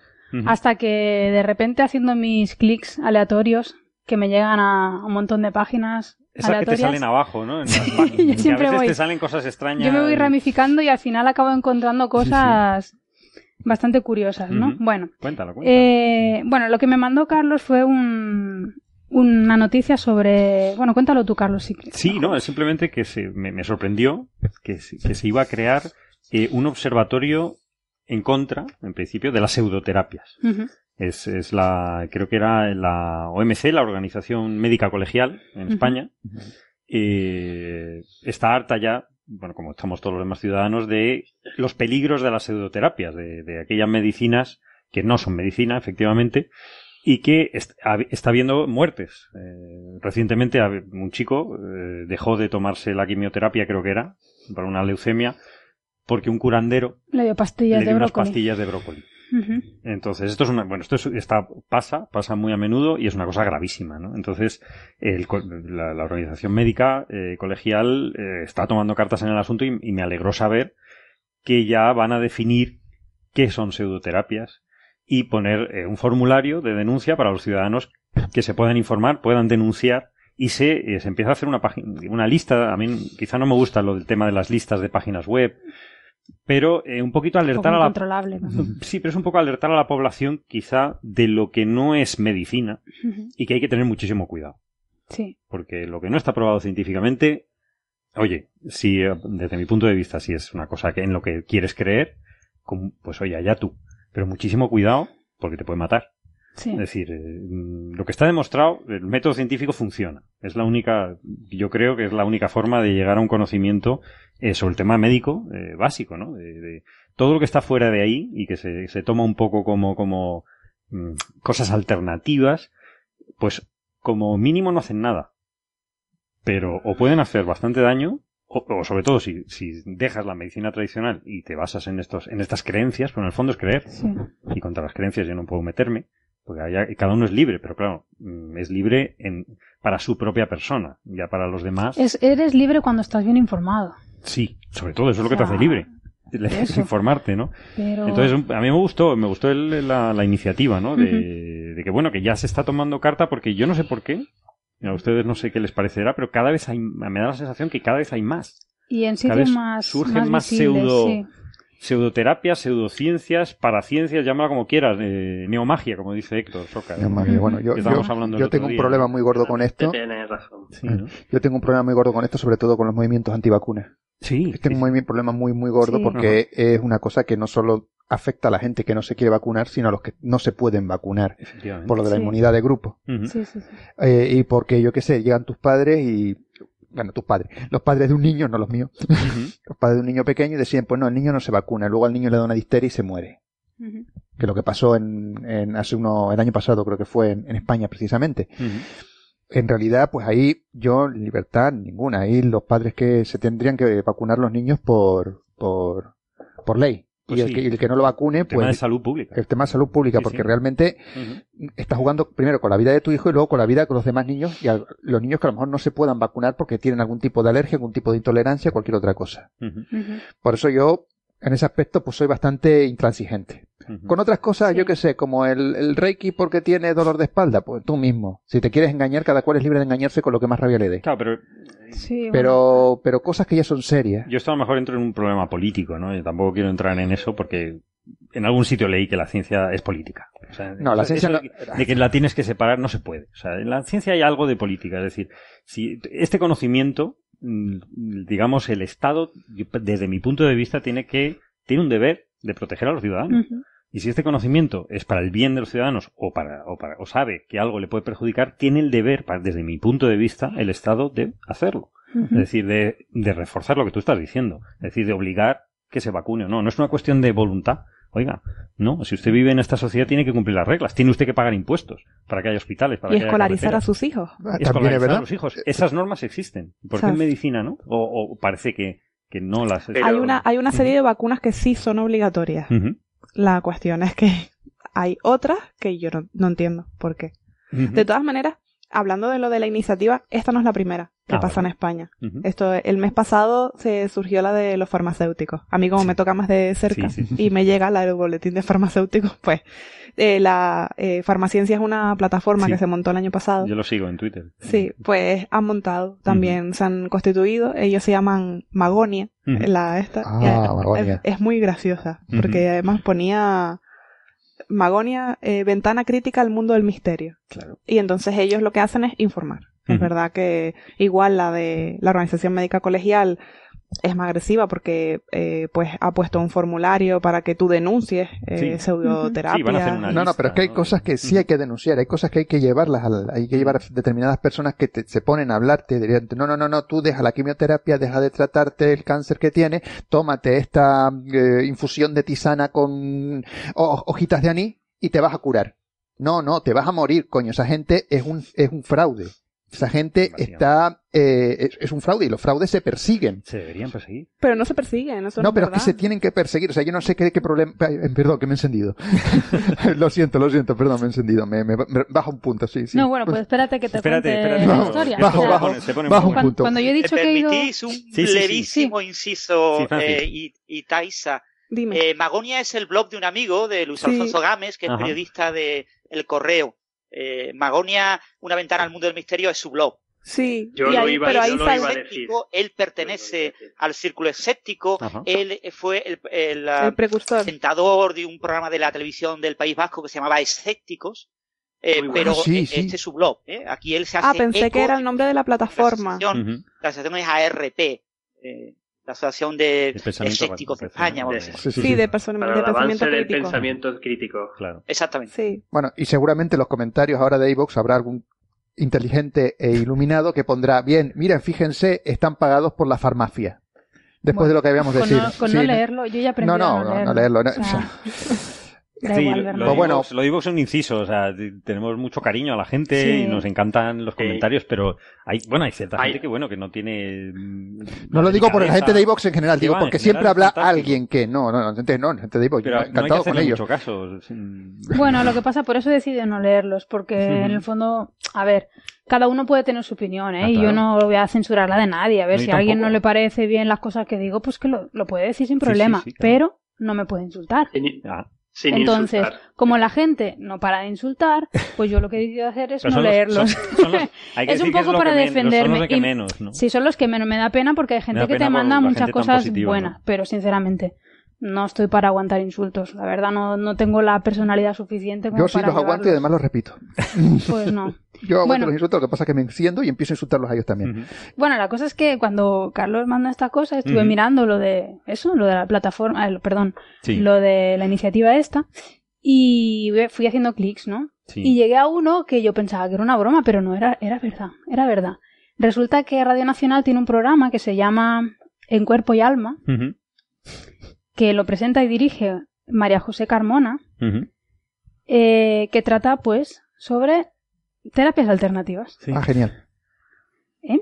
Hasta que de repente haciendo mis clics aleatorios que me llegan a un montón de páginas esas que te salen abajo, ¿no? yo siempre a veces te salen cosas extrañas. Yo me voy ramificando y al final acabo encontrando cosas bastante curiosas, ¿no? Bueno. Cuéntalo, cuéntalo. Eh, bueno, lo que me mandó Carlos fue un, una noticia sobre... Bueno, cuéntalo tú, Carlos. Si sí, no, es simplemente que se, me, sorprendió que, que, se iba a crear eh, un observatorio en contra, en principio, de las pseudoterapias. es, es, la, creo que era la OMC, la Organización Médica Colegial en España. Eh, está harta ya, bueno, como estamos todos los demás ciudadanos, de los peligros de las pseudoterapias, de, de aquellas medicinas que no son medicina, efectivamente, y que está habiendo muertes. Eh, recientemente un chico eh, dejó de tomarse la quimioterapia, creo que era, para una leucemia, porque un curandero le dio pastillas le dio de unas brócoli. pastillas de brócoli. Entonces, esto es una, bueno, esto está, pasa, pasa muy a menudo y es una cosa gravísima, ¿no? Entonces, el, la, organización médica eh, colegial está tomando cartas en el asunto y, y me alegró saber que ya van a definir qué son pseudoterapias, y poner eh, un formulario de denuncia para los ciudadanos que se puedan informar, puedan denunciar y se, eh, se empieza a hacer una, una lista. A mí quizá no me gusta lo del tema de las listas de páginas web, pero eh, un poquito alertar a la sí pero es un poco alertar a la población quizá de lo que no es medicina y que hay que tener muchísimo cuidado. Sí. Porque lo que no está probado científicamente oye si desde mi punto de vista si es una cosa que en lo que quieres creer pues oye allá tú pero muchísimo cuidado porque te puede matar. Es decir, eh, lo que está demostrado, el método científico funciona. Es la única, yo creo que es la única forma de llegar a un conocimiento eh, sobre el tema médico eh, básico, ¿no? De, todo lo que está fuera de ahí y que se, se toma un poco como, como mm, cosas alternativas, pues como mínimo no hacen nada. Pero o pueden hacer bastante daño o, sobre todo si, si, dejas la medicina tradicional y te basas en estos en estas creencias, pero en el fondo es creer. Y contra las creencias yo no puedo meterme, porque cada uno es libre, pero claro, mm, es libre en, para su propia persona, ya para los demás. Es, eres libre cuando estás bien informado. Sí, sobre todo eso es lo que te hace libre. Es informarte, ¿no? Entonces, a mí me gustó, me gustó la, la, iniciativa, ¿no? De, de que, bueno, que ya se está tomando carta porque yo no sé por qué, a ustedes no sé qué les parecerá, pero cada vez hay, me da la sensación que cada vez hay más. Y en sitios más. Surgen más, pseudo. Pseudoterapias, pseudociencias, paraciencias, llámala como quieras, eh, neomagia, como dice Héctor Soca. Bueno, yo, yo, tengo un problema muy gordo con esto. razón. Yo tengo un problema muy gordo con esto, sobre todo con los movimientos antivacunas. Sí. Tengo un problema muy, muy gordo porque es una cosa que no solo afecta a la gente que no se quiere vacunar, sino a los que no se pueden vacunar. Por lo de la inmunidad de grupo. Eh, y porque, yo qué sé, llegan tus padres y bueno, tus padres, los padres de un niño, no los míos, los padres de un niño pequeño y decían, pues no, el niño no se vacuna, luego al niño le da una disteria y se muere. Que lo que pasó en, en, hace uno, el año pasado creo que fue en, España precisamente. En realidad, pues ahí yo, libertad ninguna, ahí los padres que se tendrían que vacunar los niños por, por, por ley. Pues y, el que, no lo vacune, el pues. Tema de salud pública. El tema de salud pública, porque realmente está jugando primero con la vida de tu hijo y luego con la vida de los demás niños y a los niños que a lo mejor no se puedan vacunar porque tienen algún tipo de alergia, algún tipo de intolerancia, cualquier otra cosa. Por eso yo, en ese aspecto, pues soy bastante intransigente. Con otras cosas, yo que sé, como el, el, Reiki porque tiene dolor de espalda, pues tú mismo. Si te quieres engañar, cada cual es libre de engañarse con lo que más rabia le dé. Claro, pero... pero, pero cosas que ya son serias. Yo esto a lo mejor entro en un problema político, ¿no? Yo tampoco quiero entrar en eso porque en algún sitio leí que la ciencia es política. no, la ciencia de, que la tienes que separar no se puede. O sea, en la ciencia hay algo de política. Es decir, si este conocimiento, mm, digamos, el Estado, desde mi punto de vista, tiene que, tiene un deber de proteger a los ciudadanos. Y si este conocimiento es para el bien de los ciudadanos o para, o para, o sabe que algo le puede perjudicar, tiene el deber, desde mi punto de vista, el Estado de hacerlo. Es decir, de, de reforzar lo que tú estás diciendo. Es decir, de obligar que se vacune o no. No es una cuestión de voluntad. Oiga, no, si usted vive en esta sociedad tiene que cumplir las reglas. Tiene usted que pagar impuestos para que haya hospitales. Para y que escolarizar a sus hijos. Escolarizar a los hijos. Esas normas existen. ¿Por qué en medicina no? O, parece que, que no las... Hay, una, hay una serie de vacunas que sí son obligatorias. La cuestión es que hay otras que yo no, entiendo por qué. De todas maneras, hablando de lo de la iniciativa, esta no es la primera que ah, pasa en España. Esto, el mes pasado se surgió la de los farmacéuticos. A mí como me toca más de cerca y me llega la del boletín de farmacéuticos, pues eh, la eh, Farmaciencia es una plataforma que se montó el año pasado. Yo lo sigo en Twitter. Sí, pues han montado también, se han constituido. Ellos se llaman Magonia. La esta ah, es, muy graciosa porque además ponía Magonia eh, ventana crítica al mundo del misterio. Claro. Y entonces ellos lo que hacen es informar. Es verdad que igual la de la Organización Médica Colegial es más agresiva porque eh, pues ha puesto un formulario para que tú denuncies eh, pseudoterapia. no, no, pero es que hay cosas que sí hay que denunciar, hay cosas que hay que llevarlas, hay que llevar determinadas personas que se ponen a hablarte, dirían, no, no, no, no, tú deja la quimioterapia, deja de tratarte el cáncer que tienes, tómate esta eh, infusión de tisana con hojitas de anís y te vas a curar. No, no, te vas a morir, coño, esa gente es un, es un fraude. Esa gente está, eh, es, un fraude y los fraudes se persiguen. Se deberían perseguir. Pero no se persiguen, eso No, pero es que se tienen que perseguir. O sea, yo no sé qué, qué problema. Perdón, que me he encendido. lo siento, lo siento, perdón, me he encendido. Me, me, baja un punto, sí, sí. No, bueno, pues espérate que te espérate, cuente espérate. la historia. Bajo, bajo, bajo un punto. Cuando yo he dicho que ido... un levísimo inciso, eh, y, y Taisa? Dime. Eh, Magonia es el blog de un amigo de Luis Alfonso Gámez, que es periodista de El Correo. Eh, Magonia, una ventana al mundo del misterio, es su blog. Sí, yo lo iba, pero ahí lo iba a decir. Él pertenece al círculo escéptico, él fue el, el, el presentador de un programa de la televisión del País Vasco que se llamaba Escépticos. Eh, pero sí, este es su blog. ¿eh? Aquí él se hace. Ah, pensé que era el nombre de la plataforma. La asociación, es ARP. Eh, la Asociación de Escépticos de España. Sí, sí, de, pensamiento del pensamiento crítico. Claro. Exactamente. Sí. Bueno, y seguramente los comentarios ahora de iVoox habrá algún inteligente e iluminado que pondrá, bien, miren, fíjense, están pagados por la farmacia. Después de lo que habíamos con decir. No, con no leerlo, yo ya aprendí no, no, a no, no, no leerlo. No, sí, lo, bueno, lo digo es un inciso, o sea, tenemos mucho cariño a la gente y nos encantan los comentarios, pero hay, bueno, hay cierta gente que bueno, que no tiene... No lo digo por la gente de iVox en general, digo porque siempre habla alguien que no, no, no, no, gente de iVox, encantado con ellos. Caso. Bueno, lo que pasa, por eso decido no leerlos, porque en el fondo, a ver, cada uno puede tener su opinión, ¿eh? Ah, y yo no voy a censurar la de nadie. A ver, si a alguien no le parece bien las cosas que digo, pues que lo, lo puede decir sin problema. Pero no me puede insultar. Ah. Entonces, como la gente no para de insultar, pues yo lo que he decidido hacer es no leerlos. es un poco para defenderme. Sí, son los que menos me da pena porque hay gente que te manda muchas cosas buenas, pero sinceramente no estoy para aguantar insultos. La verdad, no, no tengo la personalidad suficiente como Yo sí los aguanto y además los repito. Pues no. Yo aguanto los insultos, lo que pasa es que me enciendo y empiezo a insultarlos a ellos también. Bueno, la cosa es que cuando Carlos manda esta cosa, estuve mirando lo de eso, lo de la plataforma, eh, perdón, lo de la iniciativa esta, y fui haciendo clics, ¿no? Y llegué a uno que yo pensaba que era una broma, pero no, era, era verdad, era verdad. Resulta que Radio Nacional tiene un programa que se llama En Cuerpo y Alma, que lo presenta y dirige María José Carmona, eh, que trata, pues, sobre terapias alternativas. Ah, genial. ¿Eh?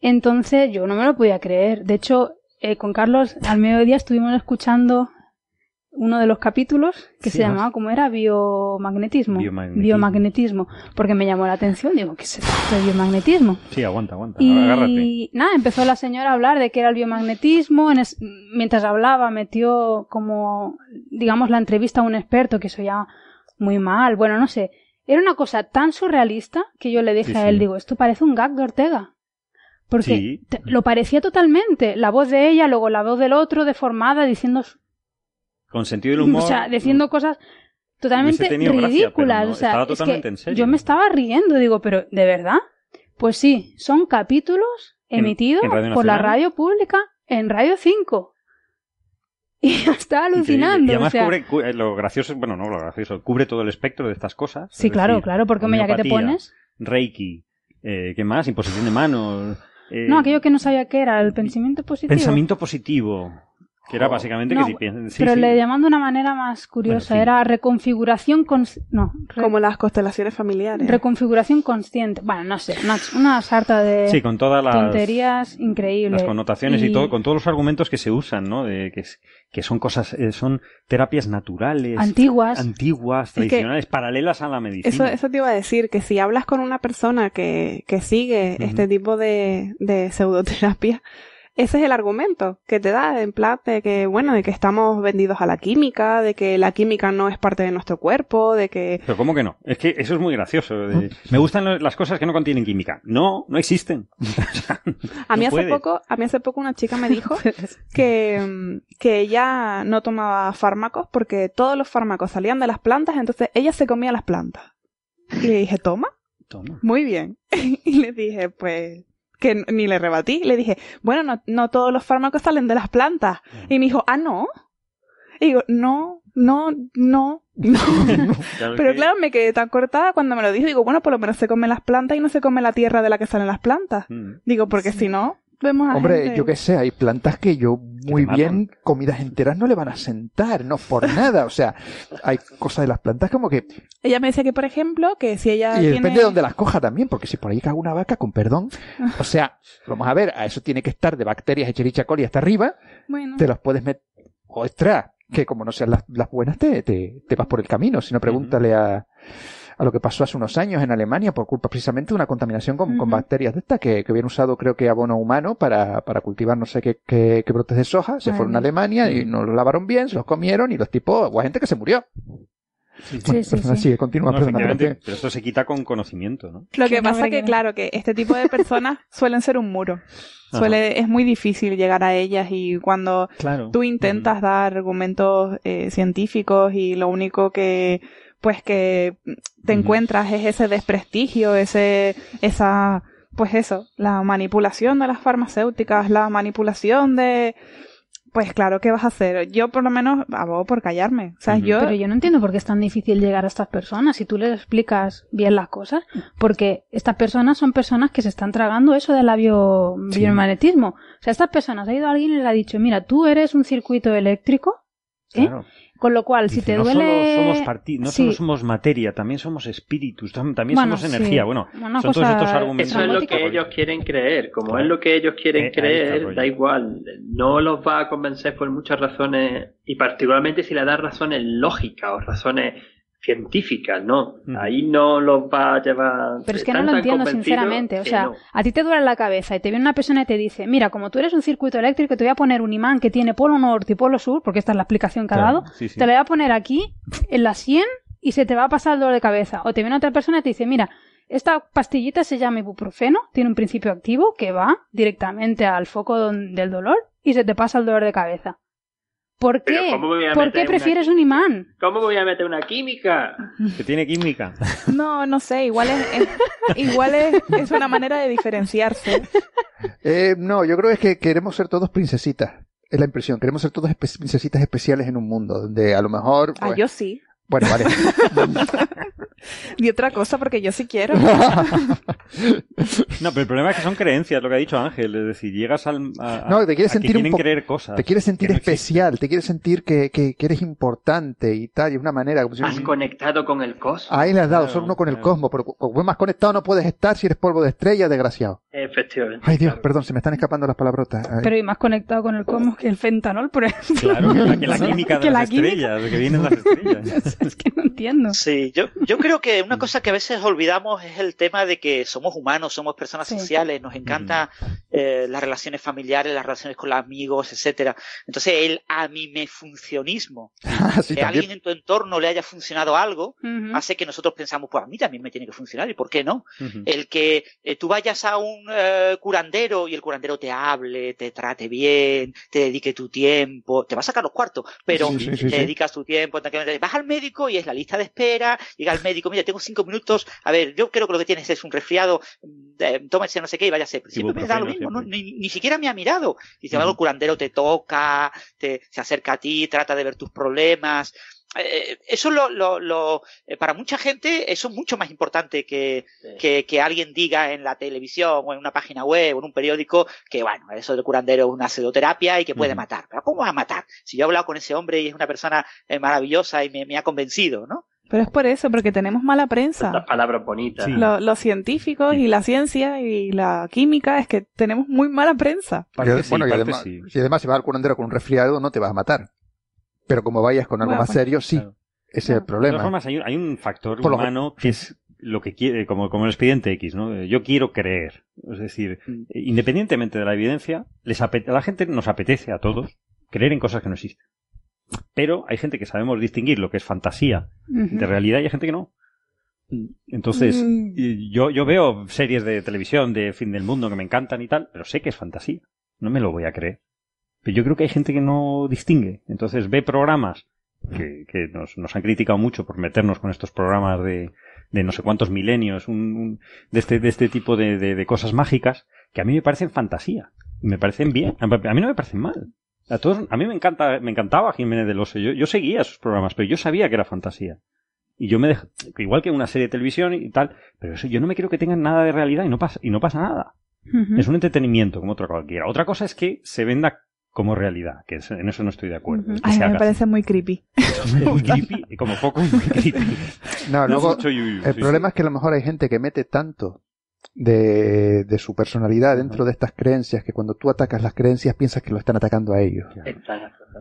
Entonces yo no me lo podía creer. De hecho, eh, con Carlos al mediodía estuvimos escuchando uno de los capítulos que se llamaba, ¿cómo era? Biomagnetismo. biomagnetismo. Porque me llamó la atención, digo, ¿qué es esto de biomagnetismo? Sí, aguanta, aguanta. Y nada, empezó la señora a hablar de qué era el biomagnetismo. Mientras hablaba, metió como, digamos, la entrevista a un experto, que eso ya muy mal. Bueno, no sé. Era una cosa tan surrealista que yo le dije a él, digo, esto parece un gag de Ortega. Porque lo parecía totalmente. La voz de ella, luego la voz del otro, deformada, diciendo con sentido del humor. O sea, diciendo cosas totalmente ridículas. o sea, yo me estaba riendo, digo, pero ¿de verdad? Pues sí, son capítulos emitidos por la radio pública en Radio 5. Y estaba alucinando. Y además cubre, lo gracioso, bueno, no lo gracioso, cubre todo el espectro de estas cosas. Sí, claro, claro, porque ya que te pones. Reiki, eh, ¿qué más? Imposición de manos. no, aquello que no sabía qué era, el pensamiento positivo. Pensamiento positivo. Que era básicamente que si piensas. pero le llaman de una manera más curiosa. Era reconfiguración. Con... No, Como las constelaciones familiares. Reconfiguración consciente. Bueno, no sé. Una, sarta de. Sí, con todas las. Tonterías increíbles. Las connotaciones y, todo, con todos los argumentos que se usan, ¿no? De que, que son cosas. Eh, son terapias naturales. Antiguas. Antiguas, tradicionales, paralelas a la medicina. Eso, eso te iba a decir, que si hablas con una persona que, que sigue este tipo de, de pseudoterapia ese es el argumento que te da, en plan de que, bueno, de que estamos vendidos a la química, de que la química no es parte de nuestro cuerpo, de que... Pero ¿cómo que no? Es que eso es muy gracioso. me gustan las cosas que no contienen química. No, no existen. a mí hace poco, a mí hace poco una chica me dijo que, que ella no tomaba fármacos porque todos los fármacos salían de las plantas, entonces ella se comía las plantas. Y le dije, toma. Toma. Muy bien. y le dije, pues que ni le rebatí. Le dije, bueno, no, no todos los fármacos salen de las plantas. Y me dijo, ah, no. Y digo, no, no, no, no. Pero claro, me quedé tan cortada cuando me lo dijo. Digo, bueno, por lo menos se come las plantas y no se come la tierra de la que salen las plantas. Mm. Digo, porque si no, Hombre, yo qué sé, hay plantas que yo muy bien, comidas enteras no le van a sentar, no por nada. O sea, hay cosas de las plantas como que. Ella me decía que, por ejemplo, que si ella. Y depende de dónde las coja también, porque si por ahí caga una vaca, con perdón. O sea, vamos a ver, a eso tiene que estar de bacterias, echerichia coli hasta arriba. Bueno. Te los puedes meter. Ostras, que como no sean las, buenas, te, te, vas por el camino. Si no, pregúntale a a lo que pasó hace unos años en Alemania por culpa precisamente de una contaminación con, bacterias de estas que, que, habían usado creo que abono humano para, para cultivar no sé qué, qué, brotes de soja, se fueron a Alemania y no los lavaron bien, se los comieron y los tipos, hubo gente que se murió. Sí, sí, sí, continúa pero esto se quita con conocimiento, ¿no? Lo que, pasa es que, claro, que este tipo de personas suelen ser un muro. Suele, es muy difícil llegar a ellas y cuando tú intentas dar argumentos eh, científicos y lo único que pues que te encuentras es ese desprestigio, ese, esa, pues eso, la manipulación de las farmacéuticas, la manipulación de, pues claro, ¿qué vas a hacer? Yo por lo menos abogo por callarme. O sea, yo... Pero yo no entiendo por qué es tan difícil llegar a estas personas si tú les explicas bien las cosas, porque estas personas son personas que se están tragando eso del labio biomagnetismo. O sea, estas personas, ha ido alguien y les ha dicho, mira, tú eres un circuito eléctrico, ¿eh? Con lo cual, si te no duele. Solo somos no solo somos materia, también somos espíritus, también somos energía. Bueno, son todos estos argumentos. Eso es lo que ellos quieren creer. Como es lo que ellos quieren eh, creer, da igual. No los va a convencer por muchas razones, y particularmente si le das razones lógicas o razones científicas, ¿no? Ahí no los va a llevar. Pero es que no lo entiendo, sinceramente. O sea, a ti te duele la cabeza y te viene una persona y te dice, mira, como tú eres un circuito eléctrico, te voy a poner un imán que tiene polo norte y polo sur, porque esta es la explicación que ha dado, te lo voy a poner aquí, en la 100, y se te va a pasar el dolor de cabeza. O te viene otra persona y te dice, mira, esta pastillita se llama ibuprofeno, tiene un principio activo que va directamente al foco del dolor y se te pasa el dolor de cabeza. ¿Por qué? ¿Por qué prefieres un imán? ¿Cómo voy a meter una química? Que tiene química. No, no sé, igual es, igual es, una manera de diferenciarse. Eh, no, yo creo que queremos ser todos princesitas. Es la impresión. Queremos ser todos princesitas especiales en un mundo donde a lo mejor. ah, yo sí. Bueno, vale. y otra cosa, porque yo sí quiero. no, pero el problema es que son creencias, lo que ha dicho Ángel. Es decir, llegas al. no, te quieres sentir un creer cosas. Te quieres sentir especial, te quieres sentir que, que, eres importante y tal, y es una manera. Como Has conectado con el cosmos. Ahí le has dado, solo uno con el cosmos. Porque como más conectado no puedes estar si eres polvo de estrella, desgraciado. Efectivamente. Ay, Dios, perdón, se me están escapando las palabrotas. Pero y más conectado con el cosmos que el fentanol, por ejemplo. Claro, que la, química de las estrellas, que vienen las estrellas. es que no entiendo. Sí, yo, yo creo que una cosa que a veces olvidamos es el tema de que somos humanos, somos personas sociales, nos encantan eh, las relaciones familiares, las relaciones con los amigos, etcétera. Entonces, el amimefuncionismo, ah, que a alguien en tu entorno le haya funcionado algo, hace que nosotros pensamos, pues a mí también me tiene que funcionar, ¿y por qué no? El que eh, tú vayas a un eh, curandero y el curandero te hable, te trate bien, te dedique tu tiempo, te va a sacar los cuartos, pero te dedicas tu tiempo, vas al médico y es la lista de espera, llega al médico, mira, tengo cinco minutos, a ver, yo creo que lo que tienes es un resfriado, eh, tómese no sé qué y váyase. Siempre me da lo mismo, ni, siquiera me ha mirado. Dice, uh el curandero te toca, te, se acerca a ti, trata de ver tus problemas. Eh, eso lo, lo, eh, para mucha gente eso es mucho más importante que, que, alguien diga en la televisión o en una página web o en un periódico que bueno, eso del curandero es una pseudoterapia y que puede matar. Pero ¿cómo va a matar? Si yo he hablado con ese hombre y es una persona eh, maravillosa y me, ha convencido, ¿no? Pero es por eso, porque tenemos mala prensa. Las palabras bonitas. los científicos y la ciencia y la química es que tenemos muy mala prensa. bueno, y además, si además se va al curandero con un resfriado, no te vas a matar. Pero como vayas con algo más pues, serio, sí. Ese es el problema. De todas formas, hay un, factor humano que es lo que quiere, como, como el expediente X, ¿no? Yo quiero creer. Es decir, mm. independientemente de la evidencia, les a la gente nos apetece a todos creer en cosas que no existen. Pero hay gente que sabemos distinguir lo que es fantasía de realidad y hay gente que no. Entonces, mm. yo, yo veo series de televisión de fin del mundo que me encantan y tal, pero sé que es fantasía. No me lo voy a creer. Pero yo creo que hay gente que no distingue. Entonces ve programas que, que nos, nos, han criticado mucho por meternos con estos programas de, de no sé cuántos milenios, un, de, este, de este tipo de, de, cosas mágicas, que a mí me parecen fantasía. Me parecen bien. A mí no me parecen mal. A todos, a mí me encanta, me encantaba Jiménez del Oso. Yo, yo seguía sus programas, pero yo sabía que era fantasía. Y yo me dejé, igual que una serie de televisión y tal, pero eso, yo no me creo que tengan nada de realidad y no pasa, y no pasa nada. Es un entretenimiento como otra cualquiera. Otra cosa es que se venda como realidad, que en eso no estoy de acuerdo. me parece muy creepy. muy creepy y como poco muy creepy. No, luego, el problema es que a lo mejor hay gente que mete tanto de, de su personalidad dentro de estas creencias que cuando tú atacas las creencias piensas que lo están atacando a ellos.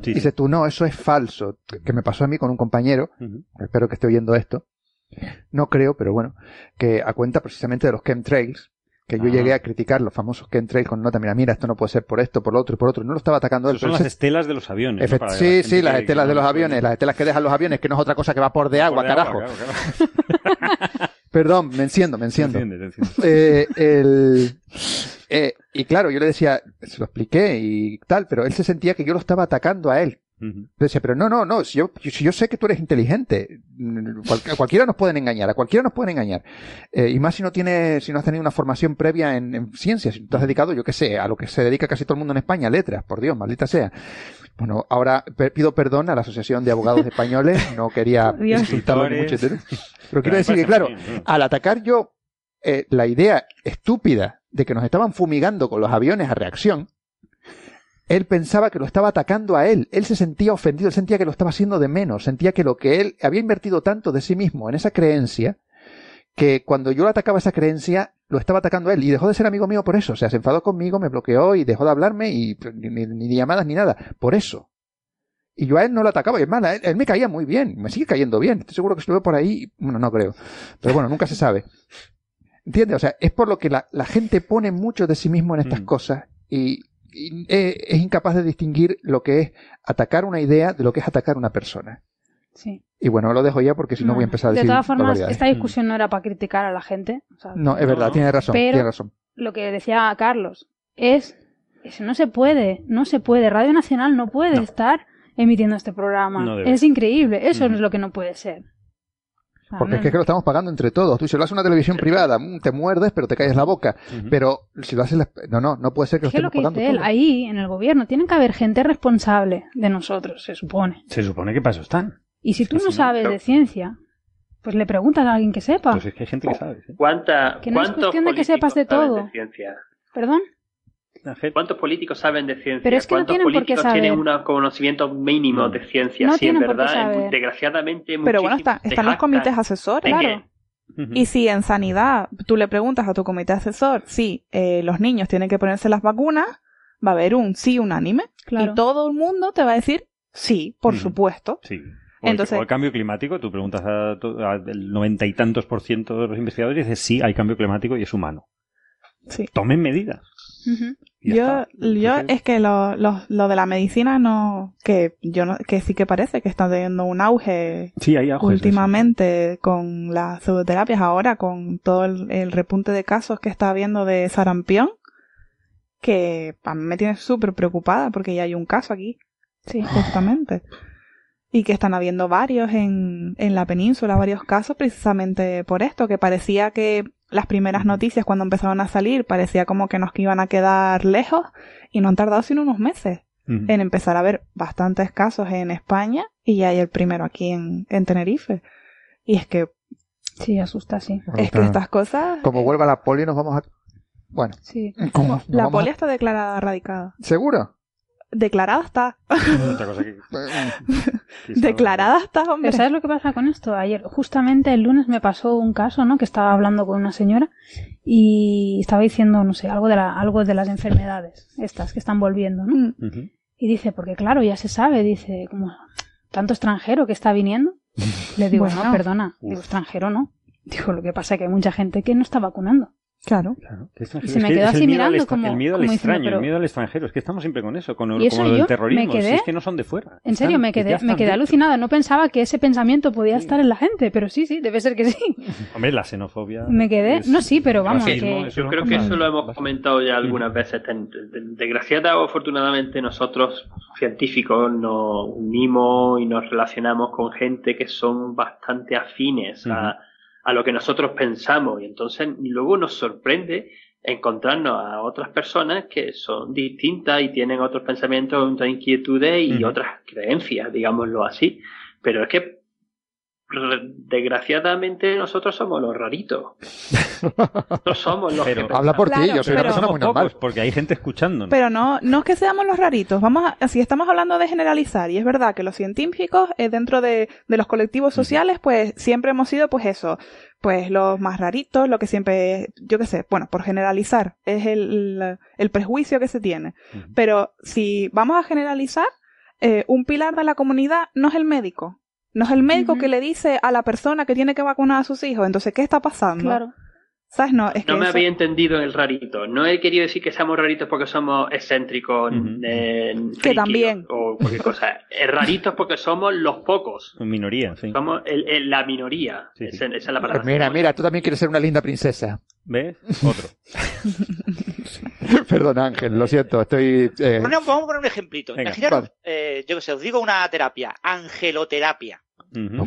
Y dices tú, no, eso es falso. Que me pasó a mí con un compañero, espero que esté oyendo esto. No creo, pero bueno, que a cuenta precisamente de los chemtrails, que yo llegué a criticar los famosos que entré con nota, mira, mira, esto no puede ser por esto, por lo otro y por otro. No lo estaba atacando él. son las estelas de los aviones. sí, sí, las estelas de los aviones, las estelas que dejan los aviones, que no es otra cosa que vapor de agua, carajo. Perdón, me enciendo, me enciendo. Eh, el, eh, y claro, yo le decía, se lo expliqué y tal, pero él se sentía que yo lo estaba atacando a él. Decía, pero no, no, no, si yo, si yo sé que tú eres inteligente, a cualquiera nos pueden engañar, a cualquiera nos pueden engañar. Eh, y más si no tienes, si no has tenido una formación previa en, en ciencias, si te has dedicado, yo qué sé, a lo que se dedica casi todo el mundo en España, letras, por Dios, maldita sea. Bueno, ahora pido perdón a la Asociación de Abogados Españoles, no quería insultarlo mucho, pero quiero decir que, claro, al atacar yo eh, la idea estúpida de que nos estaban fumigando con los aviones a reacción, él pensaba que lo estaba atacando a él. Él se sentía ofendido, él sentía que lo estaba haciendo de menos, sentía que lo que él había invertido tanto de sí mismo en esa creencia, que cuando yo le atacaba esa creencia, lo estaba atacando a él y dejó de ser amigo mío por eso. O sea, se enfadó conmigo, me bloqueó y dejó de hablarme y ni, llamadas ni nada. Por eso. Y yo a él no lo atacaba, y es mala, él, me caía muy bien, me sigue cayendo bien. Estoy seguro que si lo veo por ahí, bueno, no creo. Pero bueno, nunca se sabe. ¿Entiendes? O sea, es por lo que la, gente pone mucho de sí mismo en estas mm. cosas y, eh, es incapaz de distinguir lo que es atacar una idea de lo que es atacar una persona. Sí. Y bueno, lo dejo ya porque si no, voy a empezar a decir. De todas formas, esta discusión no era para criticar a la gente. no, es verdad, tiene razón. tiene razón. lo que decía Carlos es. Eso no se puede, no se puede. Radio Nacional no puede estar emitiendo este programa. es increíble. Eso es lo que no puede ser. Porque es que lo estamos pagando entre todos. Tú si lo haces una televisión privada, mm, te muerdes, pero te calles la boca. Pero si lo haces... No, no, no puede ser que lo estemos pagando él, ahí, en el gobierno, tiene que haber gente responsable de nosotros, se supone. Se supone que para eso están. Y si tú no sabes de ciencia, pues le preguntas a alguien que sepa. Pues es que hay gente que sabe. ¿Cuánta, que no es cuestión de que sepas de todo. ¿Perdón? ¿Cuántos políticos saben de ciencia? Pero es que ¿Cuántos no tienen políticos por qué tienen un conocimiento mínimo de ciencia? sí, en verdad, desgraciadamente. Pero bueno, están los comités asesores. Claro. Y si en sanidad tú le preguntas a tu comité asesor si eh, los niños tienen que ponerse las vacunas, va a haber un sí unánime. Y todo el mundo te va a decir sí, por supuesto. Sí. O, Entonces, el, cambio climático, tú preguntas al noventa y tantos por ciento de los investigadores y dices sí, hay cambio climático y es humano. Sí. Tomen medidas. Yo, yo es que lo, lo, lo, de la medicina no, que yo no, que sí que parece que está teniendo un auge últimamente con las pseudoterapias ahora, con todo el, repunte de casos que está habiendo de sarampión, que a mí me tiene súper preocupada porque ya hay un caso aquí. Sí. Justamente. Y que están habiendo varios en, en la península, varios casos precisamente por esto, que parecía que las primeras noticias cuando empezaron a salir parecía como que nos iban a quedar lejos y no han tardado sino unos meses. en empezar a ver bastantes casos en España y ya hay el primero aquí en, en Tenerife. Y es que... Sí, asusta, sí. Es que estas cosas... Como vuelva la poli nos vamos a... Bueno. Sí. La poli está declarada radicada. ¿Seguro? Declarada está. Declarada está, hombre. ¿Sabes lo que pasa con esto? Ayer, justamente el lunes me pasó un caso, ¿no? Que estaba hablando con una señora y estaba diciendo, no sé, algo de, la, algo de las enfermedades, estas que están volviendo, ¿no? Mm. Y dice, porque claro, ya se sabe, dice, como tanto extranjero que está viniendo. Le digo, no, perdona, digo, extranjero no. Digo, lo que pasa es que hay mucha gente que no está vacunando. Claro. Y se me quedó así mirando como. El miedo al extraño, el miedo al extranjero. Es que estamos siempre con eso, con, el, del terrorismo. si es que no son de fuera. En serio, me quedé, me quedé alucinada. No pensaba que ese pensamiento podía estar en la gente, pero sí, sí, debe ser que sí. Hombre, la xenofobia. Me quedé. No, sí, pero vamos. yo creo que eso lo hemos comentado ya algunas veces. Desgraciadamente o afortunadamente, nosotros, científicos, nos unimos y nos relacionamos con gente que son bastante afines a a lo que nosotros pensamos y entonces luego nos sorprende encontrarnos a otras personas que son distintas y tienen otros pensamientos, otras inquietudes y otras creencias, digámoslo así. Pero es que desgraciadamente nosotros somos los raritos. Nosotros somos los pero, Habla por ti, yo soy una persona muy normal. porque hay gente escuchando. Pero no, no es que seamos los raritos. Vamos a, si estamos hablando de generalizar, y es verdad que los científicos eh, dentro de, de, los colectivos sociales, pues siempre hemos sido, pues eso, pues los más raritos, lo que siempre, yo qué sé, bueno, por generalizar, es el, el prejuicio que se tiene. Pero si vamos a generalizar, eh, un pilar de la comunidad no es el médico, no es el médico que le dice a la persona que tiene que vacunar a sus hijos. Entonces, ¿qué está pasando? Claro. ¿Sabes? No, es no me había entendido el rarito. No he querido decir que seamos raritos porque somos excéntricos, que también. O cualquier cosa. raritos porque somos los pocos. Minoría, sí. Somos la minoría. esa, es la palabra. mira, mira, tú también quieres ser una linda princesa. ¿Ves? Otro. Perdón, Ángel, lo siento, estoy... Eh, vamos a poner un ejemplito. Imaginaros, eh, yo que sé, os digo una terapia, angeloterapia.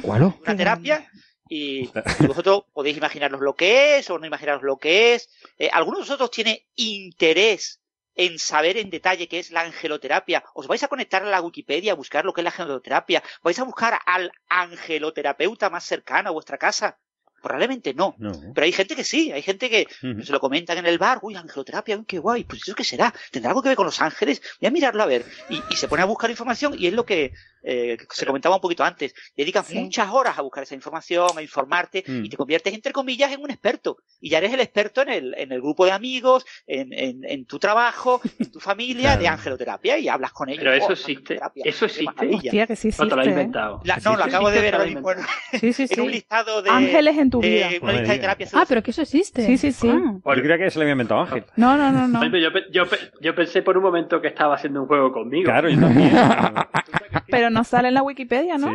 ¿Cuál? Una terapia y, vosotros podéis imaginaros lo que es o no imaginaros lo que es. Eh, ¿Alguno de vosotros tiene interés en saber en detalle qué es la angeloterapia? ¿Os vais a conectar a la Wikipedia a buscar lo que es la angeloterapia? ¿Vais a buscar al angeloterapeuta más cercano a vuestra casa? Probablemente no. Pero hay gente que sí, hay gente que se lo comentan en el bar, uy, angeloterapia, qué guay, pues eso qué será, tendrá algo que ver con los ángeles, voy a mirarlo a ver. Y, y se pone a buscar información y es lo que eh, se comentaba un poquito antes, dedicas muchas horas a buscar esa información, a informarte y mm. te conviertes entre comillas en un experto. Y ya eres el experto en el, en el grupo de amigos, en, en, en tu trabajo, en tu familia de angeloterapia y hablas con ellos. Pero eso oh, existe. Eso existe. Hostia, que sí existe. lo has inventado? no, lo acabo de ver ahora mismo. Sí, sí, sí. En un listado de. Ángeles en tu vida. una lista de terapias. Ah, pero que eso existe. Sí, sí, sí. Ah. Yo creía que se lo había inventado Ángel. No, no, no. no. Yo, yo, yo, pensé por un momento que estaba haciendo un juego conmigo. Claro, yo también. pero no sale en la Wikipedia ¿no?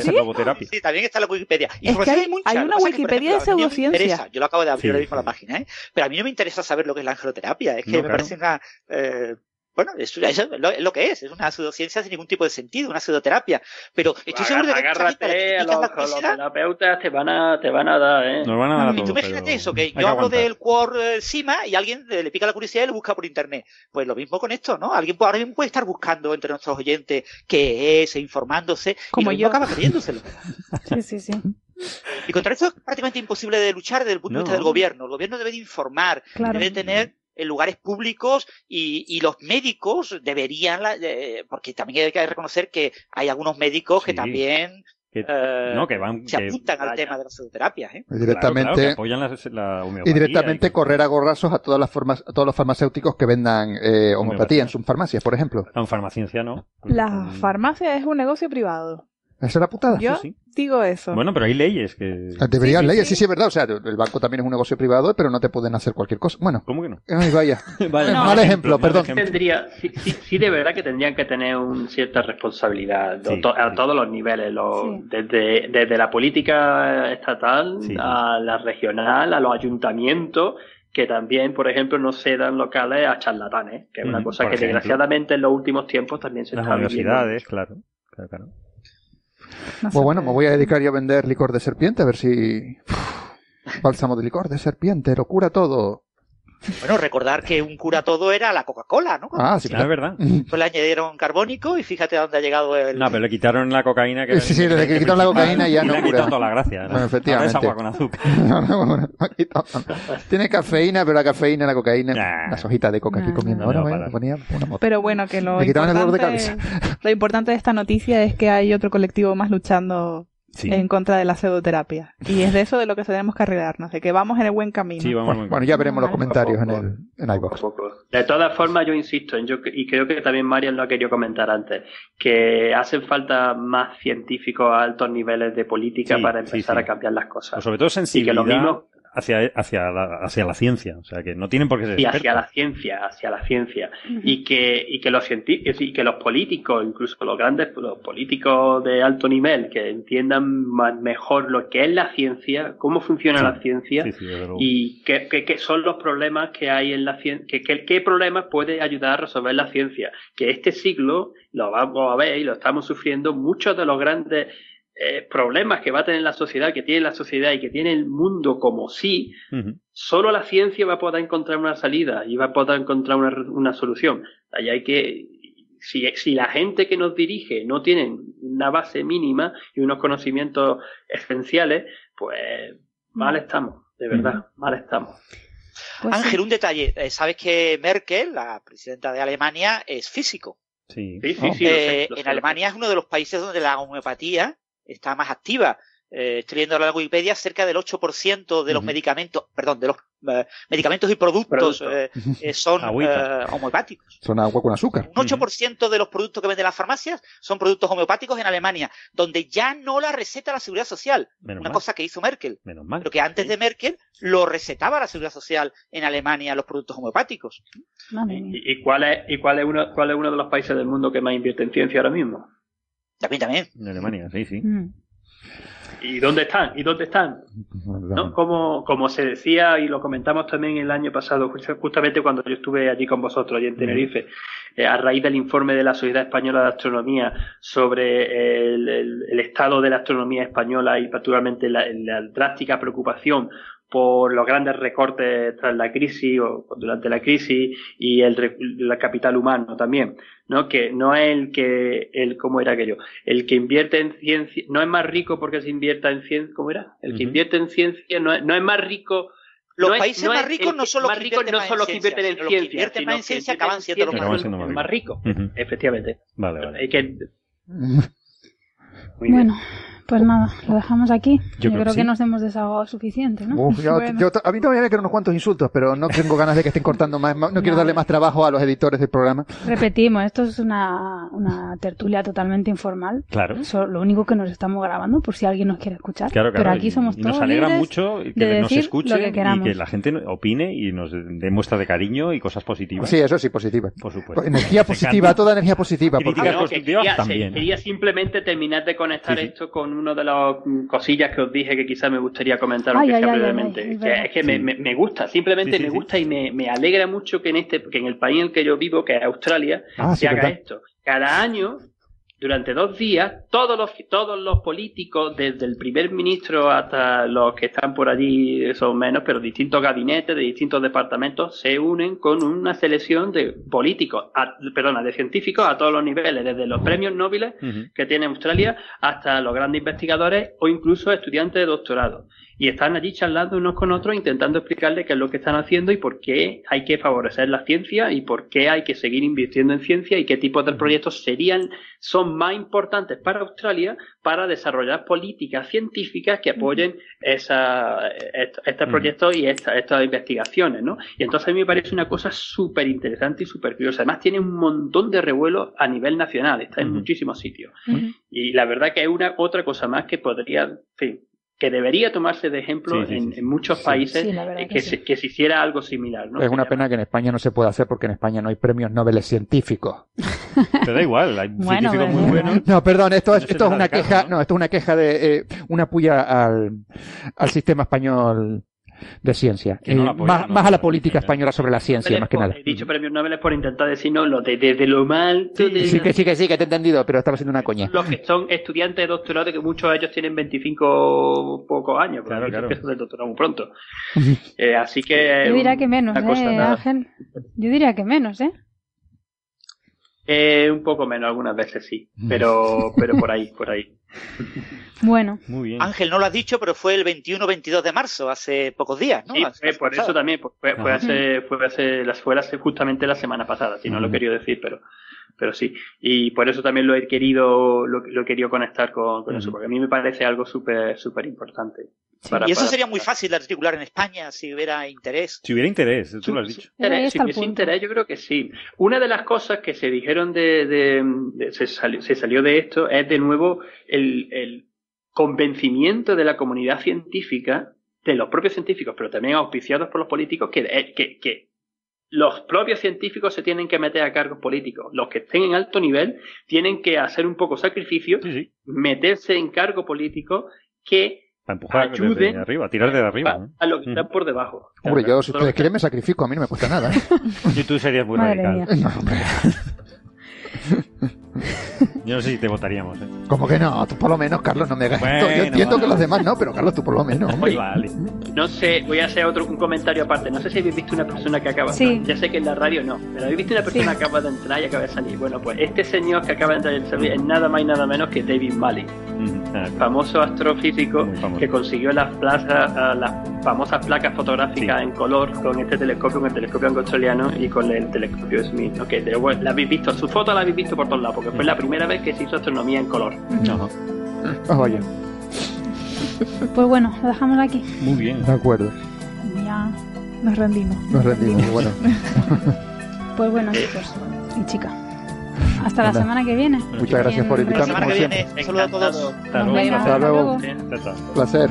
¿sí? sí, también está en la Wikipedia. Es que hay, hay, una Wikipedia de pseudociencia. Yo lo acabo de abrir ahora mismo la página, ¿eh? Pero a mí no me interesa saber lo que es la angeloterapia. Es que me parece una... Bueno, eso, es lo, que es, es una pseudociencia sin ningún tipo de sentido, una pseudoterapia. Pero estoy seguro de que agárrate a los, terapeutas te van a, te van a dar, ¿eh? Nos van a dar y tú imagínate eso, que yo hablo del Quor Sima y alguien le pica la curiosidad y lo busca por internet. Pues lo mismo con esto, ¿no? Alguien ahora mismo puede estar buscando entre nuestros oyentes qué es, e informándose, Como y yo acaba creyéndoselo. sí, sí, sí. Y contra esto es prácticamente imposible de luchar desde el punto de vista del gobierno. El gobierno debe de informar, debe tener en lugares públicos y, y los médicos deberían, eh, porque también hay que reconocer que hay algunos médicos que también eh, no, que van, se apuntan al tema de la pseudoterapia. ¿eh? Y directamente, apoyan la, y directamente correr a gorrazos a todas las formas, a todos los farmacéuticos que vendan eh, homeopatía en sus farmacias, por ejemplo. La farmaciencia no. La farmacia es un negocio privado. Esa es la putada. Yo digo eso. Bueno, pero hay leyes que... Ah, deberían leyes, sí, sí, es verdad. O sea, el banco también es un negocio privado, pero no te pueden hacer cualquier cosa. Bueno. ¿Cómo que no? Ay, vaya. mal ejemplo, perdón. Tendría, sí, sí, de verdad que tendrían que tener una cierta responsabilidad a todos los niveles, desde, desde la política estatal a la regional, a los ayuntamientos que también, por ejemplo, no cedan locales a charlatanes, que es una cosa que desgraciadamente en los últimos tiempos también se Las está universidades, claro. claro, claro. Pues bueno, me voy a dedicar yo a vender licor de serpiente, a ver si... bálsamo de licor de serpiente, lo cura todo. Bueno, recordar que un cura todo era la Coca-Cola, ¿no? Ah, sí, claro, es verdad. Pues le añadieron carbónico y fíjate a dónde ha llegado el... No, pero le quitaron la cocaína. Que sí, sí, desde que quitaron la cocaína ya no le cura. toda la gracia. Bueno, efectivamente. es agua con azúcar. Tiene cafeína, pero la cafeína, la cocaína, las hojitas de coca aquí comiendo. Ahora, bueno, ponía una moto. Pero bueno, que lo importante, lo importante de esta noticia es que hay otro colectivo más luchando en contra de la pseudoterapia. Y es de eso de lo que tenemos que arreglarnos, de que vamos en el buen camino. bueno, ya veremos los comentarios en, el, en iVox. De todas formas, yo insisto, yo, y creo que también Marian lo ha querido comentar antes, que hacen falta más científicos a altos niveles de política para empezar a cambiar las cosas. Pues sobre todo sensibilidad. Y que lo mismo, hacia, hacia, la, hacia la ciencia. O sea, que no tienen por qué ser Y hacia la ciencia, hacia la ciencia. y, que, y que los científicos y que los políticos, incluso los grandes los políticos de alto nivel, que entiendan más, mejor lo que es la ciencia, cómo funciona la ciencia y qué, qué, son los problemas que hay en la ciencia, qué, qué problemas puede ayudar a resolver la ciencia. Que este siglo, lo vamos a ver y lo estamos sufriendo, muchos de los grandes eh, problemas que va a tener la sociedad, que tiene la sociedad y que tiene el mundo como sí, solo la ciencia va a poder encontrar una salida y va a poder encontrar una, una solución. Ahí hay que, si, si, la gente que nos dirige no tienen una base mínima y unos conocimientos esenciales, pues mal estamos, de verdad, mal estamos. Pues Ángel, un detalle. Eh, Sabes que Merkel, la presidenta de Alemania, es físico. Sí, sí, sí, eh, en Alemania es uno de los países donde la homeopatía está más activa. Eh, estoy viendo la Wikipedia, cerca del 8% de los medicamentos, perdón, de los eh, medicamentos y productos eh, son homeopáticos. Son agua con azúcar. Un 8% de los productos que venden las farmacias son productos homeopáticos en Alemania, donde ya no la receta la Seguridad Social. una cosa que hizo Merkel. Menos mal. Pero que antes de Merkel lo recetaba la Seguridad Social en Alemania los productos homeopáticos. ¿Y, cuál es, y cuál, es uno, cuál es uno de los países del mundo que más invierte en ciencia ahora mismo? También, también. En Alemania, sí, sí. Mm. ¿Y dónde están? ¿Y dónde están? ¿No? Como, como se decía y lo comentamos también el año pasado, justamente cuando yo estuve allí con vosotros, allí en Tenerife, eh, a raíz del informe de la Sociedad Española de Astronomía sobre el, estado de la astronomía española y particularmente la, la drástica preocupación por los grandes recortes tras la crisis o durante la crisis y el, capital humano también, ¿no? Que no es el que, el, ¿cómo era aquello? El que invierte en ciencia, no es más rico porque se invierta en ciencia, ¿cómo era? El que invierte en ciencia no es, no es más rico los países más ricos no son los que invierten no solo que invierten en ciencia, invierten más en ciencia acaban siendo los más, ricos. Efectivamente. Vale, vale. que... bueno, pues nada, lo dejamos aquí. Yo, creo, que, nos hemos desahogado suficiente, ¿no? a mí todavía me quedan unos cuantos insultos, pero no tengo ganas de que estén cortando más. No, quiero darle más trabajo a los editores del programa. Repetimos, esto es una, una tertulia totalmente informal. Claro. lo único que nos estamos grabando por si alguien nos quiere escuchar. Claro, Pero aquí somos y, todos nos alegra mucho que nos escuche y que la gente opine y nos dé muestra de cariño y cosas positivas. Sí, eso sí, positivas. Por supuesto. Energía positiva, toda energía positiva. Críticas constructivas quería, también. Quería simplemente terminar de conectar esto con uno de los cosillas que os dije que quizás me gustaría comentar aunque sea brevemente. es que me, me, gusta, simplemente me gusta y me, me, alegra mucho que en este, que en el país en el que yo vivo, que es Australia, ah, se haga esto. Cada año durante dos días, todos los, todos los políticos, desde el primer ministro hasta los que están por allí, son menos, pero distintos gabinetes de distintos departamentos, se unen con una selección de políticos, perdona, de científicos a todos los niveles, desde los premios Nobel que tiene Australia hasta los grandes investigadores o incluso estudiantes de doctorado y están allí charlando unos con otros intentando explicarle qué es lo que están haciendo y por qué hay que favorecer la ciencia y por qué hay que seguir invirtiendo en ciencia y qué tipos de proyectos serían son más importantes para Australia para desarrollar políticas científicas que apoyen esa, estos proyectos y estas investigaciones, ¿no? Y entonces a mí me parece una cosa súper interesante y súper curiosa. Además tiene un montón de revuelo a nivel nacional, está en muchísimos sitios. Y la verdad que es una otra cosa más que podría, en fin, que debería tomarse de ejemplo en, muchos países que, se, que, se, hiciera algo similar. ¿no? Es una pena que en España no se pueda hacer porque en España no hay premios Nobel científicos. Te da igual, hay científicos muy buenos. No, perdón, esto es, esto es una queja, ¿no? esto es una queja de eh, una puya al, al sistema español de ciencia. Eh, más, a la política española sobre la ciencia, más que nada. He dicho premios Nobel por intentar decirnos lo de, desde lo mal. Sí, que sí, que sí, que te he entendido, pero estaba siendo una coña. Los que son estudiantes de doctorado, que muchos de ellos tienen 25 pocos años, claro, claro. que del doctorado muy pronto. Eh, así que. Yo diría que menos, ¿eh, Ángel? Yo diría que menos, ¿eh? Eh, un poco menos, algunas veces sí, pero, pero por ahí, por ahí. Bueno. Muy bien. Ángel, no lo has dicho, pero fue el 21-22 de marzo, hace pocos días, ¿no? Sí, por eso también, fue, fue, hace, fue, hace, fue hace justamente la semana pasada, si no lo he querido decir, pero, pero sí. Y por eso también lo he querido, lo, he querido conectar con, eso, porque a mí me parece algo súper, súper importante y eso sería muy fácil de articular en España si hubiera interés. Si hubiera interés, tú lo has dicho. si hubiese interés, yo creo que sí. Una de las cosas que se dijeron de, se, salió, de esto es de nuevo el, convencimiento de la comunidad científica, de los propios científicos, pero también auspiciados por los políticos, que, eh, que, que los propios científicos se tienen que meter a cargos políticos. Los que estén en alto nivel tienen que hacer un poco sacrificio, meterse en cargo político que a empujar desde arriba, a tirar de arriba. A, lo que está por debajo. Hombre, yo si ustedes quieren me sacrifico, a mí no me cuesta nada. ¿eh? y tú serías muy radical. Yo no sé si te votaríamos. ¿eh? ¿Cómo que no? Tú por lo menos, Carlos, no me hagas esto. Yo entiendo que los demás no, pero Carlos, tú por lo menos. vale. No sé, voy a hacer otro un comentario aparte. No sé si habéis visto una persona que acaba de entrar. Ya sé que en la radio no, pero habéis visto una persona que acaba de entrar y acaba de salir. Bueno, pues este señor que acaba de entrar y salir es nada más y nada menos que David Malley. Ah, famoso astrofísico que consiguió las, plazas, las famosas placas fotográficas en color con este telescopio, con el telescopio australiano y con el telescopio Smith. Okay, la habéis visto, su foto la habéis visto por todos lados, porque fue la primera vez que se hizo astronomía en color. No. Vaya. Pues bueno, lo dejamos aquí. Muy bien. De acuerdo. Ya nos rendimos. Nos rendimos, bueno. pues bueno, chicos y chicas. Hasta la semana que viene. Muchas gracias por. Un saludo a todos. Hasta luego. Hasta luego. Placer.